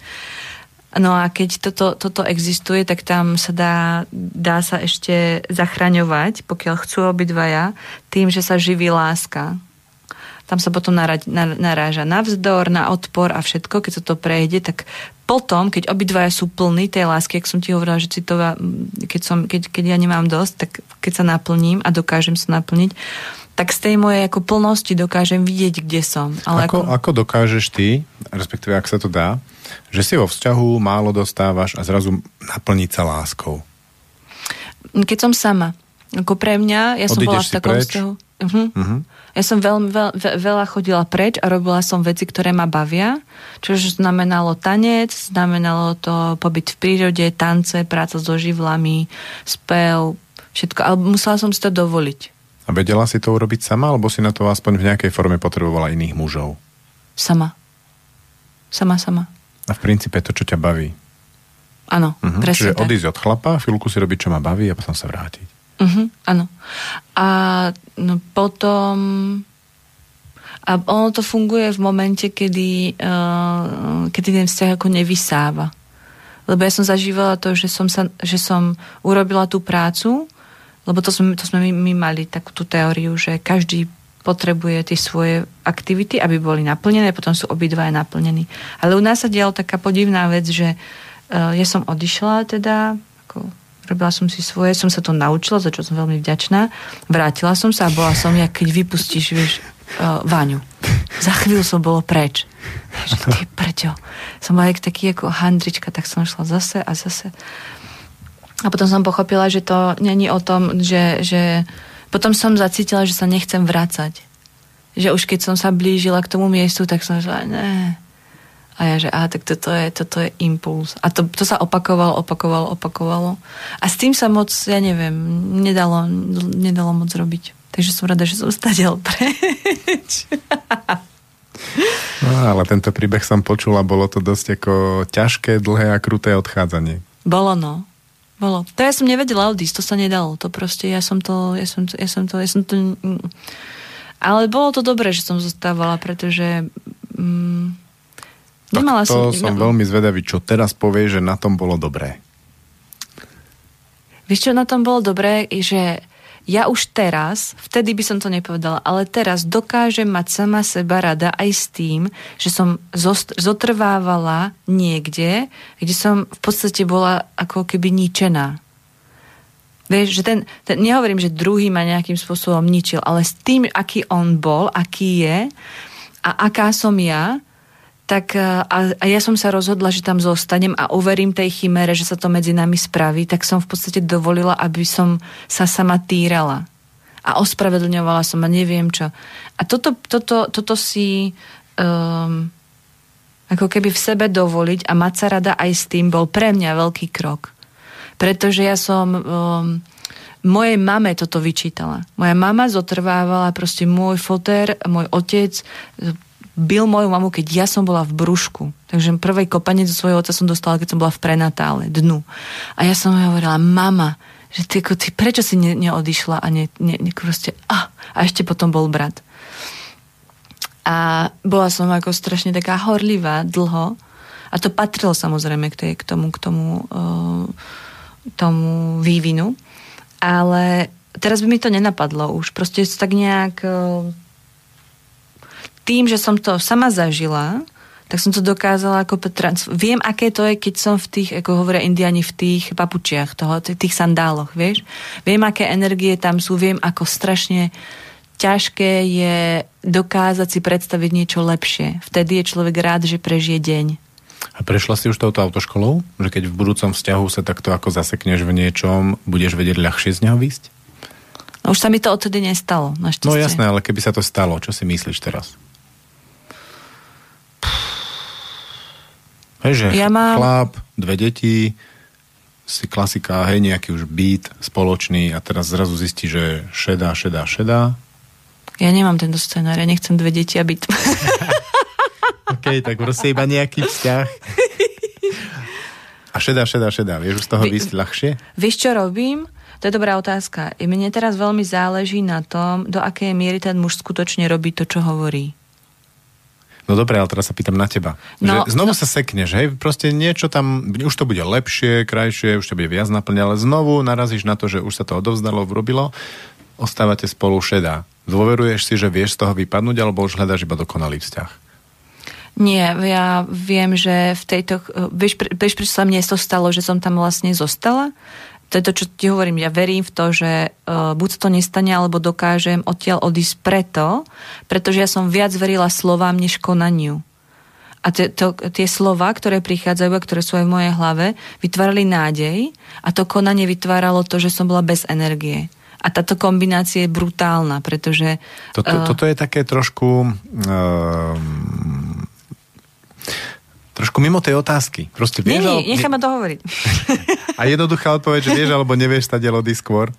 No a keď toto, toto existuje, tak tam sa dá, dá sa ešte zachraňovať, pokiaľ chcú obidvaja, tým, že sa živí láska. Tam sa potom naráža na vzdor, na odpor a všetko. Keď sa to prejde, tak potom, keď obidvaja sú plní tej lásky, ak som ti hovorila, že citová, keď, som, keď, keď ja nemám dosť, tak keď sa naplním a dokážem sa naplniť, tak z tej mojej ako plnosti dokážem vidieť, kde som. Ale ako, ako... ako dokážeš ty, respektíve ak sa to dá, že si vo vzťahu málo dostávaš a zrazu naplniť sa láskou? Keď som sama. Ako pre mňa, ja som Odídeš bola v takom preč? vzťahu. Uh-huh. Uh-huh. Ja som veľ, veľ, veľa chodila preč a robila som veci, ktoré ma bavia, čo znamenalo tanec, znamenalo to pobyt v prírode, tance, práca so živlami, spev, všetko. Ale musela som si to dovoliť. A vedela si to urobiť sama, alebo si na to aspoň v nejakej forme potrebovala iných mužov? Sama. Sama, sama. A v princípe to, čo ťa baví. Áno, uh-huh. presne Čiže odísť od chlapa, chvíľku si robiť, čo ma baví a potom sa vrátiť. Uh-huh, áno. A no, potom... A ono to funguje v momente, kedy, uh, kedy ten vzťah ako nevysáva. Lebo ja som zažívala to, že som, sa, že som urobila tú prácu, lebo to sme, to sme my, my mali takú tú teóriu, že každý potrebuje tie svoje aktivity, aby boli naplnené, potom sú obidvaja naplnení. Ale u nás sa diala taká podivná vec, že uh, ja som odišla teda ako robila som si svoje, som sa to naučila, za čo som veľmi vďačná. Vrátila som sa a bola som, jak keď vypustíš, vieš, uh, Váňu. Za chvíľu som bolo preč. Vieš, ty prečo? Som bola taký ako handrička, tak som šla zase a zase. A potom som pochopila, že to není o tom, že, že potom som zacítila, že sa nechcem vrácať. Že už keď som sa blížila k tomu miestu, tak som že ne, a ja, že aha, tak toto je, toto je impuls. A to, to sa opakovalo, opakovalo, opakovalo. A s tým sa moc, ja neviem, nedalo, nedalo moc robiť. Takže som rada, že som stadiel preč. No, ale tento príbeh som počula, bolo to dosť ako ťažké, dlhé a kruté odchádzanie. Bolo, no. Bolo. To ja som nevedela odísť, to sa nedalo. To proste, ja som to, ja som to, ja som to, ja som to... Ale bolo to dobré, že som zostávala, pretože... Mm, Nemala to som, som no. veľmi zvedavý, čo teraz povie, že na tom bolo dobré. Vieš, čo na tom bolo dobré, že ja už teraz, vtedy by som to nepovedala, ale teraz dokážem mať sama seba rada aj s tým, že som zotrvávala niekde, kde som v podstate bola ako keby ničená. Vieš, že ten, ten, nehovorím, že druhý ma nejakým spôsobom ničil, ale s tým, aký on bol, aký je a aká som ja, tak e, a, a ja som sa rozhodla, že tam zostanem a uverím tej chimere, že sa to medzi nami spraví, tak som v podstate dovolila, aby som sa sama týrala. A ospravedlňovala som a neviem čo. A toto, toto, toto si um, ako keby v sebe dovoliť a mať sa rada aj s tým bol pre mňa veľký krok. Pretože ja som... Um, mojej mame toto vyčítala. Moja mama zotrvávala proste môj fotér, môj otec, bil moju mamu, keď ja som bola v brúšku. Takže prvý kopanec zo svojho otca som dostala, keď som bola v prenatále, dnu. A ja som hovorila, mama, že ty, ako, ty prečo si ne, neodišla a ne, ne, ne proste, ah, a ešte potom bol brat. A bola som ako strašne taká horlivá dlho. A to patrilo samozrejme k, tej, k tomu, k tomu, uh, tomu vývinu. Ale teraz by mi to nenapadlo už. Proste tak nejak uh, tým, že som to sama zažila, tak som to dokázala ako trans... Viem, aké to je, keď som v tých, ako hovoria indiani, v tých papučiach, toho, tých sandáloch, vieš? Viem, aké energie tam sú, viem, ako strašne ťažké je dokázať si predstaviť niečo lepšie. Vtedy je človek rád, že prežije deň. A prešla si už touto autoškolou? Že keď v budúcom vzťahu sa takto ako zasekneš v niečom, budeš vedieť ľahšie z neho výsť? No už sa mi to odtedy nestalo, našťastie. No jasné, ale keby sa to stalo, čo si myslíš teraz? Hej, že ja mám... chlap, dve deti, si klasika, hej, nejaký už byt spoločný a teraz zrazu zistí, že šedá, šedá, šedá. Ja nemám tento scenár, ja nechcem dve deti a byt. [laughs] OK, tak proste iba nejaký vzťah. A šedá, šedá, šedá. Vieš z toho Vy, výsť ľahšie? Vieš, čo robím? To je dobrá otázka. Mne teraz veľmi záleží na tom, do akej miery ten muž skutočne robí to, čo hovorí. No dobre, ale teraz sa pýtam na teba. No, že znovu no, sa sekneš, hej? Proste niečo tam, už to bude lepšie, krajšie, už to bude viac naplňať, ale znovu narazíš na to, že už sa to odovzdalo, urobilo, ostávate spolu šedá. Dôveruješ si, že vieš z toho vypadnúť, alebo už hľadáš iba dokonalý vzťah? Nie, ja viem, že v tejto... Vieš, vieš prečo sa mne to stalo, že som tam vlastne zostala? To je to, čo ti hovorím, ja verím v to, že uh, buď to nestane, alebo dokážem odtiaľ odísť preto, pretože ja som viac verila slovám, než konaniu. A t- to, tie slova, ktoré prichádzajú a ktoré sú aj v mojej hlave, vytvárali nádej a to konanie vytváralo to, že som bola bez energie. A táto kombinácia je brutálna, pretože... Toto, uh, toto je také trošku... Uh, trošku mimo tej otázky. Proste vieš, nie, nie, nechaj ma to hovoriť. [laughs] A jednoduchá odpoveď, že vieš alebo nevieš stať lody skôr?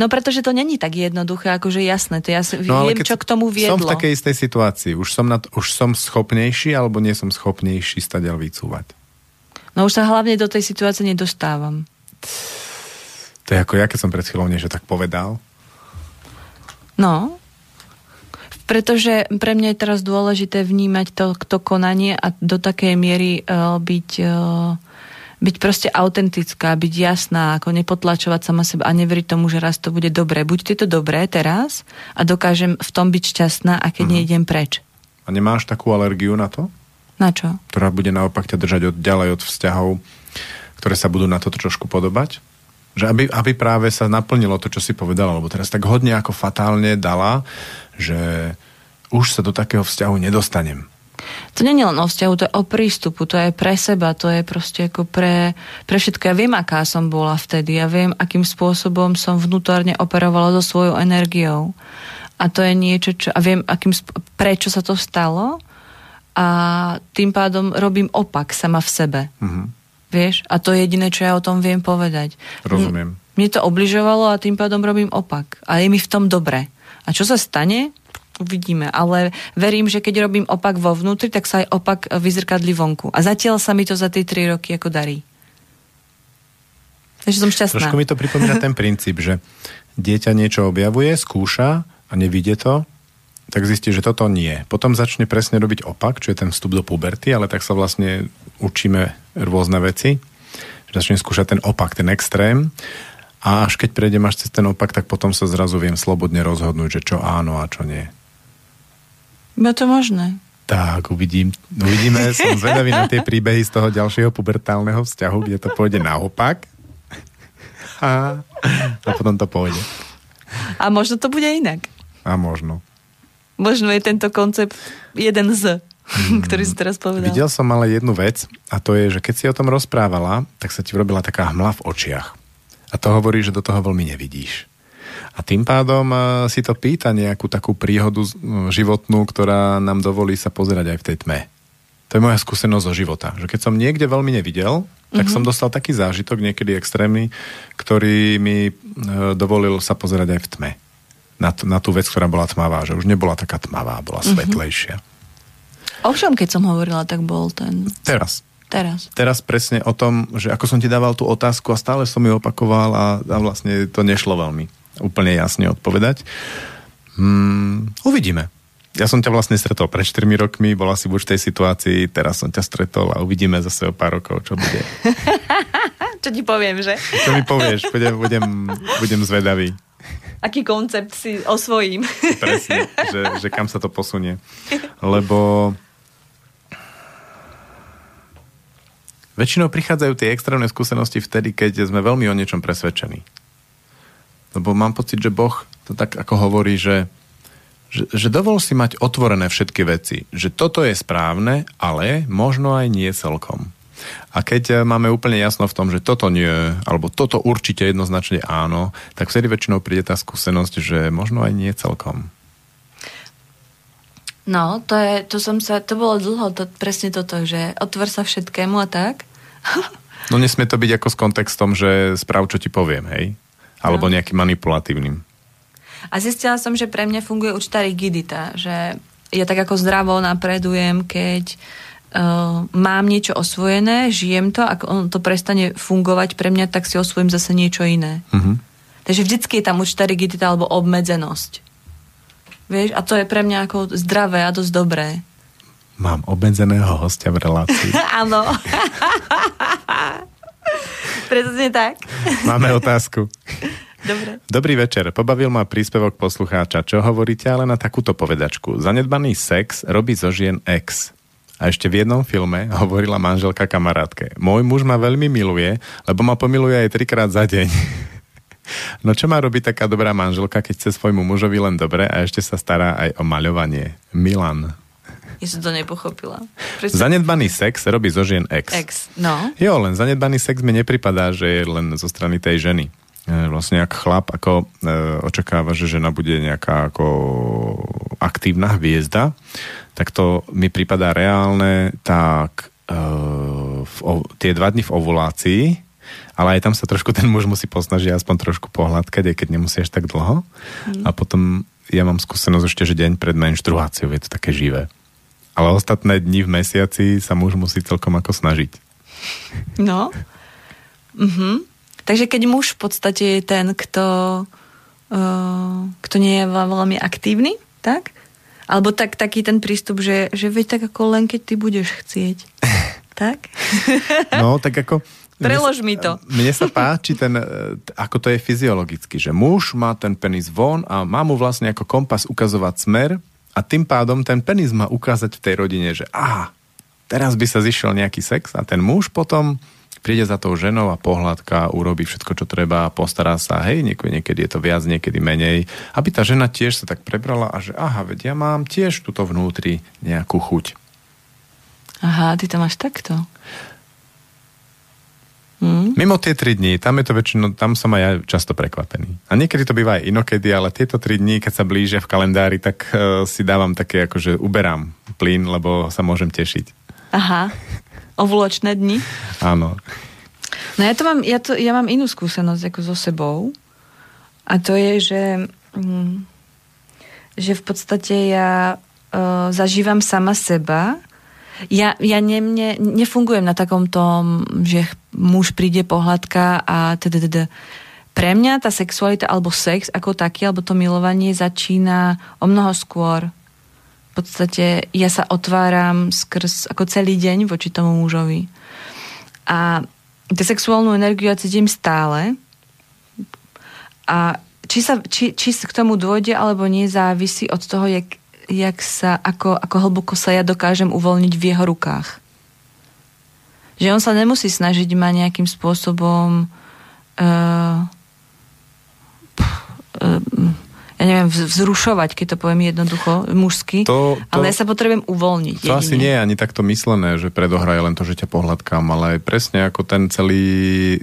No pretože to není tak jednoduché, akože jasné, to ja no, viem, čo k tomu viedlo. Som v takej istej situácii, už som, na už som schopnejší alebo nie som schopnejší stať vycúvať. No už sa hlavne do tej situácie nedostávam. To je ako ja, keď som pred chvíľou niečo tak povedal. No, pretože pre mňa je teraz dôležité vnímať to, to konanie a do takej miery uh, byť, uh, byť proste autentická, byť jasná, ako nepotlačovať sama seba a neveriť tomu, že raz to bude dobré. Buď je to dobré teraz a dokážem v tom byť šťastná a keď mm-hmm. nejdem preč. A nemáš takú alergiu na to? Na čo? Ktorá bude naopak ťa držať od, ďalej od vzťahov, ktoré sa budú na toto trošku podobať? Že aby, aby práve sa naplnilo to, čo si povedala, lebo teraz tak hodne ako fatálne dala, že už sa do takého vzťahu nedostanem. To nie je len o vzťahu, to je o prístupu, to je pre seba, to je proste ako pre, pre všetko. Ja viem, aká som bola vtedy, ja viem, akým spôsobom som vnútorne operovala so svojou energiou. A to je niečo, čo, a viem, akým, prečo sa to stalo a tým pádom robím opak sama v sebe. Mm-hmm. Vieš? A to je jediné, čo ja o tom viem povedať. Rozumiem. Mne to obližovalo a tým pádom robím opak. A je mi v tom dobre. A čo sa stane? Uvidíme, ale verím, že keď robím opak vo vnútri, tak sa aj opak vyzrkadli vonku. A zatiaľ sa mi to za tie tri roky ako darí. Takže som šťastná. Trošku mi to pripomína ten princíp, že dieťa niečo objavuje, skúša a nevidie to, tak zistí, že toto nie. Potom začne presne robiť opak, čo je ten vstup do puberty, ale tak sa vlastne učíme rôzne veci. Začne skúšať ten opak, ten extrém a až keď prejdem až cez ten opak, tak potom sa zrazu viem slobodne rozhodnúť, že čo áno a čo nie. Je to možné. Tak, uvidím, uvidíme. Som zvedavý na tie príbehy z toho ďalšieho pubertálneho vzťahu, kde to pôjde naopak. A, a potom to pôjde. A možno to bude inak. A možno. Možno je tento koncept jeden z, hmm. [laughs] ktorý si teraz povedal. Videl som ale jednu vec a to je, že keď si o tom rozprávala, tak sa ti urobila taká hmla v očiach. A to hovorí, že do toho veľmi nevidíš. A tým pádom e, si to pýta nejakú takú príhodu e, životnú, ktorá nám dovolí sa pozerať aj v tej tme. To je moja skúsenosť zo života. Že keď som niekde veľmi nevidel, tak mm-hmm. som dostal taký zážitok, niekedy extrémny, ktorý mi e, dovolil sa pozerať aj v tme. Na, t- na tú vec, ktorá bola tmavá. Že už nebola taká tmavá, bola mm-hmm. svetlejšia. O čom, keď som hovorila, tak bol ten... Teraz. Teraz. Teraz presne o tom, že ako som ti dával tú otázku a stále som ju opakoval a, a vlastne to nešlo veľmi úplne jasne odpovedať. Hmm, uvidíme. Ja som ťa vlastne stretol pred 4 rokmi, bola si v tej situácii, teraz som ťa stretol a uvidíme zase o pár rokov, čo bude. [laughs] čo ti poviem, že? Čo mi povieš, budem, budem, budem zvedavý. Aký koncept si osvojím. Presne, že, že kam sa to posunie. Lebo Väčšinou prichádzajú tie extrémne skúsenosti vtedy, keď sme veľmi o niečom presvedčení. Lebo mám pocit, že Boh to tak ako hovorí, že, že, že dovol si mať otvorené všetky veci. Že toto je správne, ale možno aj nie celkom. A keď eh, máme úplne jasno v tom, že toto nie, alebo toto určite jednoznačne áno, tak vtedy väčšinou príde tá skúsenosť, že možno aj nie celkom. No, to, je, to som sa, to bolo dlho, to, presne toto, že otvor sa všetkému a tak. [laughs] no nesmie to byť ako s kontextom, že správ, čo ti poviem, hej? Alebo no. nejakým manipulatívnym. A zistila som, že pre mňa funguje určitá rigidita, že ja tak ako zdravo napredujem, keď uh, mám niečo osvojené, žijem to, ak on to prestane fungovať pre mňa, tak si osvojím zase niečo iné. Uh-huh. Takže vždycky je tam určitá rigidita alebo obmedzenosť. Vieš, a to je pre mňa ako zdravé a dosť dobré. Mám obmedzeného hostia v relácii. [laughs] Áno. Presne tak. Máme otázku. Dobre. Dobrý večer. Pobavil ma príspevok poslucháča. Čo hovoríte ale na takúto povedačku? Zanedbaný sex robí zo žien ex. A ešte v jednom filme hovorila manželka kamarátke. Môj muž ma veľmi miluje, lebo ma pomiluje aj trikrát za deň. [laughs] No čo má robiť taká dobrá manželka, keď chce svojmu mužovi len dobre a ešte sa stará aj o maľovanie? Milan. Ja som to nepochopila. Prečo? Zanedbaný sex robí zo žien ex. Ex, no. Jo, len zanedbaný sex mi nepripadá, že je len zo strany tej ženy. E, vlastne ak chlap ako e, očakáva, že žena bude nejaká ako aktívna hviezda, tak to mi pripadá reálne tak e, v, o, tie dva dny v ovulácii ale aj tam sa trošku ten muž musí posnažiť aspoň trošku pohľadkať, aj keď nemusí až tak dlho. Mm. A potom ja mám skúsenosť ešte, že deň pred menštruáciou je to také živé. Ale ostatné dni v mesiaci sa muž musí celkom ako snažiť. No. Mhm. Takže keď muž v podstate je ten, kto, uh, kto nie je veľmi aktívny, tak? Alebo tak, taký ten prístup, že, že veď tak ako len keď ty budeš chcieť. [laughs] tak? no, tak ako Prelož mi to. Mne sa páči ten, e, ako to je fyziologicky, že muž má ten penis von a má mu vlastne ako kompas ukazovať smer a tým pádom ten penis má ukázať v tej rodine, že aha, teraz by sa zišiel nejaký sex a ten muž potom príde za tou ženou a pohľadka, urobí všetko, čo treba, postará sa, hej, niekedy, niekedy je to viac, niekedy menej, aby tá žena tiež sa tak prebrala a že aha, veď ja mám tiež tuto vnútri nejakú chuť. Aha, ty to máš takto. Mm. Mimo tie tri dní, tam je to väčšinou, tam som aj ja často prekvapený. A niekedy to býva aj inokedy, ale tieto tri dní, keď sa blížia v kalendári, tak uh, si dávam také, akože uberám plyn, lebo sa môžem tešiť. Aha, ovločné dni. Áno. No ja, to mám, ja, to, ja mám inú skúsenosť ako so sebou. A to je, že, mm, že v podstate ja uh, zažívam sama seba ja, ja ne, ne, nefungujem na takom tom, že muž príde pohľadka a teda. Pre mňa tá sexualita alebo sex ako taký, alebo to milovanie začína o mnoho skôr. V podstate ja sa otváram skrz ako celý deň voči tomu mužovi. A tú sexuálnu energiu ja cítim stále. A či, sa, či, či k tomu dôjde alebo nie, závisí od toho, jak, jak sa, ako, ako hlboko sa ja dokážem uvoľniť v jeho rukách. Že on sa nemusí snažiť ma nejakým spôsobom uh, uh, ja neviem, vzrušovať, keď to poviem jednoducho, mužsky, to, to, ale ja sa potrebujem uvoľniť. To jedine. asi nie je ani takto myslené, že predohraje len to, že ťa pohľadkám, ale presne ako ten celý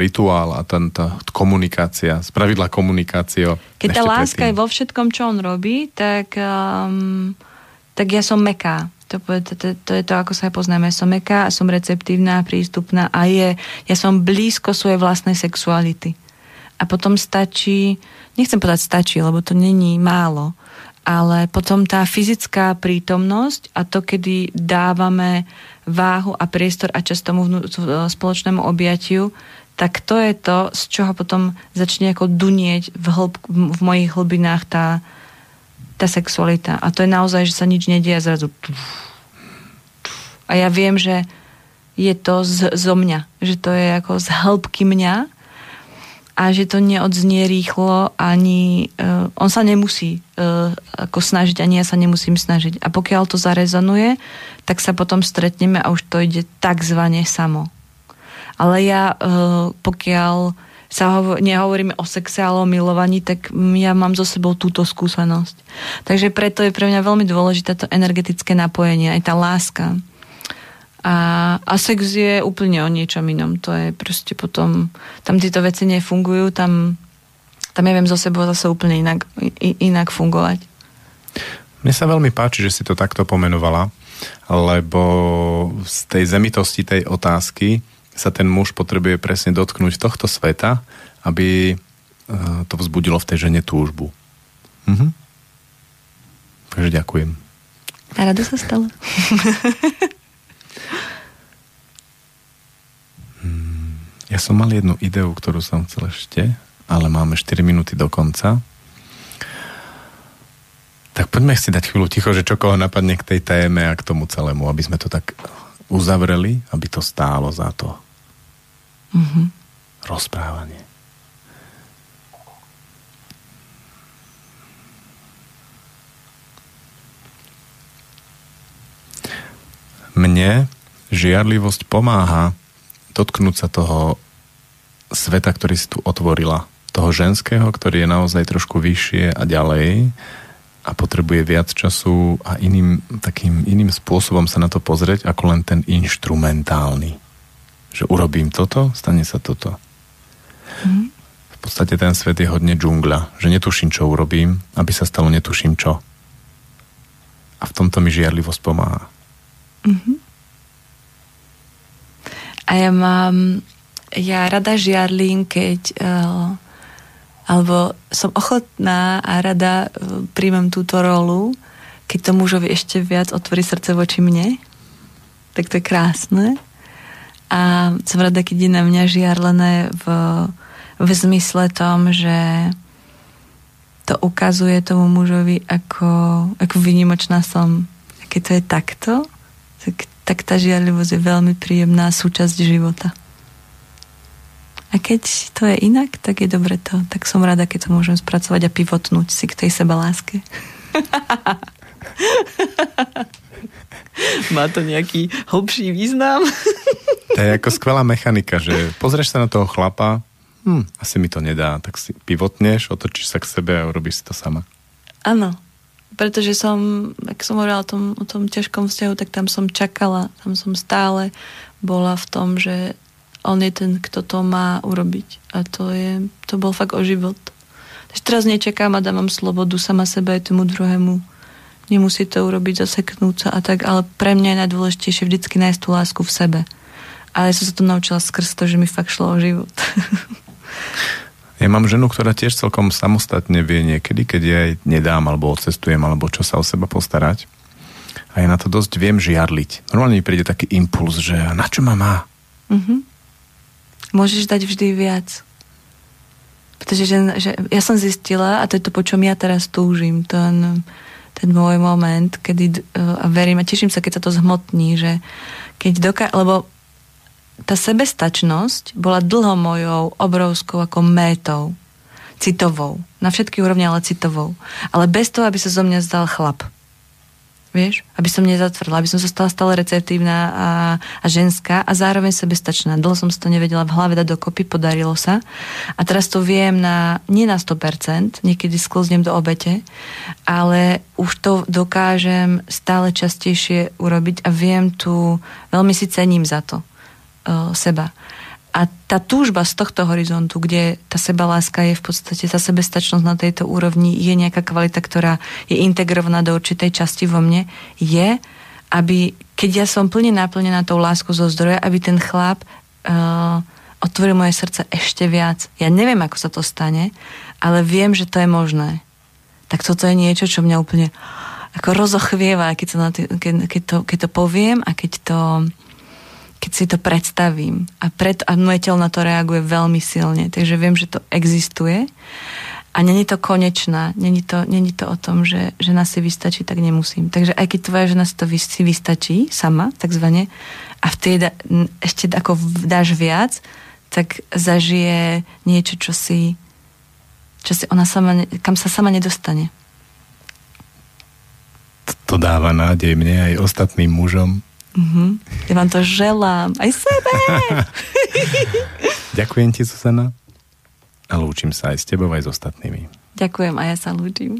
rituál a ten, tá komunikácia, spravidla komunikácia. Keď tá láska predtým. je vo všetkom, čo on robí, tak, um, tak ja som meká. To, to, to, to je to, ako sa poznáme. Som meká som receptívna, prístupná a je, ja som blízko svojej vlastnej sexuality. A potom stačí nechcem povedať stačí, lebo to není málo, ale potom tá fyzická prítomnosť a to, kedy dávame váhu a priestor a čas tomu vnú, spoločnému objatiu, tak to je to, z čoho potom začne ako dunieť v, hlb, v mojich hlbinách tá, tá sexualita. A to je naozaj, že sa nič nedie a zrazu a ja viem, že je to z, zo mňa, že to je ako z hĺbky mňa a že to neodznie rýchlo, ani uh, on sa nemusí uh, ako snažiť, ani ja sa nemusím snažiť. A pokiaľ to zarezonuje, tak sa potom stretneme a už to ide takzvané samo. Ale ja, uh, pokiaľ sa hovor, nehovoríme o sexe, ale o milovaní, tak ja mám so sebou túto skúsenosť. Takže preto je pre mňa veľmi dôležité to energetické napojenie, aj tá láska. A, a sex je úplne o niečom inom. To je proste potom, tam tieto veci nefungujú, tam, tam ja viem zo sebou zase úplne inak, inak fungovať. Mne sa veľmi páči, že si to takto pomenovala, lebo z tej zemitosti tej otázky sa ten muž potrebuje presne dotknúť tohto sveta, aby e, to vzbudilo v tej žene túžbu. Mhm. Takže ďakujem. A rado sa stalo. [laughs] Ja som mal jednu ideu, ktorú som chcel ešte, ale máme 4 minúty do konca. Tak poďme si dať chvíľu ticho, že čo koho napadne k tej téme a k tomu celému, aby sme to tak uzavreli, aby to stálo za to mm-hmm. rozprávanie. Mne žiarlivosť pomáha dotknúť sa toho sveta, ktorý si tu otvorila. Toho ženského, ktorý je naozaj trošku vyššie a ďalej a potrebuje viac času a iným, takým iným spôsobom sa na to pozrieť, ako len ten inštrumentálny. Že urobím toto, stane sa toto. Mm. V podstate ten svet je hodne džungľa, že netuším, čo urobím, aby sa stalo netuším čo. A v tomto mi žiarlivosť pomáha. Mm-hmm. A ja mám, ja rada žiarlím, keď uh, alebo som ochotná a rada uh, príjmem túto rolu, keď to mužovi ešte viac otvorí srdce voči mne. Tak to je krásne. A som rada, keď je na mňa žiarlené v, v zmysle tom, že to ukazuje tomu mužovi, ako, ako vynimočná som. A keď to je takto, tak tak tá žiarlivosť je veľmi príjemná súčasť života. A keď to je inak, tak je dobre to. Tak som rada, keď to môžem spracovať a pivotnúť si k tej seba láske. [laughs] Má to nejaký hlbší význam? [laughs] to je ako skvelá mechanika, že pozrieš sa na toho chlapa, hm, asi mi to nedá, tak si pivotneš, otočíš sa k sebe a urobíš si to sama. Áno, pretože som, ak som hovorila o tom, o tom ťažkom vzťahu, tak tam som čakala, tam som stále bola v tom, že on je ten, kto to má urobiť. A to, je, to bol fakt o život. Takže teraz nečakám a dávam slobodu sama sebe aj tomu druhému. Nemusí to urobiť, zaseknúť sa a tak, ale pre mňa je najdôležitejšie vždycky nájsť tú lásku v sebe. Ale som sa to naučila skrz to, že mi fakt šlo o život. [laughs] Ja mám ženu, ktorá tiež celkom samostatne vie niekedy, keď ja jej nedám alebo odcestujem, alebo čo sa o seba postarať. A ja na to dosť viem žiarliť. Normálne mi príde taký impuls, že na čo ma má? Mm-hmm. Môžeš dať vždy viac. Pretože že, že ja som zistila, a to je to, po čom ja teraz túžim, ten, ten môj moment, kedy uh, a verím a teším sa, keď sa to zhmotní, že keď doká... Lebo tá sebestačnosť bola dlho mojou obrovskou ako métou, citovou. Na všetky úrovni, ale citovou. Ale bez toho, aby sa zo mňa zdal chlap. Vieš? Aby som nezatvrdla, aby som sa stala stále receptívna a, a ženská a zároveň sebestačná. Dlho som si to nevedela v hlave dať dokopy, podarilo sa. A teraz to viem na, nie na 100%, niekedy sklznem do obete, ale už to dokážem stále častejšie urobiť a viem tu, veľmi si cením za to seba. A tá túžba z tohto horizontu, kde tá sebaláska je v podstate, tá sebestačnosť na tejto úrovni, je nejaká kvalita, ktorá je integrovaná do určitej časti vo mne, je, aby, keď ja som plne naplnená tou láskou zo zdroja, aby ten chlap uh, otvoril moje srdce ešte viac. Ja neviem, ako sa to stane, ale viem, že to je možné. Tak toto je niečo, čo mňa úplne ako rozochvieva, keď, na tý, keď, keď, to, keď to poviem a keď to keď si to predstavím. A, preto, a moje telo na to reaguje veľmi silne. Takže viem, že to existuje. A není to konečná. Není to, není to o tom, že žena si vystačí, tak nemusím. Takže aj keď tvoja žena si to si vystačí sama, takzvané, a vtedy da, ešte ako dáš viac, tak zažije niečo, čo si, čo si ona sama, kam sa sama nedostane. To dáva nádej mne aj ostatným mužom. Uh-huh. Ja vám to želám. Aj sebe. [laughs] Ďakujem ti, Susana. A lúčim sa aj s tebou, aj s ostatnými. Ďakujem a ja sa lúčim.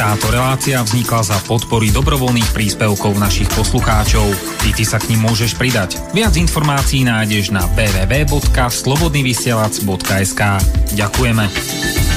Táto relácia vznikla za podpory dobrovoľných príspevkov našich poslucháčov. I ty sa k ním môžeš pridať. Viac informácií nájdeš na www.slobodnyvysielac.sk Ďakujeme.